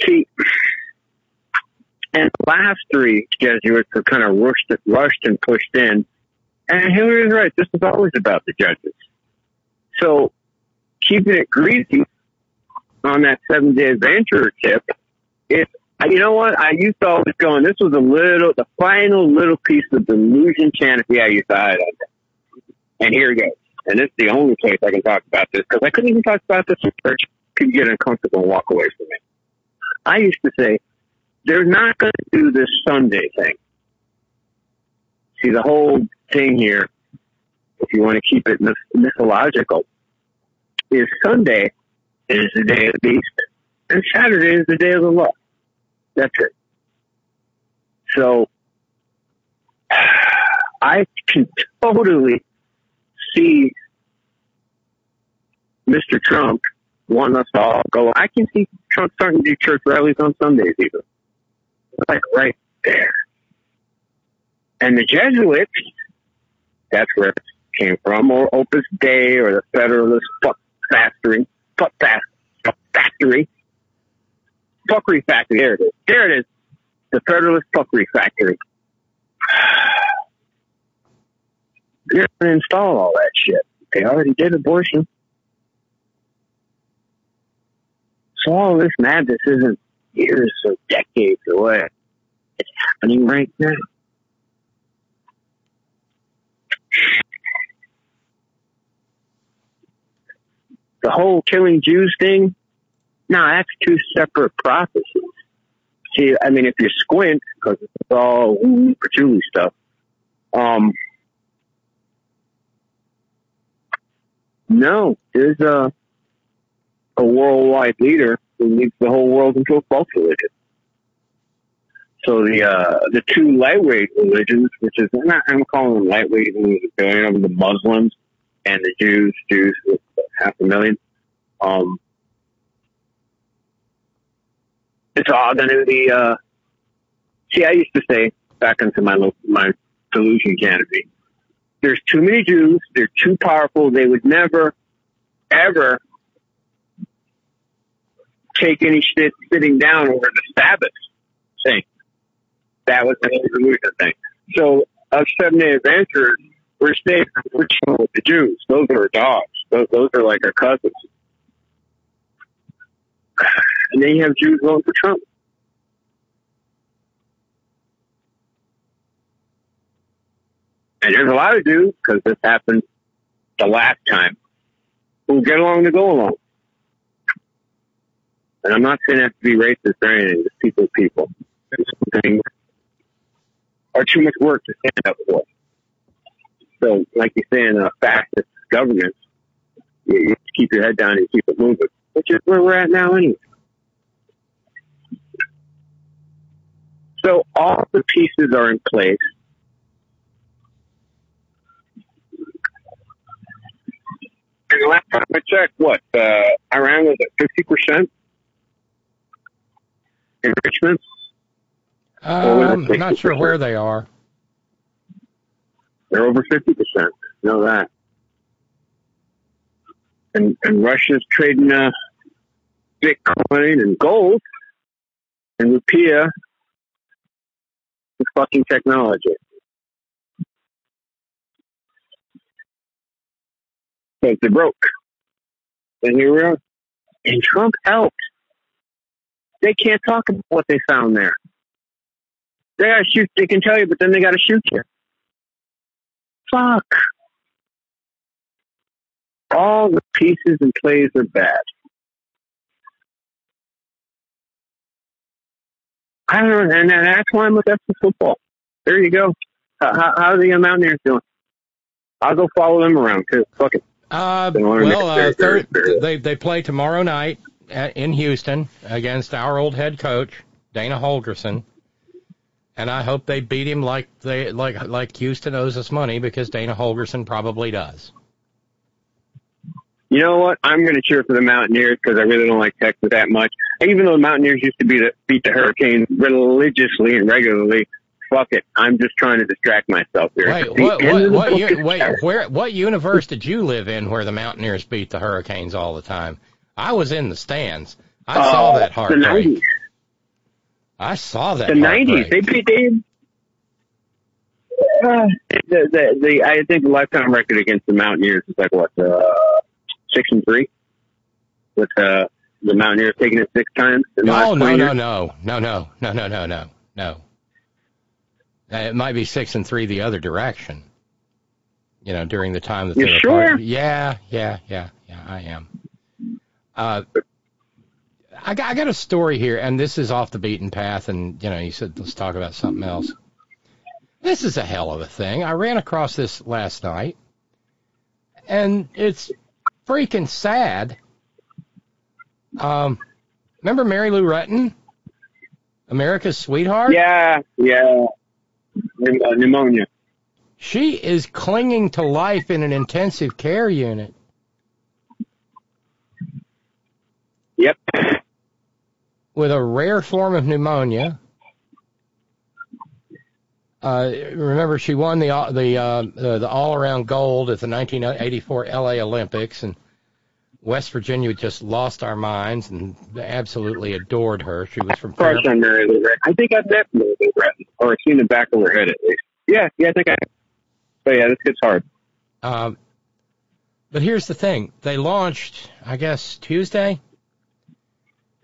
See, and last three Jesuits were kind of rushed, rushed and pushed in. And Hillary's right. This is always about the judges. So keeping it greasy on that seven day Adventist tip, it's you know what? I used to always going, this was a little, the final little piece of delusion canopy I used to hide under. And here it goes. And is the only place I can talk about this because I couldn't even talk about this in church. People get uncomfortable and walk away from me. I used to say, they're not going to do this Sunday thing. See, the whole thing here, if you want to keep it myth- mythological, is Sunday is the day of the beast and Saturday is the day of the law. That's it. So <sighs> I can totally see Mr. Trump wanting us all go. I can see Trump starting to do church rallies on Sundays even. Like right there. And the Jesuits, that's where it came from, or Opus Dei, or the Federalist Fuck Factory, Fuck Factory, Fuckery Factory. There it is. There it is. The Federalist Fuckery Factory. <sighs> They're going to install all that shit. They already did abortion. So all this madness isn't years or decades away. It's happening right now. The whole killing Jews thing, no, that's two separate prophecies. See, I mean, if you squint, because it's all patchouli stuff, um, no, there's a, a worldwide leader who leads the whole world into a false religion. So the uh, the two lightweight religions, which is I'm, not, I'm calling them lightweight, a them, the Muslims and the Jews, Jews with half a million. Um, it's all going to be. Uh, see, I used to say back into my my delusion canopy. There's too many Jews. They're too powerful. They would never, ever take any shit sitting down over the Sabbath thing. That was the whole thing. So us seven day adventurers, we're staying with the Jews. Those are dogs. Those, those are like our cousins. And then you have Jews voting for Trump. And there's a lot of Jews, because this happened the last time, who get along to go along. And I'm not saying that to be racist or anything, just people people. Some things are too much work to stand up for. So, like you're saying, a fascist government, you, you keep your head down and keep it moving, which is where we're at now anyway. So all the pieces are in place. And the last time I checked, what, uh, Iran was at 50% enrichment? Um, I'm not sure where they are. They're over 50%. Know that. And, and Russia's trading, uh, Bitcoin and gold and rupiah with fucking technology. Because they broke. And here we are. And Trump helped. They can't talk about what they found there. They gotta shoot, they can tell you, but then they gotta shoot you. Fuck. All the pieces and plays are bad. I don't know, and that's why I'm with FC football. There you go. How, how, how are the Mountaineers doing? I'll go follow them around too. Fuck it. Uh, well, uh, third, they they play tomorrow night at, in Houston against our old head coach Dana Holgorsen, and I hope they beat him like they like like Houston owes us money because Dana Holgorsen probably does. You know what? I'm going to cheer for the Mountaineers because I really don't like Texas that much. Even though the Mountaineers used to beat the, beat the Hurricanes religiously and regularly, fuck it. I'm just trying to distract myself here. Wait, what what what, book u- is wait where what universe did you live in where the Mountaineers beat the Hurricanes all the time? I was in the stands. I saw Uh, that The 90s. I saw that The 90s. They beat they. Uh, the, the the I think the lifetime record against the Mountaineers is like what uh, six and three, with uh, the Mountaineers taking it six times. No, no, no, no, no, no, no, no, no, no, no. It might be six and three the other direction. You know, during the time that You they were sure? part- Yeah, yeah, yeah, yeah. I am. Uh, I got, I got a story here, and this is off the beaten path. And you know, you said let's talk about something else. This is a hell of a thing. I ran across this last night, and it's freaking sad. Um, remember Mary Lou Retton, America's sweetheart? Yeah, yeah. Pneumonia. She is clinging to life in an intensive care unit. Yep. with a rare form of pneumonia. Uh, remember, she won the the uh, the, all around gold at the 1984 LA Olympics, and West Virginia just lost our minds and absolutely adored her. She was from Crush Fair, on Mary Lou Retton. I think I've met Mary Lou Retton, or I've seen the back of her head at least. Yeah, yeah, I think I. But yeah, this gets hard. um, but here's the thing: they launched, I guess, Tuesday.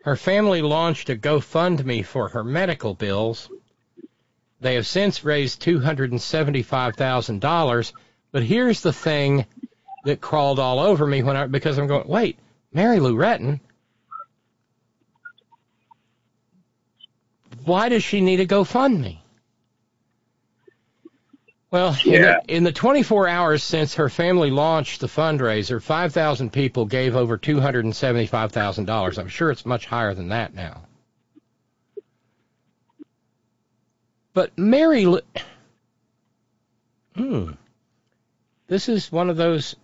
Her family launched a GoFundMe for her medical bills. They have since raised $275,000. But here's the thing that crawled all over me when I, because I'm going, wait, Mary Lou Retton, why does she need a GoFundMe? Well, in, the, in the 24 hours since her family launched the fundraiser, 5,000 people gave over $275,000. I'm sure it's much higher than that now. But Mary, hmm, this is one of those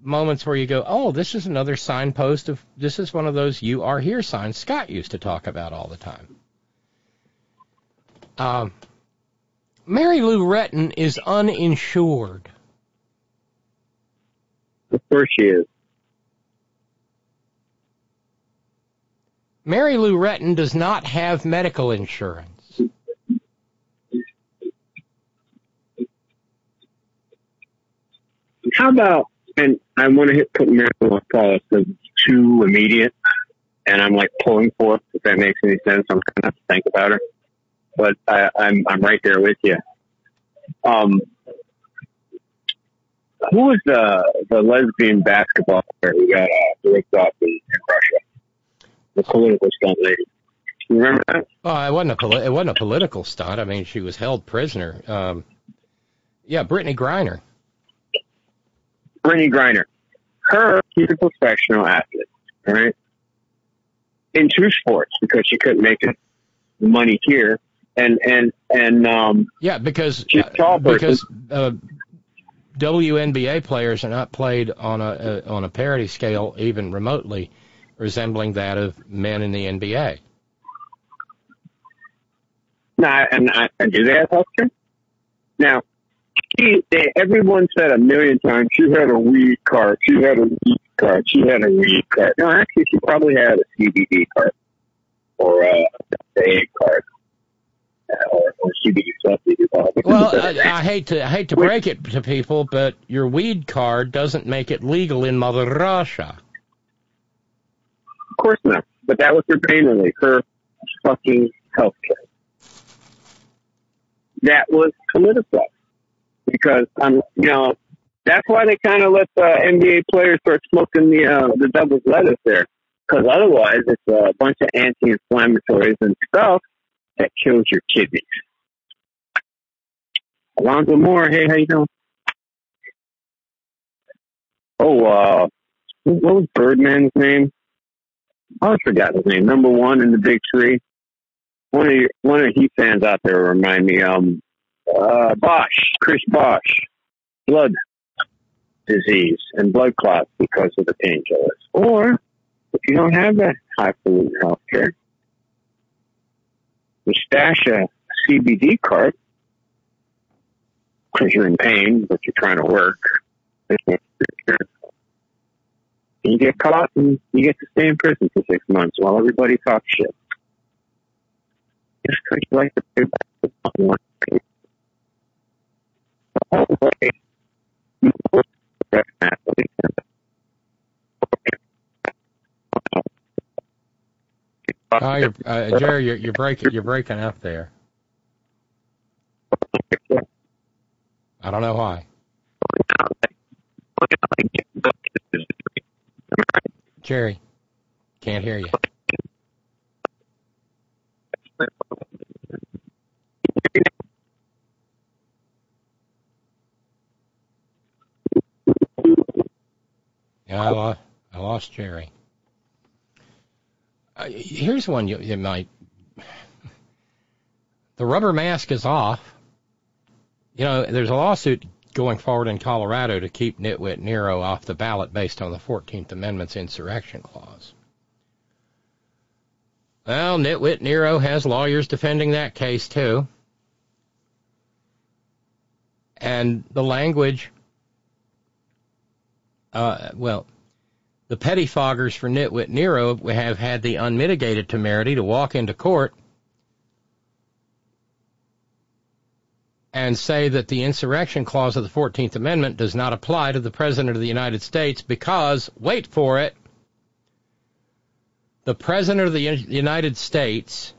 moments where you go, oh, this is another signpost of, this is one of those you are here signs Scott used to talk about all the time. Um, Mary Lou Retton is uninsured. Of course she is. Mary Lou Retton does not have medical insurance. How about, and I want to hit put Mary on pause because it's too immediate, and I'm like pulling for it, if that makes any sense. I'm to have to think about her. But I, I'm, I'm right there with you. Um, who was the, the lesbian basketball player who got uh, ripped off in, in Russia? The political stunt lady. You remember that? Oh, it wasn't a poli- it wasn't a political stunt. I mean, she was held prisoner. Um, yeah, Brittney Griner. Brittney Griner. Her, she's a professional athlete, all right? In two sports because she couldn't make it money here. And, and, and, um, Yeah, because a person. because uh, WNBA players are not played on a uh, on a parity scale even remotely resembling that of men in the NBA. no, and I, and do they have health care? Now, she, they, everyone said a million times she had a weed card. She had a weed card. She had a weed card. No, actually, she probably had a CBD card or a A card. Or, or CBD subsidy. Well, I, I hate to I hate to break it to people, but your weed card doesn't make it legal in Mother Russia. Of course not. But that was her pain relief, her fucking health care. That was political. Because, I'm, um, you know, that's why they kind of let the NBA players start smoking the, uh, the devil's lettuce there. Because otherwise, it's a bunch of anti-inflammatories and stuff that kills your kidneys. Alonzo Moore, hey, how you doing? Oh, uh, what was Birdman's name? I forgot his name. Number one in the big three. One of your, one of Heat fans out there remind me. Um, uh, Bosh, Chris Bosh, blood disease and blood clots because of the painkillers. Or if you don't have that high pollutant health care, you stash a CBD card because you're in pain, but you're trying to work. You get caught and you get to stay in prison for six months while everybody talks shit. Just because you like to play basketball and want. The whole way, you look at an. Oh, you're, uh, Jerry, you're, you're breaking you're breaking up there. I don't know why. Jerry, can't hear you. Yeah, I lost, I lost Jerry. Uh, here's one you, you might. The rubber mask is off. You know, there's a lawsuit going forward in Colorado to keep Nitwit Nero off the ballot based on the 14th Amendment's insurrection clause. Well, Nitwit Nero has lawyers defending that case too. And the language, uh, well, the pettifoggers for Nitwit Nero have had the unmitigated temerity to walk into court and say that the insurrection clause of the 14th Amendment does not apply to the President of the United States because, wait for it, the President of the United States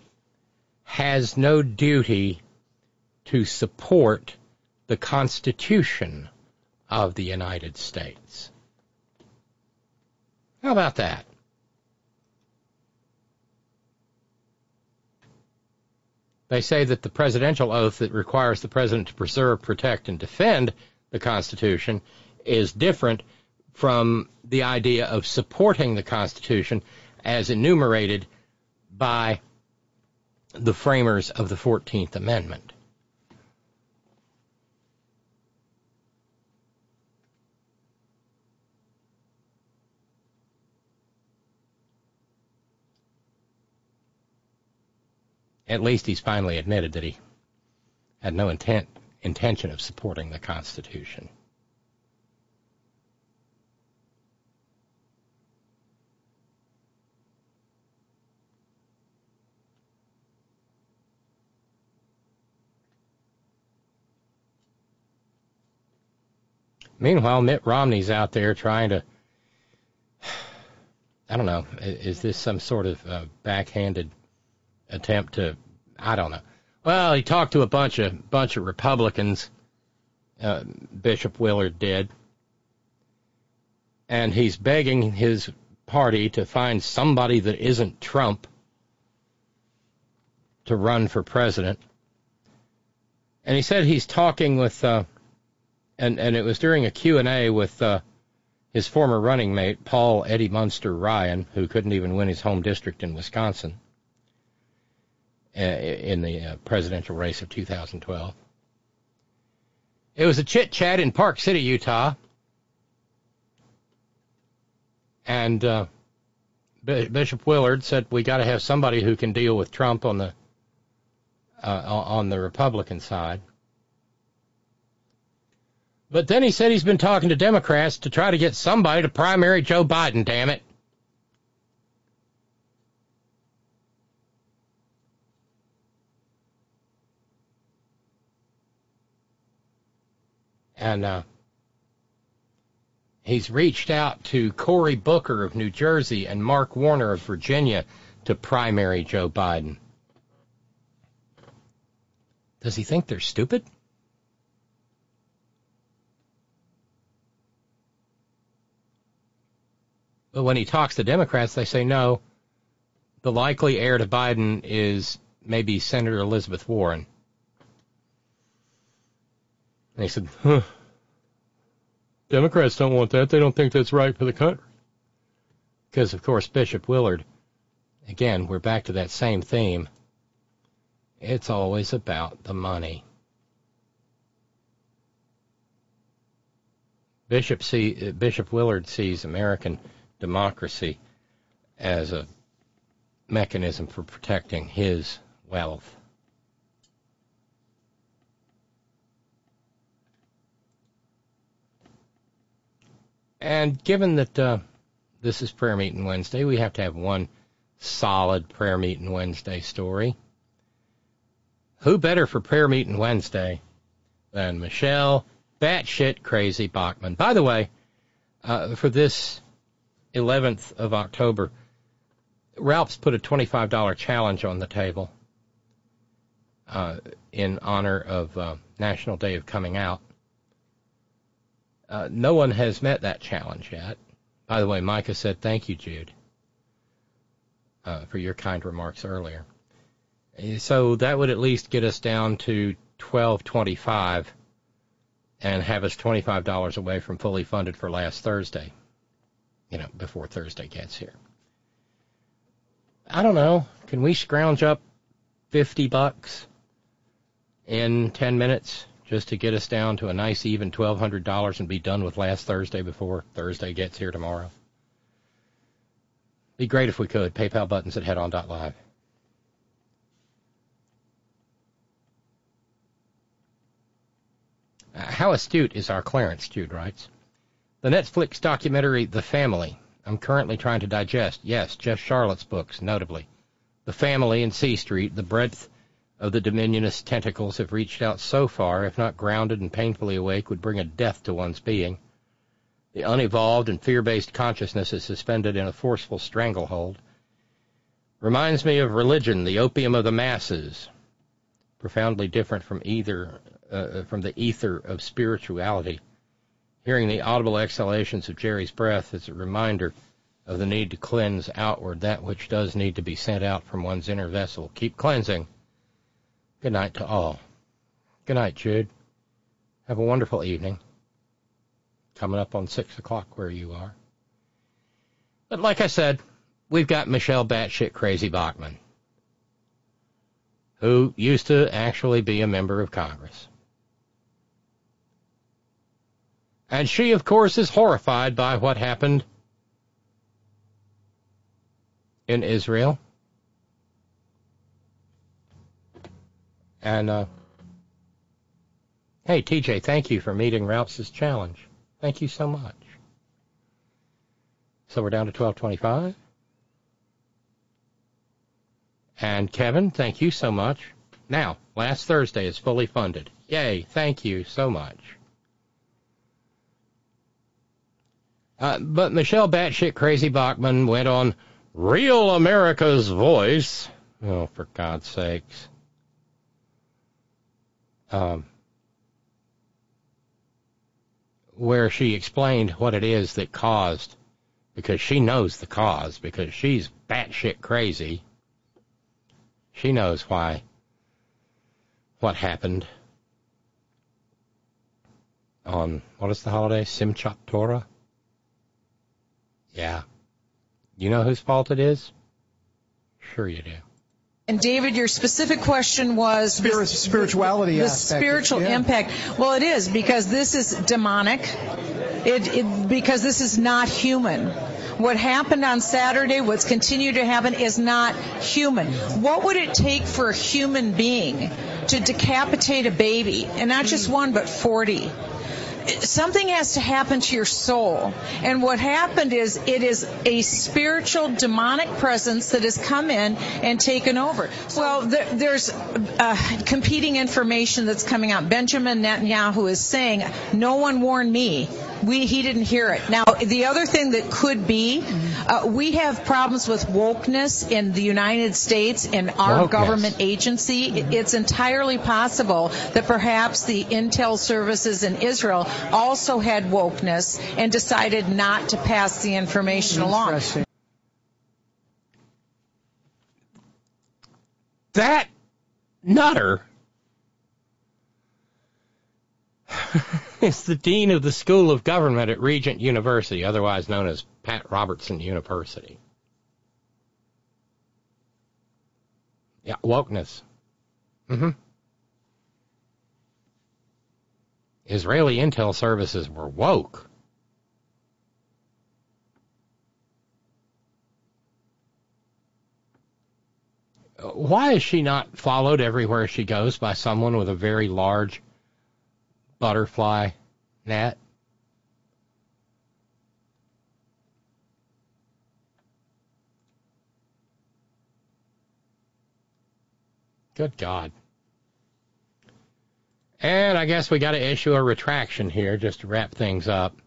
has no duty to support the Constitution of the United States. How about that? They say that the presidential oath that requires the president to preserve, protect, and defend the Constitution is different from the idea of supporting the Constitution as enumerated by the framers of the 14th Amendment. At least he's finally admitted that he had no intent intention of supporting the Constitution. Meanwhile, Mitt Romney's out there trying to. I don't know. Is this some sort of uh, backhanded attempt to? I don't know. Well, he talked to a bunch of bunch of Republicans. Uh, Bishop Willard did, and he's begging his party to find somebody that isn't Trump to run for president. And he said he's talking with uh, and and it was during a Q&A with uh, his former running mate Paul Eddie Munster Ryan, who couldn't even win his home district in Wisconsin in the uh, presidential race of 2012. It was a chit chat in Park City, Utah, and uh, Bishop Willard said we got to have somebody who can deal with Trump on the uh, on the Republican side. But then he said he's been talking to Democrats to try to get somebody to primary Joe Biden, damn it. And uh, he's reached out to Cory Booker of New Jersey and Mark Warner of Virginia to primary Joe Biden. Does he think they're stupid? But when he talks to Democrats, they say no. The likely heir to Biden is maybe Senator Elizabeth Warren. And he said, huh. Democrats don't want that. They don't think that's right for the country. Because, of course, Bishop Willard, again, we're back to that same theme. It's always about the money. Bishop, see, Bishop Willard sees American democracy as a mechanism for protecting his wealth. And given that uh, this is Prayer Meeting Wednesday, we have to have one solid Prayer Meeting Wednesday story. Who better for Prayer Meeting Wednesday than Michele batshit crazy Bachmann? By the way, uh, for this 11th of October, Ralph's put a $25 challenge on the table uh, in honor of uh, National Day of Coming Out. Uh, no one has met that challenge yet. By the way, Micah said thank you, Jude, uh, for your kind remarks earlier. So that would at least get us down to 1225 and have us $25 away from fully funded for last Thursday you know, before Thursday gets here. I don't know. Can we scrounge up 50 bucks in 10 minutes just to get us down to a nice even $1,200 and be done with last Thursday before Thursday gets here tomorrow? Be great if we could. PayPal buttons at headon.live. Uh, how astute is our Clarence, Jude writes. The Netflix documentary The Family. I'm currently trying to digest. Yes, Jeff Sharlet's books, notably. The Family and C Street, the breadth of the dominionist tentacles have reached out so far, if not grounded and painfully awake, would bring a death to one's being. The unevolved and fear-based consciousness is suspended in a forceful stranglehold. Reminds me of religion, the opium of the masses. Profoundly different from either, uh, from the ether of spirituality. Hearing the audible exhalations of Jerry's breath is a reminder of the need to cleanse outward that which does need to be sent out from one's inner vessel. Keep cleansing. Good night to all. Good night, Jude. Have a wonderful evening. Coming up on 6 o'clock where you are. But like I said, we've got Michele Batshit Crazy Bachmann, who used to actually be a member of Congress. And she, of course, is horrified by what happened in Israel. And, uh, hey, TJ, thank you for meeting Ralph's challenge. Thank you so much. So we're down to 1225. And Kevin, thank you so much. Now, last Thursday is fully funded. Yay, thank you so much. Uh, but Michele Batshit Crazy Bachmann went on Real America's Voice. Oh, for God's sakes. Um, where she explained what it is that caused, because she knows the cause, because she's batshit crazy. She knows why, what happened on, what is the holiday? Simchat Torah? Yeah. You know whose fault it is? Sure you do. And David, your specific question was Spirit, spirituality the aspect. spiritual Yeah. impact. Well, it is because this is demonic. It, it because this is not human. What happened on Saturday, what's continued to happen, is not human. What would it take for a human being to decapitate a baby, and not just one, but forty? Something has to happen to your soul. And what happened is it is a spiritual demonic presence that has come in and taken over. Well, there, there's uh, competing information that's coming out. Benjamin Netanyahu is saying, "No one warned me." We, he didn't hear it. Now, the other thing that could be, uh, we have problems with wokeness in the United States in our Wokeness. government agency. It's entirely possible that perhaps the intel services in Israel also had wokeness and decided not to pass the information along. That nutter is the dean of the School of Government at Regent University, otherwise known as Pat Robertson University. Yeah, wokeness. Mm-hmm. Israeli intel services were woke. Why is she not followed everywhere she goes by someone with a very large butterfly net? Good God. And I guess we got to issue a retraction here just to wrap things up.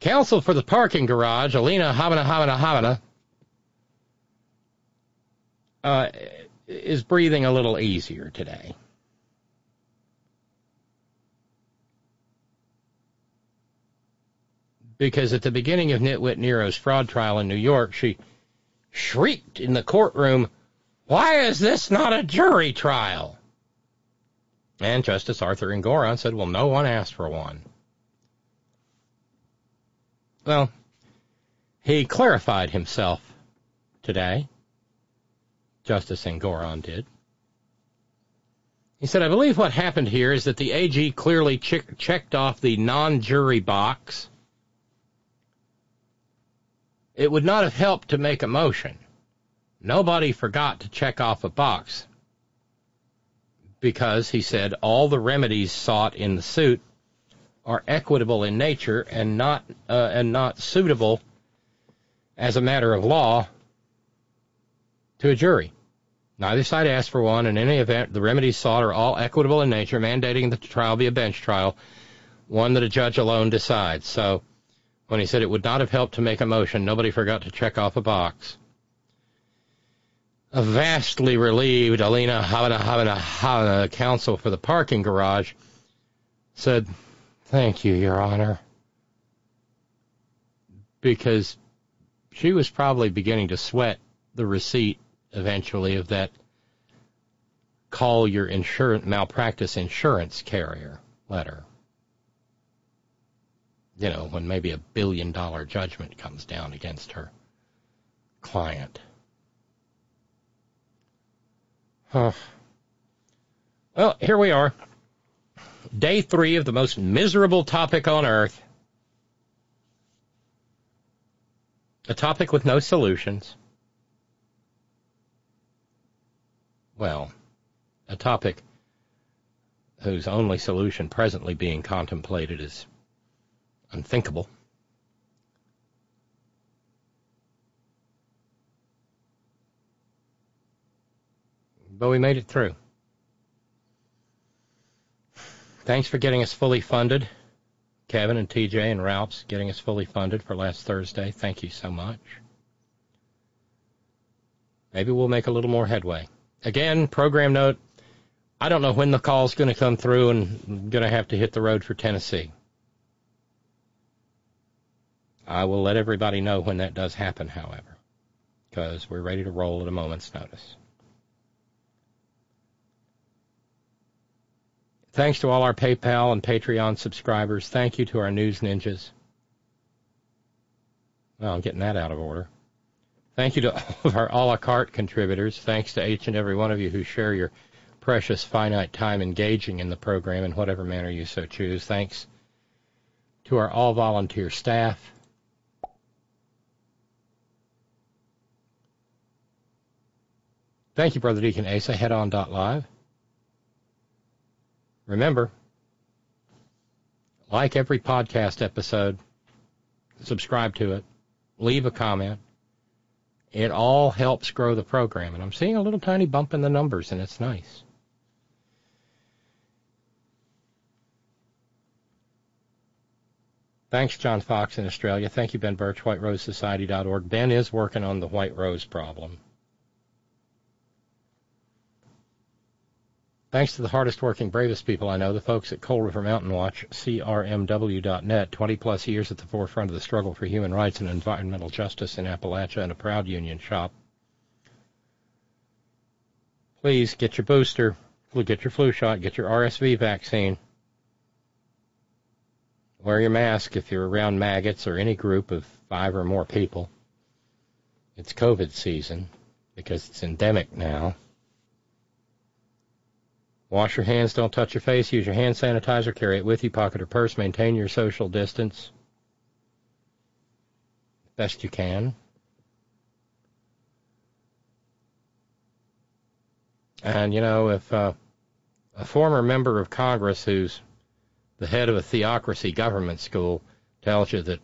Counsel for the parking garage, Alina Havana Havana Havana, uh, is breathing a little easier today. Because at the beginning of Nitwit Nero's fraud trial in New York, she shrieked in the courtroom, Why is this not a jury trial? And Justice Arthur Engoron said, Well, no one asked for one. Well, he clarified himself today. Justice Engoron did. He said, I believe what happened here is that the AG clearly che- checked off the non jury box. It would not have helped to make a motion. Nobody forgot to check off a box because, he said, all the remedies sought in the suit are equitable in nature and not uh, and not suitable as a matter of law to a jury. Neither side asked for one. In any event, the remedies sought are all equitable in nature, mandating that the trial be a bench trial, one that a judge alone decides. So, when he said it would not have helped to make a motion, nobody forgot to check off a box. A vastly relieved Alina Havana Havana Havana, counsel for the parking garage, said, Thank you, Your Honor. Because She was probably beginning to sweat the receipt eventually of that call your insurance malpractice insurance carrier letter. You know, when maybe a billion dollar judgment comes down against her client. Huh. Well, here we are. Day three of the most miserable topic on earth. A topic with no solutions. Well, a topic whose only solution presently being contemplated is unthinkable. But we made it through. Thanks for getting us fully funded. Kevin and TJ and Ralph's getting us fully funded for last Thursday. Thank you so much. Maybe we'll make a little more headway. Again, program note I don't know when the call's going to come through and I'm going to have to hit the road for Tennessee. I will let everybody know when that does happen, however, because we're ready to roll at a moment's notice. Thanks to all our PayPal and Patreon subscribers. Thank you to our news ninjas. Well, I'm getting that out of order. Thank you to all of our a la carte contributors. Thanks to each and every one of you who share your precious finite time engaging in the program in whatever manner you so choose. Thanks to our all volunteer staff. Thank you, Brother Deacon Asa. Head on live. Remember, like every podcast episode, subscribe to it, leave a comment. It all helps grow the program. And I'm seeing a little tiny bump in the numbers, and it's nice. Thanks, John Fox in Australia. Thank you, Ben Birch, WhiteRoseSociety.org. Ben is working on the White Rose problem. Thanks to the hardest working, bravest people I know, the folks at Coal River Mountain Watch, CRMW.net, 20 plus years at the forefront of the struggle for human rights and environmental justice in Appalachia and a proud union shop. Please get your booster, get your flu shot, get your RSV vaccine. Wear your mask if you're around maggots or any group of five or more people. It's COVID season because it's endemic now. Wash your hands, don't touch your face, use your hand sanitizer, carry it with you, pocket or purse, maintain your social distance best you can. And, you know, if uh, a former member of Congress who's the head of a theocracy government school tells you that,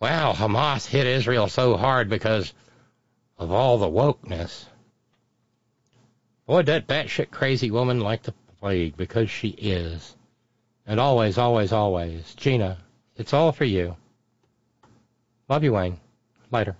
wow, Hamas hit Israel so hard because of all the wokeness, Boy, that batshit crazy woman like the plague because she is. And always, always, always. Gina, it's all for you. Love you, Wayne. Later.